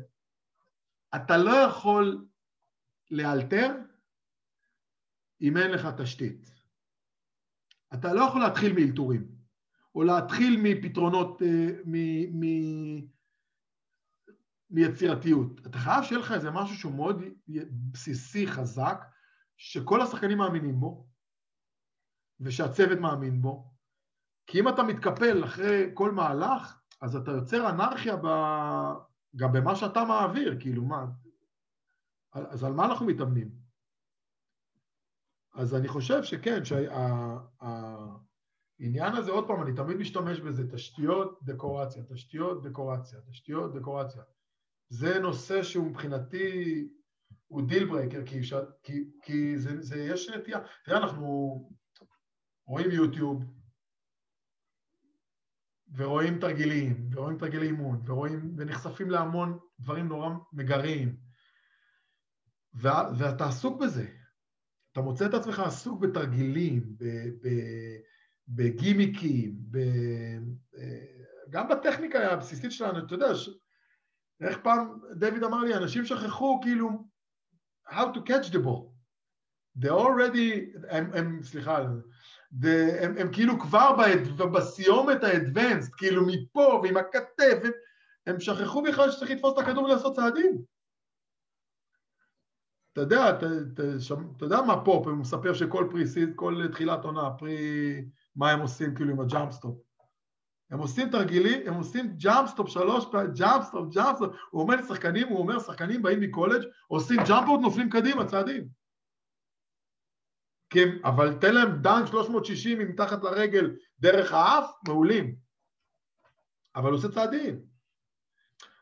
אתה לא יכול לאלתר אם אין לך תשתית. אתה לא יכול להתחיל מאלתורים, או להתחיל מפתרונות, אה, מ, מ, מיצירתיות. אתה חייב שיהיה לך איזה משהו שהוא מאוד בסיסי, חזק, שכל השחקנים מאמינים בו, ושהצוות מאמין בו, כי אם אתה מתקפל אחרי כל מהלך, אז אתה יוצר אנרכיה ב... גם במה שאתה מעביר, כאילו מה, אז על מה אנחנו מתאמנים? אז אני חושב שכן, שהעניין הזה, עוד פעם, אני תמיד משתמש בזה, תשתיות, דקורציה, תשתיות, דקורציה, תשתיות, דקורציה. זה נושא שהוא מבחינתי, הוא deal breaker, כי. כי, כי זה, זה, יש נטייה, תראה, אנחנו רואים יוטיוב, ורואים תרגילים, ורואים תרגילי אימון, ורואים, ונחשפים להמון דברים נורא מגרים, ואתה עסוק בזה. אתה מוצא את עצמך עסוק בתרגילים, בגימיקים, ב... גם בטכניקה הבסיסית שלנו, אתה יודע, ש... איך פעם דויד אמר לי, אנשים שכחו כאילו how to catch the ball. They already, הם, הם סליחה, they, הם, הם כאילו כבר בסיומת האדוונסט, כאילו מפה ועם הכתף, הם, הם שכחו בכלל שצריך לתפוס את הכדור ולעשות צעדים. אתה יודע, אתה, אתה, יודע מה פופ, הוא מספר שכל pre, כל תחילת עונה, pre, מה הם עושים כאילו עם ה jump stop. הם עושים תרגילים, הם עושים jump stop שלוש פעמים, jump stop, jump stop, הוא אומר לשחקנים, הוא אומר, שחקנים באים מקולג', עושים ג'אמפות, נופלים קדימה, צעדים. כן, אבל תן להם dunk 360 מתחת לרגל דרך האף, מעולים. אבל הוא עושה צעדים.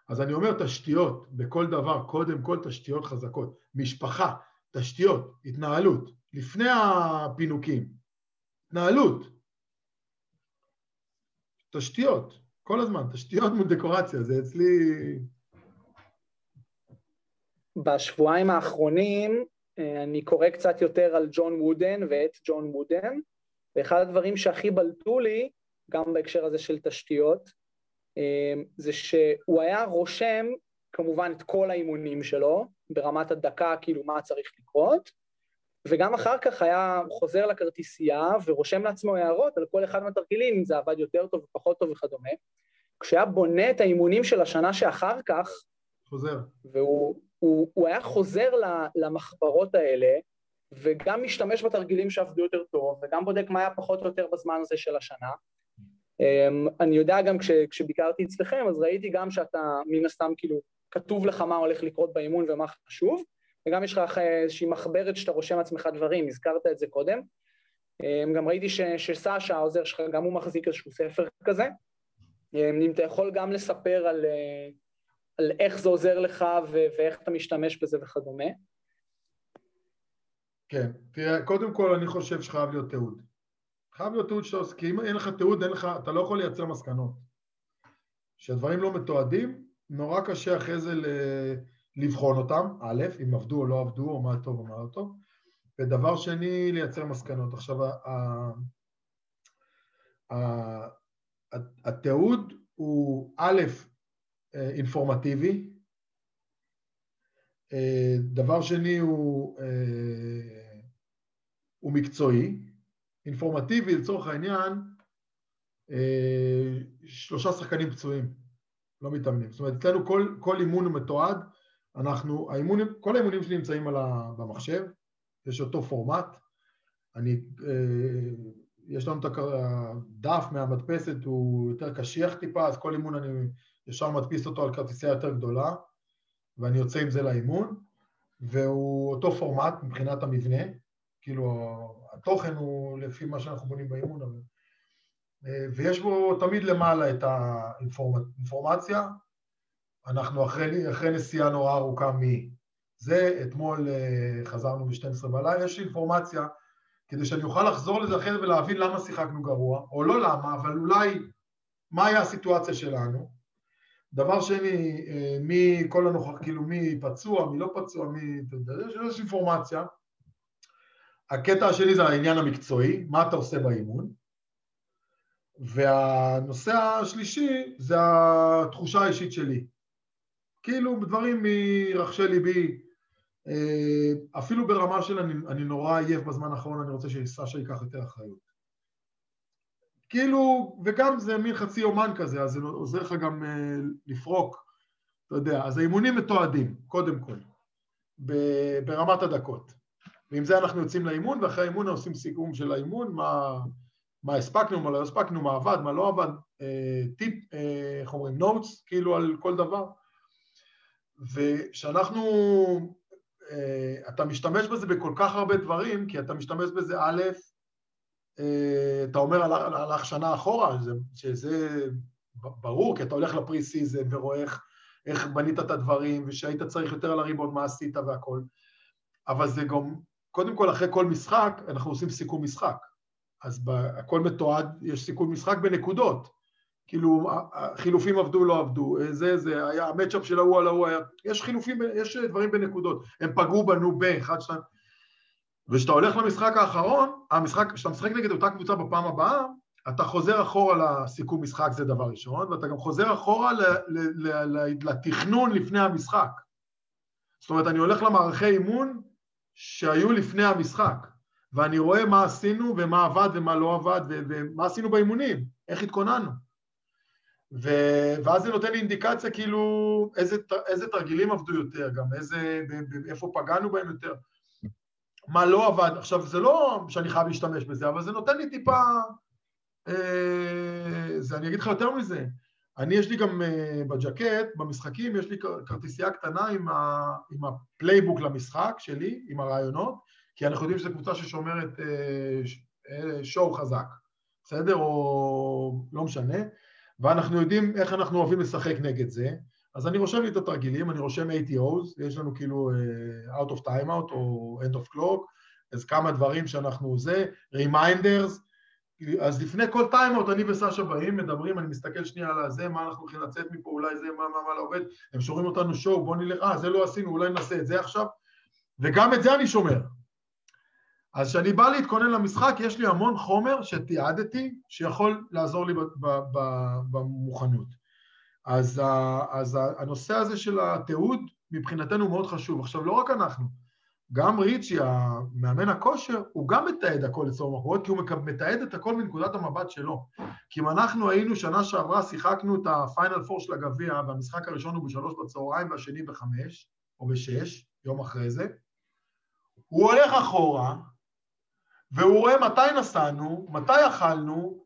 אז אני אומר, תשתיות, בכל דבר, קודם כל תשתיות חזקות. משפחה, תשתיות, התנהלות, לפני הפינוקים. התנהלות. תשתיות, כל הזמן, תשתיות מול דקורציה, זה אצלי... בשבועיים האחרונים אני קורא קצת יותר על ג'ון וודן ואת ג'ון וודן, ואחד הדברים שהכי בלטו לי, גם בהקשר הזה של תשתיות, אה, זה שהוא היה רושם כמובן את כל האימונים שלו, ברמת הדקה, כאילו מה צריך לקרות, וגם אחר כך היה חוזר לכרטיסייה ורושם לעצמו הערות על כל אחד מהתרגילים, אם זה עבד יותר טוב ופחות טוב וכדומה. כשהיה בונה את האימונים של השנה שאחר כך, חוזר. והוא הוא, הוא היה חוזר למחברות האלה, וגם משתמש בתרגילים שעבדו יותר טוב, וגם בודק מה היה פחות או יותר בזמן הזה של השנה. אמ, אני יודע גם כש, כשביקרתי אצלכם, אז ראיתי גם שאתה מן הסתם כאילו, כתוב לך מה הולך לקרות באימון ומה חשוב, וגם יש לך איזושהי מחברת שאתה רושם לעצמך דברים, הזכרת את זה קודם. אמ, גם ראיתי ש, שסשה, העוזר שלך, גם הוא מחזיק איזשהו ספר כזה. אמ, אם אתה יכול גם לספר על, אה, על איך זה עוזר לך ואיך אתה משתמש בזה וכדומה. כן, תראה, קודם כל אני חושב שחייב להיות תיעוד. חייב להיות תיעוד שאתה עושה, כי אם אין לך תיעוד, אין לך, אתה לא יכול לייצר מסקנות. כשהדברים לא מתועדים, נורא קשה אחרי זה ל- לבחון אותם, א', אם עבדו או לא עבדו, או מה טוב או מה לא טוב, ודבר שני, לייצר מסקנות. עכשיו, ה- ה- התיעוד הוא א', אינפורמטיבי. אה, דבר שני הוא, אה, הוא מקצועי. אינפורמטיבי לצורך העניין, שלושה שחקנים פצועים, לא מתאמנים. זאת אומרת, אצלנו כל, כל אימון הוא מתועד, אנחנו, האימונים, כל האימונים שלי נמצאים ה, במחשב, יש אותו פורמט. אני, יש לנו את הדף מהמדפסת, הוא יותר קשיח טיפה, אז כל אימון אני ישר מדפיס אותו על כרטיסייה יותר גדולה, ואני יוצא עם זה לאימון, והוא אותו פורמט מבחינת המבנה, כאילו התוכן הוא לפי מה שאנחנו בונים באימון, אבל... ויש בו תמיד למעלה את האינפורמציה, אנחנו אחרי, אחרי נסיעה נורא ארוכה מזה, אתמול אה, חזרנו ב-12 בלילה, יש אינפורמציה כדי שאני אוכל לחזור לזה אחרי ולהבין למה שיחקנו גרוע, או לא למה, אבל אולי מה היה הסיטואציה שלנו, דבר שני, אה, מי כל הנוכח, כאילו מי פצוע, מי לא פצוע, מי... יש אינפורמציה. הקטע השני זה העניין המקצועי, מה אתה עושה באימון. והנושא השלישי זה התחושה האישית שלי. כאילו דברים מרחשי ליבי, אה, אפילו ברמה של אני, אני נורא עייף בזמן האחרון, אני רוצה שסשה ייקח יותר אחריות. כאילו, וגם זה מין חצי אומן כזה, אז זה עוזר לך גם uh, לפרוק, אתה יודע, אז האימונים מתועדים, קודם כל, ברמת הדקות. ועם זה אנחנו יוצאים לאימון, ואחרי האימון עושים סיכום של האימון, מה, מה הספקנו, מה לא הספקנו, מה עבד, מה לא עבד, אה, טיפ, אה, איך אומרים, נוטס, כאילו על כל דבר. וכשאנחנו, אה, אתה משתמש בזה בכל כך הרבה דברים, כי אתה משתמש בזה א', אה, אתה אומר הלך שנה אחורה, שזה ברור, כי אתה הולך ל pre-season ורואה איך, איך בנית את הדברים, ושהיית צריך יותר על הריבאונד מה עשית והכל, אבל זה גם, קודם כל אחרי כל משחק, אנחנו עושים סיכום משחק. אז הכל מתועד, יש סיכום משחק בנקודות. כאילו, חילופים עבדו, לא עבדו, זה, זה, היה, המצ'אפ של ההוא על ההוא היה, יש חילופים, יש דברים בנקודות, הם פגעו בנו באחד, שתיים, וכשאתה הולך למשחק האחרון, המשחק, כשאתה משחק נגד אותה קבוצה בפעם הבאה, אתה חוזר אחורה לסיכום משחק, זה דבר ראשון, ואתה גם חוזר אחורה ל, ל, ל, ל, לתכנון לפני המשחק. זאת אומרת, אני הולך למערכי אימון שהיו לפני המשחק, ואני רואה מה עשינו ומה עבד ומה לא עבד ומה עשינו באימונים, איך התכוננו. ו... ואז זה נותן לי אינדיקציה כאילו איזה, איזה תרגילים עבדו יותר, גם איזה, איפה פגענו בהם יותר, מה לא עבד. עכשיו, זה לא שאני חייב להשתמש בזה, אבל זה נותן לי טיפה... אה, זה, אני אגיד לך יותר מזה, אני, יש לי גם אה, בג'קט, במשחקים, יש לי כרטיסייה קטנה עם, ה, עם ה playbook למשחק שלי, עם הרעיונות, כי אנחנו יודעים שזו קבוצה ששומרת אה, אה, שואו חזק, בסדר? או לא משנה. ואנחנו יודעים איך אנחנו אוהבים לשחק נגד זה, אז אני רושם לי את התרגילים, אני רושם ATOs, יש לנו כאילו uh, out of timeout או end of clock, אז כמה דברים שאנחנו זה, reminders, אז לפני כל טיימאוט אני וסשה באים, מדברים, אני מסתכל שנייה על הזה, מה אנחנו הולכים לצאת מפה, אולי זה, מה, מה, מה לא עובד, הם שומרים אותנו שואו, בוא נלך, אה, זה לא עשינו, אולי נעשה את זה עכשיו, וגם את זה אני שומר. אז כשאני בא להתכונן למשחק, יש לי המון חומר שתיעדתי, שיכול לעזור לי במוכנות. אז, אז הנושא הזה של התיעוד מבחינתנו מאוד חשוב. עכשיו, לא רק אנחנו, גם ריצ'י, המאמן הכושר, הוא גם מתעד הכל לצורך מחרות, כי הוא מתעד את הכל מנקודת המבט שלו. כי אם אנחנו היינו שנה שעברה, שיחקנו את הפיינל פור של הגביע, והמשחק הראשון הוא בשלוש בצהריים והשני בחמש, או בשש, יום אחרי זה, הוא הולך אחורה, והוא רואה מתי נסענו, מתי אכלנו,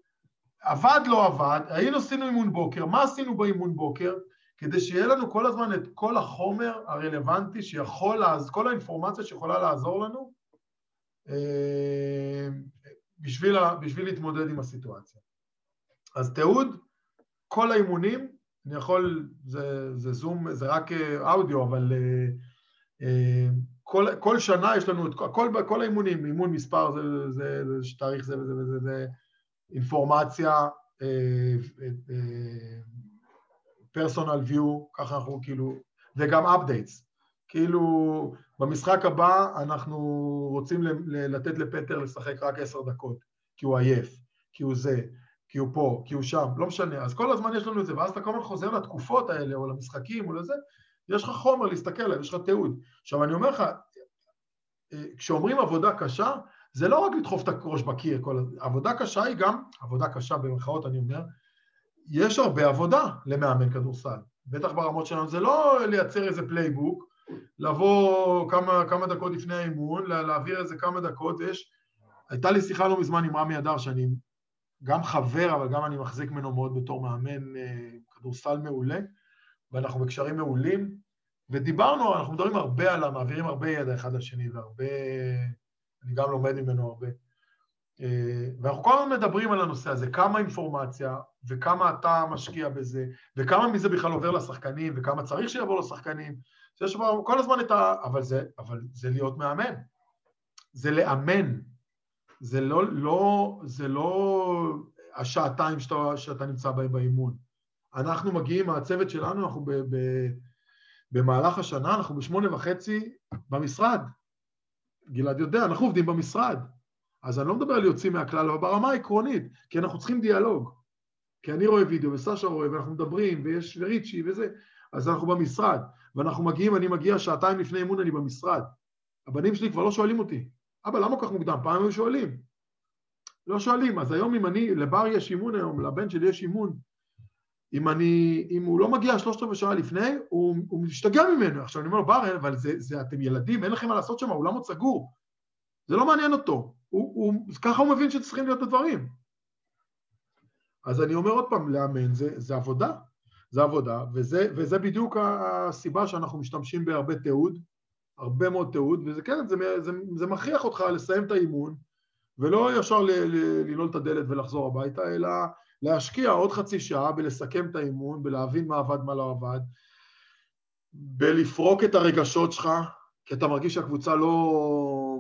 עבד, לא עבד, היינו עשינו אימון בוקר, מה עשינו באימון בוקר, כדי שיהיה לנו כל הזמן את כל החומר הרלוונטי שיכול, לעז... כל האינפורמציה שיכולה לעזור לנו אה, בשביל, בשביל להתמודד עם הסיטואציה. אז תיעוד, כל האימונים, אני יכול, זה, זה זום, זה רק אה, אודיו, אבל אה, כל, כל שנה יש לנו את כל, כל האימונים, אימון מספר זה, זה, זה, זה תאריך זה וזה וזה, זה אינפורמציה, פרסונל ויו, ככה אנחנו כאילו, וגם אפדייטס. כאילו, במשחק הבא אנחנו רוצים לתת לפטר לשחק רק עשר דקות, כי הוא עייף, כי הוא זה, כי הוא פה, כי הוא שם, לא משנה. אז כל הזמן יש לנו את זה, ואז אתה כל הזמן חוזר לתקופות האלה, או למשחקים, או לזה, יש לך חומר להסתכל עליו, יש לך תיעוד. עכשיו, אני אומר לך, אה, כשאומרים עבודה קשה, זה לא רק לדחוף את הראש בקיר, כל... עבודה קשה היא גם, עבודה קשה במרכאות אני אומר, יש הרבה עבודה למאמן כדורסל, בטח ברמות שלנו, זה לא לייצר איזה פלייבוק, לבוא כמה, כמה דקות לפני האימון, להעביר איזה כמה דקות, ויש... הייתה לי שיחה לא מזמן עם רמי אדר, שאני גם חבר, אבל גם אני מחזיק ממנו מאוד בתור מאמן אה, כדורסל מעולה, ואנחנו בקשרים מעולים, ודיברנו, אנחנו מדברים הרבה עליו, מעבירים הרבה ידע אחד לשני, והרבה... אני גם לומד ממנו הרבה. אה, ואנחנו כל הזמן מדברים על הנושא הזה, כמה אינפורמציה וכמה אתה משקיע בזה, וכמה מזה בכלל עובר לשחקנים, וכמה צריך שיעבור לשחקנים. יש כל הזמן את ה... אבל זה, אבל זה להיות מאמן. זה לאמן. זה לא, לא, זה לא השעתיים שאתה, שאתה נמצא בהם באימון. אנחנו מגיעים, הצוות שלנו, אנחנו ב, ב, במהלך השנה, אנחנו בשמונה וחצי במשרד. גלעד יודע, אנחנו עובדים במשרד. אז אני לא מדבר על יוצאים מהכלל, אבל ברמה העקרונית, כי אנחנו צריכים דיאלוג. כי אני רואה וידאו, וסשה רואה, ואנחנו מדברים, ויש ריצ'י וזה, אז אנחנו במשרד, ואנחנו מגיעים, אני מגיע שעתיים לפני אימון, אני במשרד. הבנים שלי כבר לא שואלים אותי, אבא, למה כל כך מוקדם? פעם היו שואלים. לא שואלים, אז היום אם אני, לבר יש אימון היום, לבן שלי יש אימון, אם אני, אם הוא לא מגיע שלושת רבעי שעה לפני, הוא, הוא משתגע ממנו. עכשיו אני אומר לו, בר, אבל זה, זה, אתם ילדים, אין לכם מה לעשות שם, האולם עוד סגור. זה לא מעניין אותו. הוא, הוא, ככה הוא מבין שצריכים להיות הדברים. אז אני אומר עוד פעם, לאמן זה, זה עבודה. זה עבודה, וזה, וזה בדיוק הסיבה שאנחנו משתמשים בהרבה תיעוד, הרבה מאוד תיעוד, וזה כן, זה, זה, זה מכריח אותך לסיים את האימון, ולא ישר לנעול את הדלת ולחזור הביתה, אלא להשקיע עוד חצי שעה בלסכם את האימון, בלהבין מה עבד, מה לא עבד, בלפרוק את הרגשות שלך, כי אתה מרגיש שהקבוצה לא,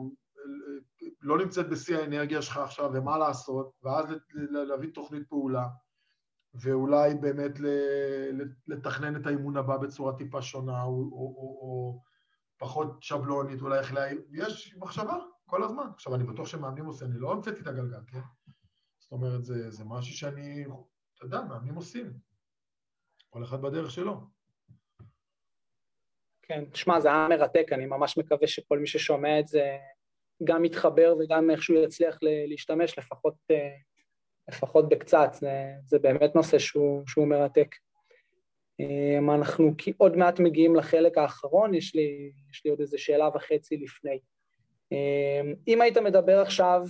לא נמצאת בשיא האנרגיה שלך עכשיו, ומה לעשות, ואז להביא תוכנית פעולה. ואולי באמת לתכנן את האימון הבא בצורה טיפה שונה, או, או, או, או פחות שבלונית, אולי איך להעיר, יש מחשבה כל הזמן. עכשיו, אני בטוח שמאמנים עושים, אני לא המצאתי את הגלגל, כן? זאת אומרת, זה, זה משהו שאני, אתה יודע, מאמנים עושים. כל אחד בדרך שלו. כן, תשמע, זה היה מרתק, אני ממש מקווה שכל מי ששומע את זה גם יתחבר וגם איכשהו יצליח להשתמש, לפחות, אה, לפחות בקצת, זה, זה באמת נושא שהוא, שהוא מרתק. אה, אנחנו עוד מעט מגיעים לחלק האחרון, יש לי, יש לי עוד איזה שאלה וחצי לפני. אה, אם היית מדבר עכשיו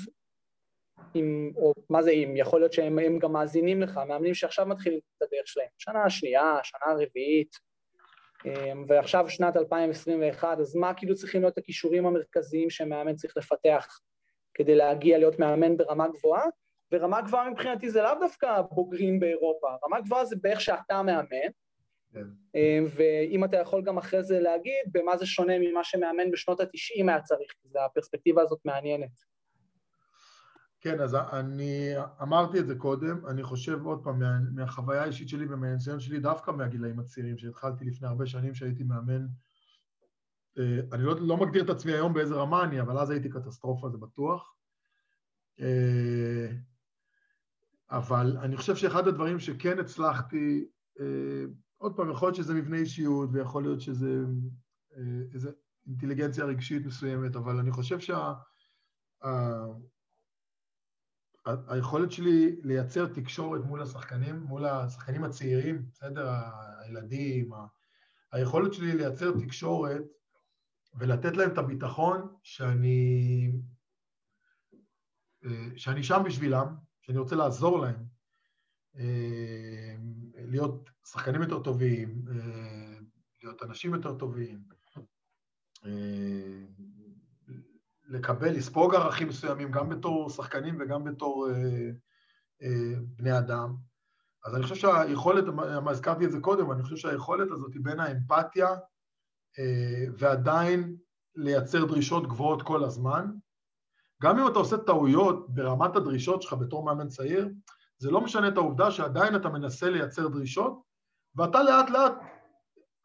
עם, או מה זה אם, יכול להיות שהם גם מאזינים לך, מאמנים שעכשיו מתחילים את הדרך שלהם, שנה שנייה, שנה רביעית, אמ, ועכשיו שנת 2021, אז מה כאילו צריכים להיות הכישורים המרכזיים שמאמן צריך לפתח כדי להגיע להיות מאמן ברמה גבוהה? ורמה גבוהה מבחינתי זה לאו דווקא בוגרים באירופה, רמה גבוהה זה באיך שאתה מאמן, כן. אמ, ואם אתה יכול גם אחרי זה להגיד במה זה שונה ממה שמאמן בשנות התשעים היה צריך, כי הפרספקטיבה הזאת מעניינת. כן, אז אני אמרתי את זה קודם, אני חושב עוד פעם, מה, מהחוויה האישית שלי ומהניסיון שלי, דווקא מהגילאים הצעירים, שהתחלתי לפני הרבה שנים שהייתי מאמן, אה, אני לא, לא מגדיר את עצמי היום באיזה רמה אני, אבל אז הייתי קטסטרופה, זה בטוח. אה, אבל אני חושב שאחד הדברים שכן הצלחתי, אה, עוד פעם, יכול להיות שזה מבנה אישיות ויכול להיות שזה איזו אינטליגנציה רגשית מסוימת, אבל אני חושב שה... היכולת שלי לייצר תקשורת מול השחקנים, מול השחקנים הצעירים, בסדר? הילדים, ה... היכולת שלי לייצר תקשורת ולתת להם את הביטחון שאני, אה, שאני שם בשבילם, שאני רוצה לעזור להם, אה, להיות שחקנים יותר טובים, אה, להיות אנשים יותר טובים, לקבל, לספוג ערכים מסוימים, גם בתור שחקנים וגם בתור אה, אה, בני אדם. אז אני חושב שהיכולת, מה הזכרתי את זה קודם, אני חושב שהיכולת הזאת היא בין האמפתיה אה, ועדיין לייצר דרישות גבוהות כל הזמן. גם אם אתה עושה טעויות ברמת הדרישות שלך בתור מאמן צעיר, זה לא משנה את העובדה שעדיין אתה מנסה לייצר דרישות, ואתה לאט לאט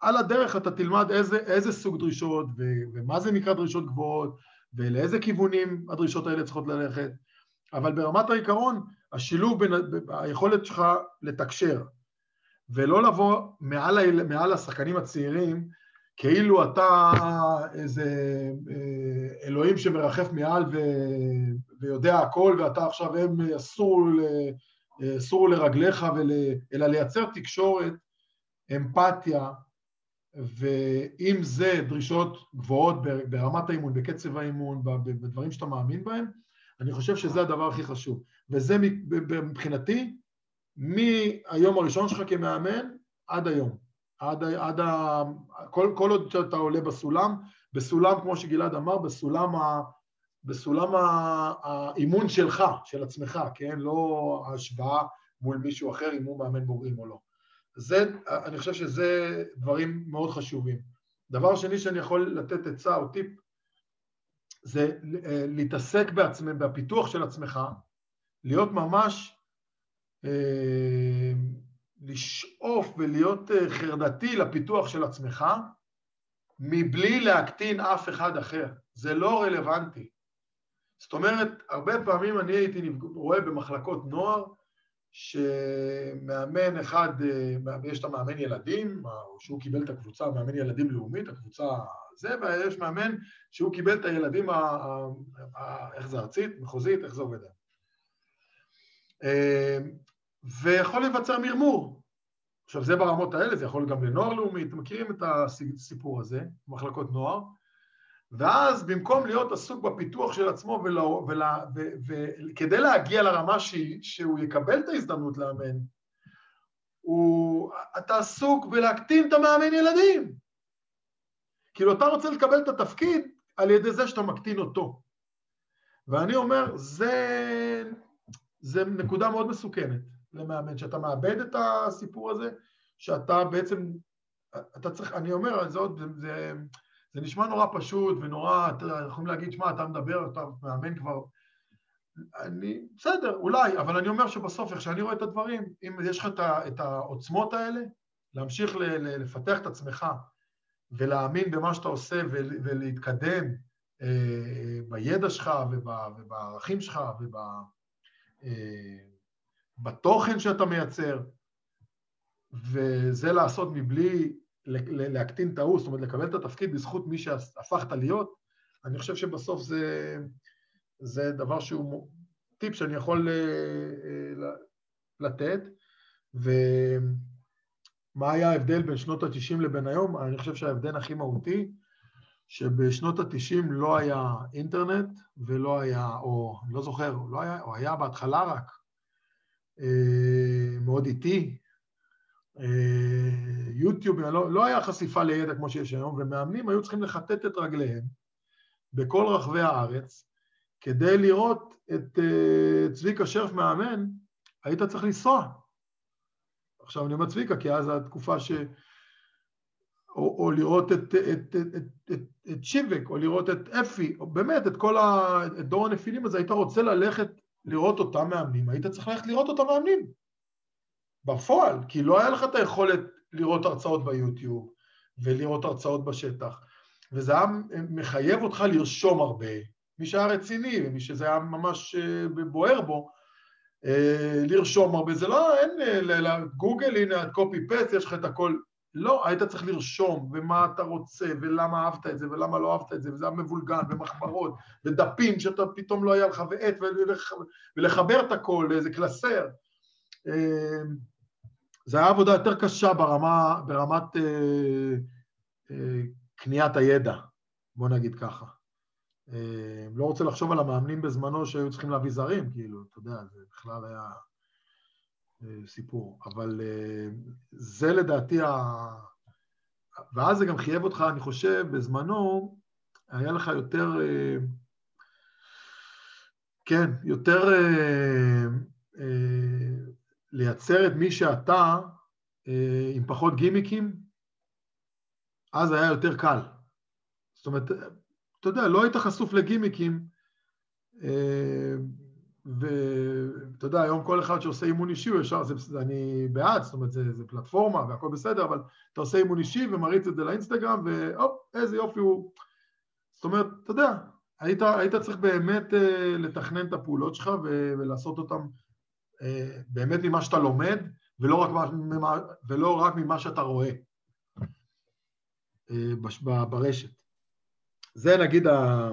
על הדרך אתה תלמד איזה, איזה סוג דרישות ו, ומה זה נקרא דרישות גבוהות ולאיזה כיוונים הדרישות האלה צריכות ללכת, אבל ברמת העיקרון, השילוב בין היכולת שלך לתקשר, ולא לבוא מעל. מעל השחקנים הצעירים כאילו אתה איזה אה, אלוהים שמרחף מעל ו... ויודע הכל ואתה עכשיו הם אסור, ל... אסור לרגליך, ול... אלא לייצר תקשורת, אמפתיה, ואם זה דרישות גבוהות ברמת האימון, בקצב האימון, בדברים שאתה מאמין בהם, אני חושב שזה הדבר הכי חשוב. וזה מבחינתי, מהיום הראשון שלך כמאמן עד היום. עד, עד ה... כל, כל עוד אתה עולה בסולם, בסולם, כמו שגלעד אמר, בסולם, ה, בסולם האימון שלך, של עצמך, כן? לא ההשוואה מול מישהו אחר, אם הוא מאמן בוגרים או לא. זה, אני חושב שזה דברים מאוד חשובים. דבר שני שאני יכול לתת עצה או טיפ, זה אה, להתעסק בעצמם, בפיתוח של עצמך, להיות ממש, אה, לשאוף ולהיות אה, חרדתי לפיתוח של עצמך, מבלי להקטין אף אחד אחר. זה לא רלוונטי. זאת אומרת, הרבה פעמים אני הייתי רואה במחלקות נוער, שמאמן אחד, אה, יש את המאמן ילדים, שהוא קיבל את הקבוצה, מאמן ילדים לאומית, הקבוצה זה, ויש מאמן שהוא קיבל את הילדים, ה, ה, ה, איך זה ארצית, מחוזית, איך זה עובד. אה, ויכול להיווצר מרמור. עכשיו זה ברמות האלה, זה יכול גם לנוער לאומי, אתם מכירים את הסיפור הזה, מחלקות נוער, ואז במקום להיות עסוק בפיתוח של עצמו וכדי להגיע לרמה ש, שהוא יקבל את ההזדמנות לאמן, הוא, אתה עסוק בלהקטין את המאמן ילדים. כאילו אתה רוצה לקבל את התפקיד על ידי זה שאתה מקטין אותו. ואני אומר, זה, זה נקודה מאוד מסוכנת למאמן, שאתה מאבד את הסיפור הזה, שאתה בעצם, אתה צריך, אני אומר, זה עוד, זה, זה נשמע נורא פשוט ונורא, אתה יודע, יכולים להגיד, שמע, אתה מדבר, אתה מאמן כבר... אני, בסדר, אולי, אבל אני אומר שבסוף, איך שאני רואה את הדברים, אם יש לך את העוצמות האלה, להמשיך לפתח את עצמך ולהאמין במה שאתה עושה ולהתקדם אה, בידע שלך ובערכים שלך ובתוכן אה, שאתה מייצר, וזה לעשות מבלי להקטין את ההוא, זאת אומרת לקבל את התפקיד בזכות מי שהפכת להיות, אני חושב שבסוף זה, זה דבר שהוא טיפ שאני יכול אה, לתת, ומה היה ההבדל בין שנות ה-90 לבין היום? אני חושב שההבדל הכי מהותי שבשנות ה-90 לא היה אינטרנט ולא היה, או אני לא זוכר, לא היה, או היה בהתחלה רק, אה, מאוד איטי, אה, יוטיוב, לא, לא היה חשיפה לידע כמו שיש היום, ומאמנים היו צריכים לכתת את רגליהם בכל רחבי הארץ כדי לראות את אה, צביקה שרף מאמן, היית צריך לנסוע. עכשיו אני אומר צביקה, כי אז התקופה ש... או, או לראות את, את, את, את, את, את שיבק, או לראות את אפי, או באמת את כל ה... את דור הנפילים הזה, היית רוצה ללכת לראות אותם מאמנים, היית צריך ללכת לראות אותם מאמנים. בפועל, כי לא היה לך את היכולת לראות הרצאות ביוטיוב ולראות הרצאות בשטח, וזה היה מחייב אותך לרשום הרבה, מי שהיה רציני ומי שזה היה ממש אה, בוער בו, אה, לרשום הרבה, זה לא, אין, גוגל, הנה, קופי פסט, יש לך את הכל, לא, היית צריך לרשום, ומה אתה רוצה, ולמה אהבת את זה, ולמה לא אהבת את זה, וזה היה מבולגן, ומחברות, ודפים שאתה פתאום לא היה לך, ועט, ולחבר את הכל לאיזה קלסר. אה, זה היה עבודה יותר קשה ברמה, ברמת אה, אה, קניית הידע, בוא נגיד ככה. אה, לא רוצה לחשוב על המאמנים בזמנו שהיו צריכים להביא זרים, כאילו, אתה יודע, זה בכלל היה... סיפור, אבל אה, זה לדעתי ה... ואז זה גם חייב אותך, אני חושב, בזמנו היה לך יותר, אה, כן, יותר אה, לייצר את מי שאתה עם פחות גימיקים, אז היה יותר קל. זאת אומרת, אתה יודע, לא היית חשוף לגימיקים ואתה יודע, היום כל אחד שעושה אימון אישי, הוא ישר, זה, זה, אני בעד, זאת אומרת, זה, זה פלטפורמה והכל בסדר, אבל אתה עושה אימון אישי ומריץ את זה לאינסטגרם, והופ, איזה יופי הוא... זאת אומרת, אתה יודע, היית, היית צריך באמת uh, לתכנן את הפעולות שלך ולעשות אותן באמת ממה שאתה לומד, ולא רק, ממה, ולא רק ממה שאתה רואה uh, ברשת. זה נגיד ה...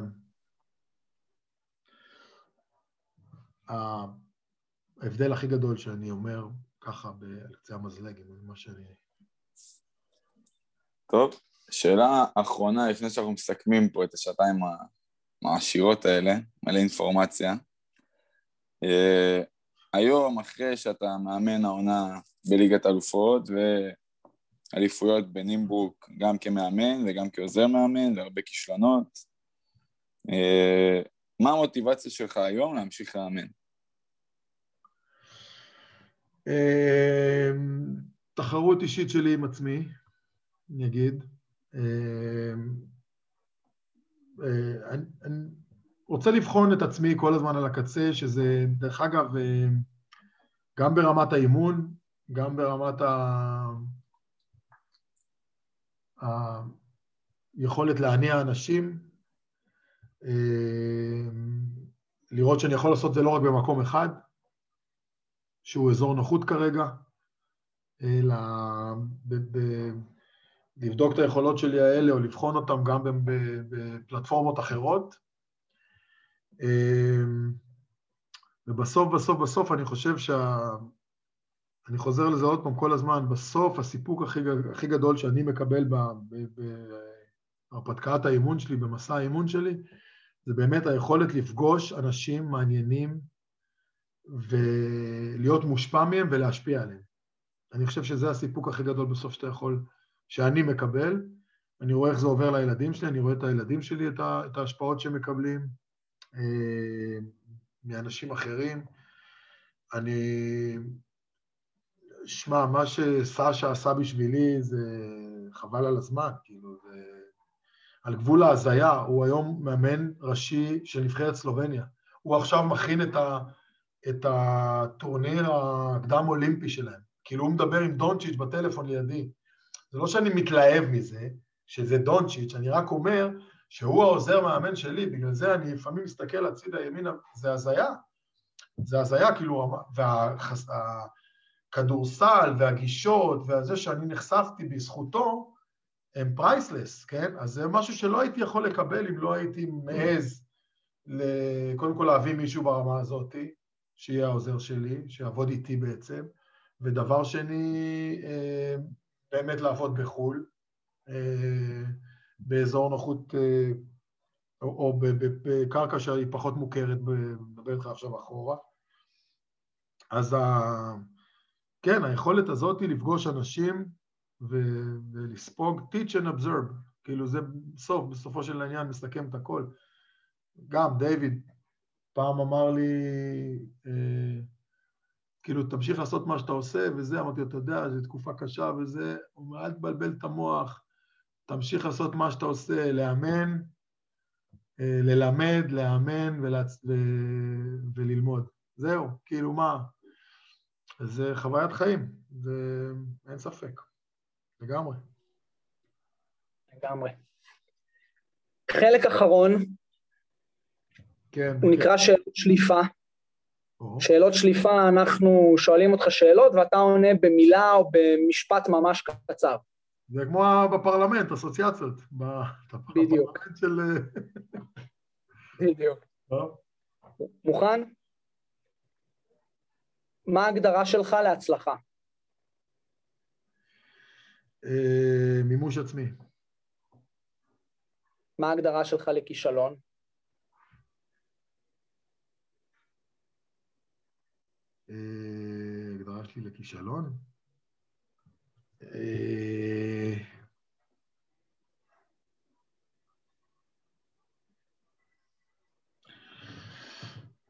ההבדל הכי גדול שאני אומר ככה על קצה המזלג, מה שאני... טוב, שאלה אחרונה לפני שאנחנו מסכמים פה את השעתיים המעשירות האלה, מלא אינפורמציה. היום, אחרי שאתה מאמן העונה בליגת אלופות ואליפויות בנימברוק גם כמאמן וגם כעוזר מאמן והרבה כישלונות, uh, מה המוטיבציה שלך היום להמשיך לאמן? אמ, תחרות אישית שלי עם עצמי, אני אגיד. אמ, אה, אני, אני רוצה לבחון את עצמי כל הזמן על הקצה, שזה, דרך אגב, אה, גם ברמת האימון, גם ברמת ה... היכולת להניע אנשים, אמ, לראות שאני יכול לעשות את זה לא רק במקום אחד, שהוא אזור נוחות כרגע, אלא ב, ב, לבדוק את היכולות שלי האלה או לבחון אותן גם בפלטפורמות אחרות. אמ, ובסוף, בסוף, בסוף אני חושב שה... אני חוזר לזה עוד פעם כל הזמן, בסוף הסיפוק הכי, הכי גדול שאני מקבל בהרפתקת האימון שלי, במסע האימון שלי, זה באמת היכולת לפגוש אנשים מעניינים, ולהיות מושפע מהם ולהשפיע עליהם. אני חושב שזה הסיפוק הכי גדול בסוף שאתה יכול, שאני מקבל. אני רואה איך זה עובר לילדים שלי, אני רואה את הילדים שלי, את ההשפעות שהם מקבלים מאנשים אחרים. אני... שמע, מה שסשה עשה בשבילי זה חבל על הזמן, כאילו, זה על גבול ההזיה. הוא היום מאמן ראשי של נבחרת סלובניה. הוא עכשיו מכין את, ה, את הטורניר הקדם אולימפי שלהם. כאילו הוא מדבר עם דונצ'יץ' בטלפון לידי. זה לא שאני מתלהב מזה, שזה דונצ'יץ', אני רק אומר שהוא העוזר מאמן שלי, בגלל זה אני לפעמים מסתכל הצידה ימינה, זה הזיה. זה הזיה, כאילו, והכדורסל והגישות והזה שאני נחשפתי בזכותו, הם פרייסלס, כן? אז זה משהו שלא הייתי יכול לקבל אם לא הייתי מעז, קודם כל להביא מישהו ברמה הזאת, שיהיה העוזר שלי, שיעבוד איתי בעצם, ודבר שני, אה, באמת לעבוד בחו"ל, אה, באזור נוחות, אה, או בקרקע שהיא פחות מוכרת, מדבר איתך עכשיו אחורה. אז ה... כן, היכולת הזאת היא לפגוש אנשים ו- ולספוג, teach and observe, כאילו זה בסוף, בסופו של העניין מסכם את הכל. גם דיוויד פעם אמר לי, אה, כאילו, תמשיך לעשות מה שאתה עושה וזה, אמרתי, אתה יודע, זו תקופה קשה וזה, הוא אומר, אל תבלבל את המוח, תמשיך לעשות מה שאתה עושה, לאמן, אה, ללמד, לאמן ולהצ... ו... וללמוד. זהו, כאילו מה, זה חוויית חיים, זה אין ספק, לגמרי. לגמרי. חלק אחרון, כן, הוא כן. נקרא שאלות שליפה. שאלות שליפה, אנחנו שואלים אותך שאלות ואתה עונה במילה או במשפט ממש קצר. זה כמו בפרלמנט, אסוציאציות. בדיוק. בפרלמנט של... בדיוק. מוכן? מה ההגדרה שלך להצלחה? אה, מימוש עצמי. מה ההגדרה שלך לכישלון? אה, הגדרה שלי לכישלון? אה,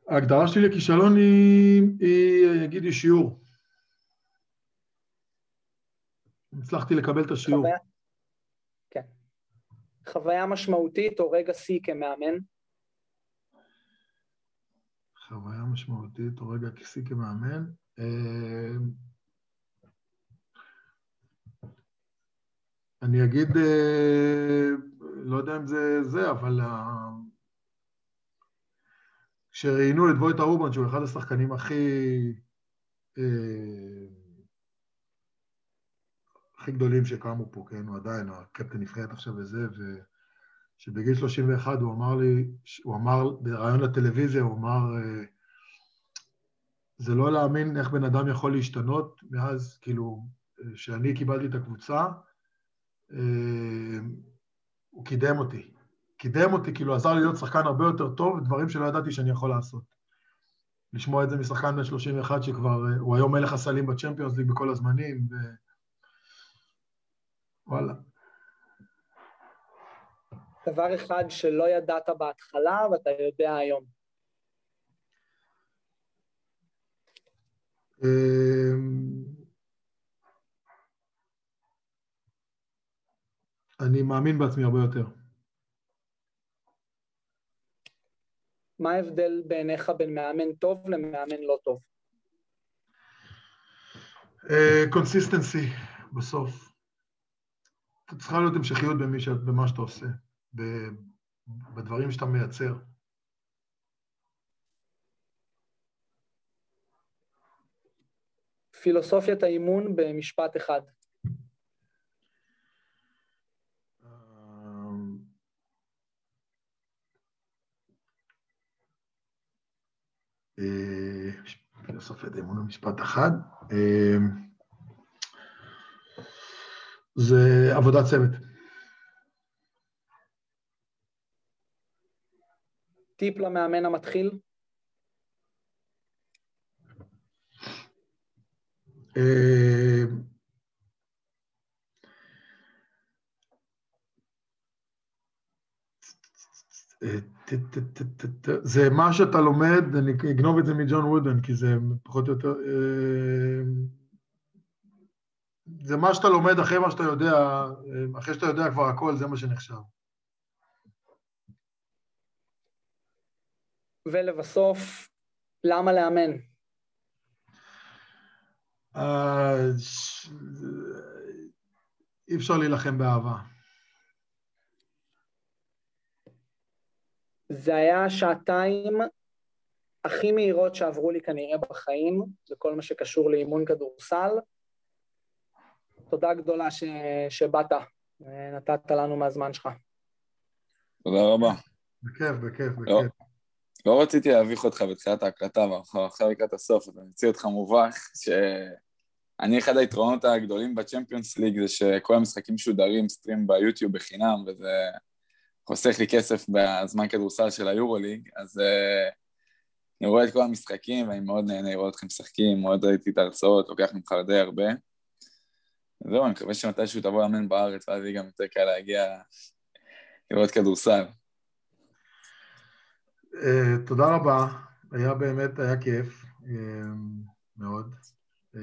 ההגדרה שלי לכישלון היא, היא אגיד לי שיעור. הצלחתי לקבל את השיעור. חוויה, כן. חוויה משמעותית או רגע שיא כמאמן? חוויה משמעותית או רגע שיא כמאמן. אני אגיד, אה, לא יודע אם זה זה, אבל כשראיינו את וויטה רובן, שהוא אחד השחקנים הכי... אה, הכי גדולים שקמו פה, כן, הוא עדיין הקפטן נבחרת עכשיו וזה, ושבגיל 31 הוא אמר לי, הוא אמר בריאיון לטלוויזיה, הוא אמר, אה, זה לא להאמין איך בן אדם יכול להשתנות מאז, כאילו, שאני קיבלתי את הקבוצה, הוא קידם אותי. קידם אותי, כאילו עזר לי להיות שחקן הרבה יותר טוב, דברים שלא ידעתי שאני יכול לעשות. לשמוע את זה משחקן בן 31 שכבר, הוא היום מלך הסלים בצ'מפיונס ליג בכל הזמנים, ו... וואלה. דבר אחד שלא ידעת בהתחלה ואתה יודע היום. אני מאמין בעצמי הרבה יותר. מה ההבדל בעיניך בין מאמן טוב למאמן לא טוב? consistency, uh, בסוף. צריכה להיות המשכיות ש... במה שאתה עושה, בדברים שאתה מייצר. פילוסופיית האימון במשפט אחד. פילוסופיית האמון במשפט אחד. זה עבודת צוות. טיפ למאמן המתחיל? זה מה שאתה לומד, אני אגנוב את זה מג'ון וודן, כי זה פחות או יותר... זה מה שאתה לומד אחרי מה שאתה יודע, אחרי שאתה יודע כבר הכל, זה מה שנחשב. ולבסוף, למה לאמן? אה, אי אפשר להילחם באהבה. זה היה שעתיים הכי מהירות שעברו לי כנראה בחיים, בכל מה שקשור לאימון כדורסל. תודה גדולה ש... שבאת, נתת לנו מהזמן שלך. תודה רבה. בכיף, בכיף, לא, בכיף. לא רציתי להביך אותך בתחילת ההקלטה, אבל עכשיו לקראת הסוף, אז אני אוציא אותך מובך, שאני, אחד היתרונות הגדולים בצ'מפיונס ליג זה שכל המשחקים משודרים סטרים ביוטיוב בחינם, וזה חוסך לי כסף בזמן כדורסל של היורוליג, אז uh, אני רואה את כל המשחקים ואני מאוד נהנה לראות אתכם משחקים, מאוד ראיתי את ההרצאות, לוקח ממך די הרבה. זהו, אני מקווה שמתישהו תבוא לאמן בארץ, ואז יהיה גם יותר קל להגיע לראות כדורסל. Uh, תודה רבה, היה באמת, היה כיף, uh, מאוד. Uh,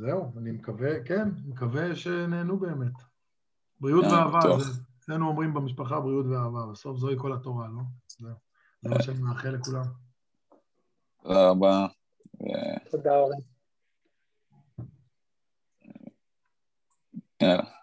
זהו, אני מקווה, כן, מקווה שנהנו באמת. בריאות ואהבה, זה, אצלנו אומרים במשפחה בריאות ואהבה, בסוף זוהי כל התורה, לא? זה מה שאני מאחל לכולם. תודה רבה. תודה רבה. Yeah.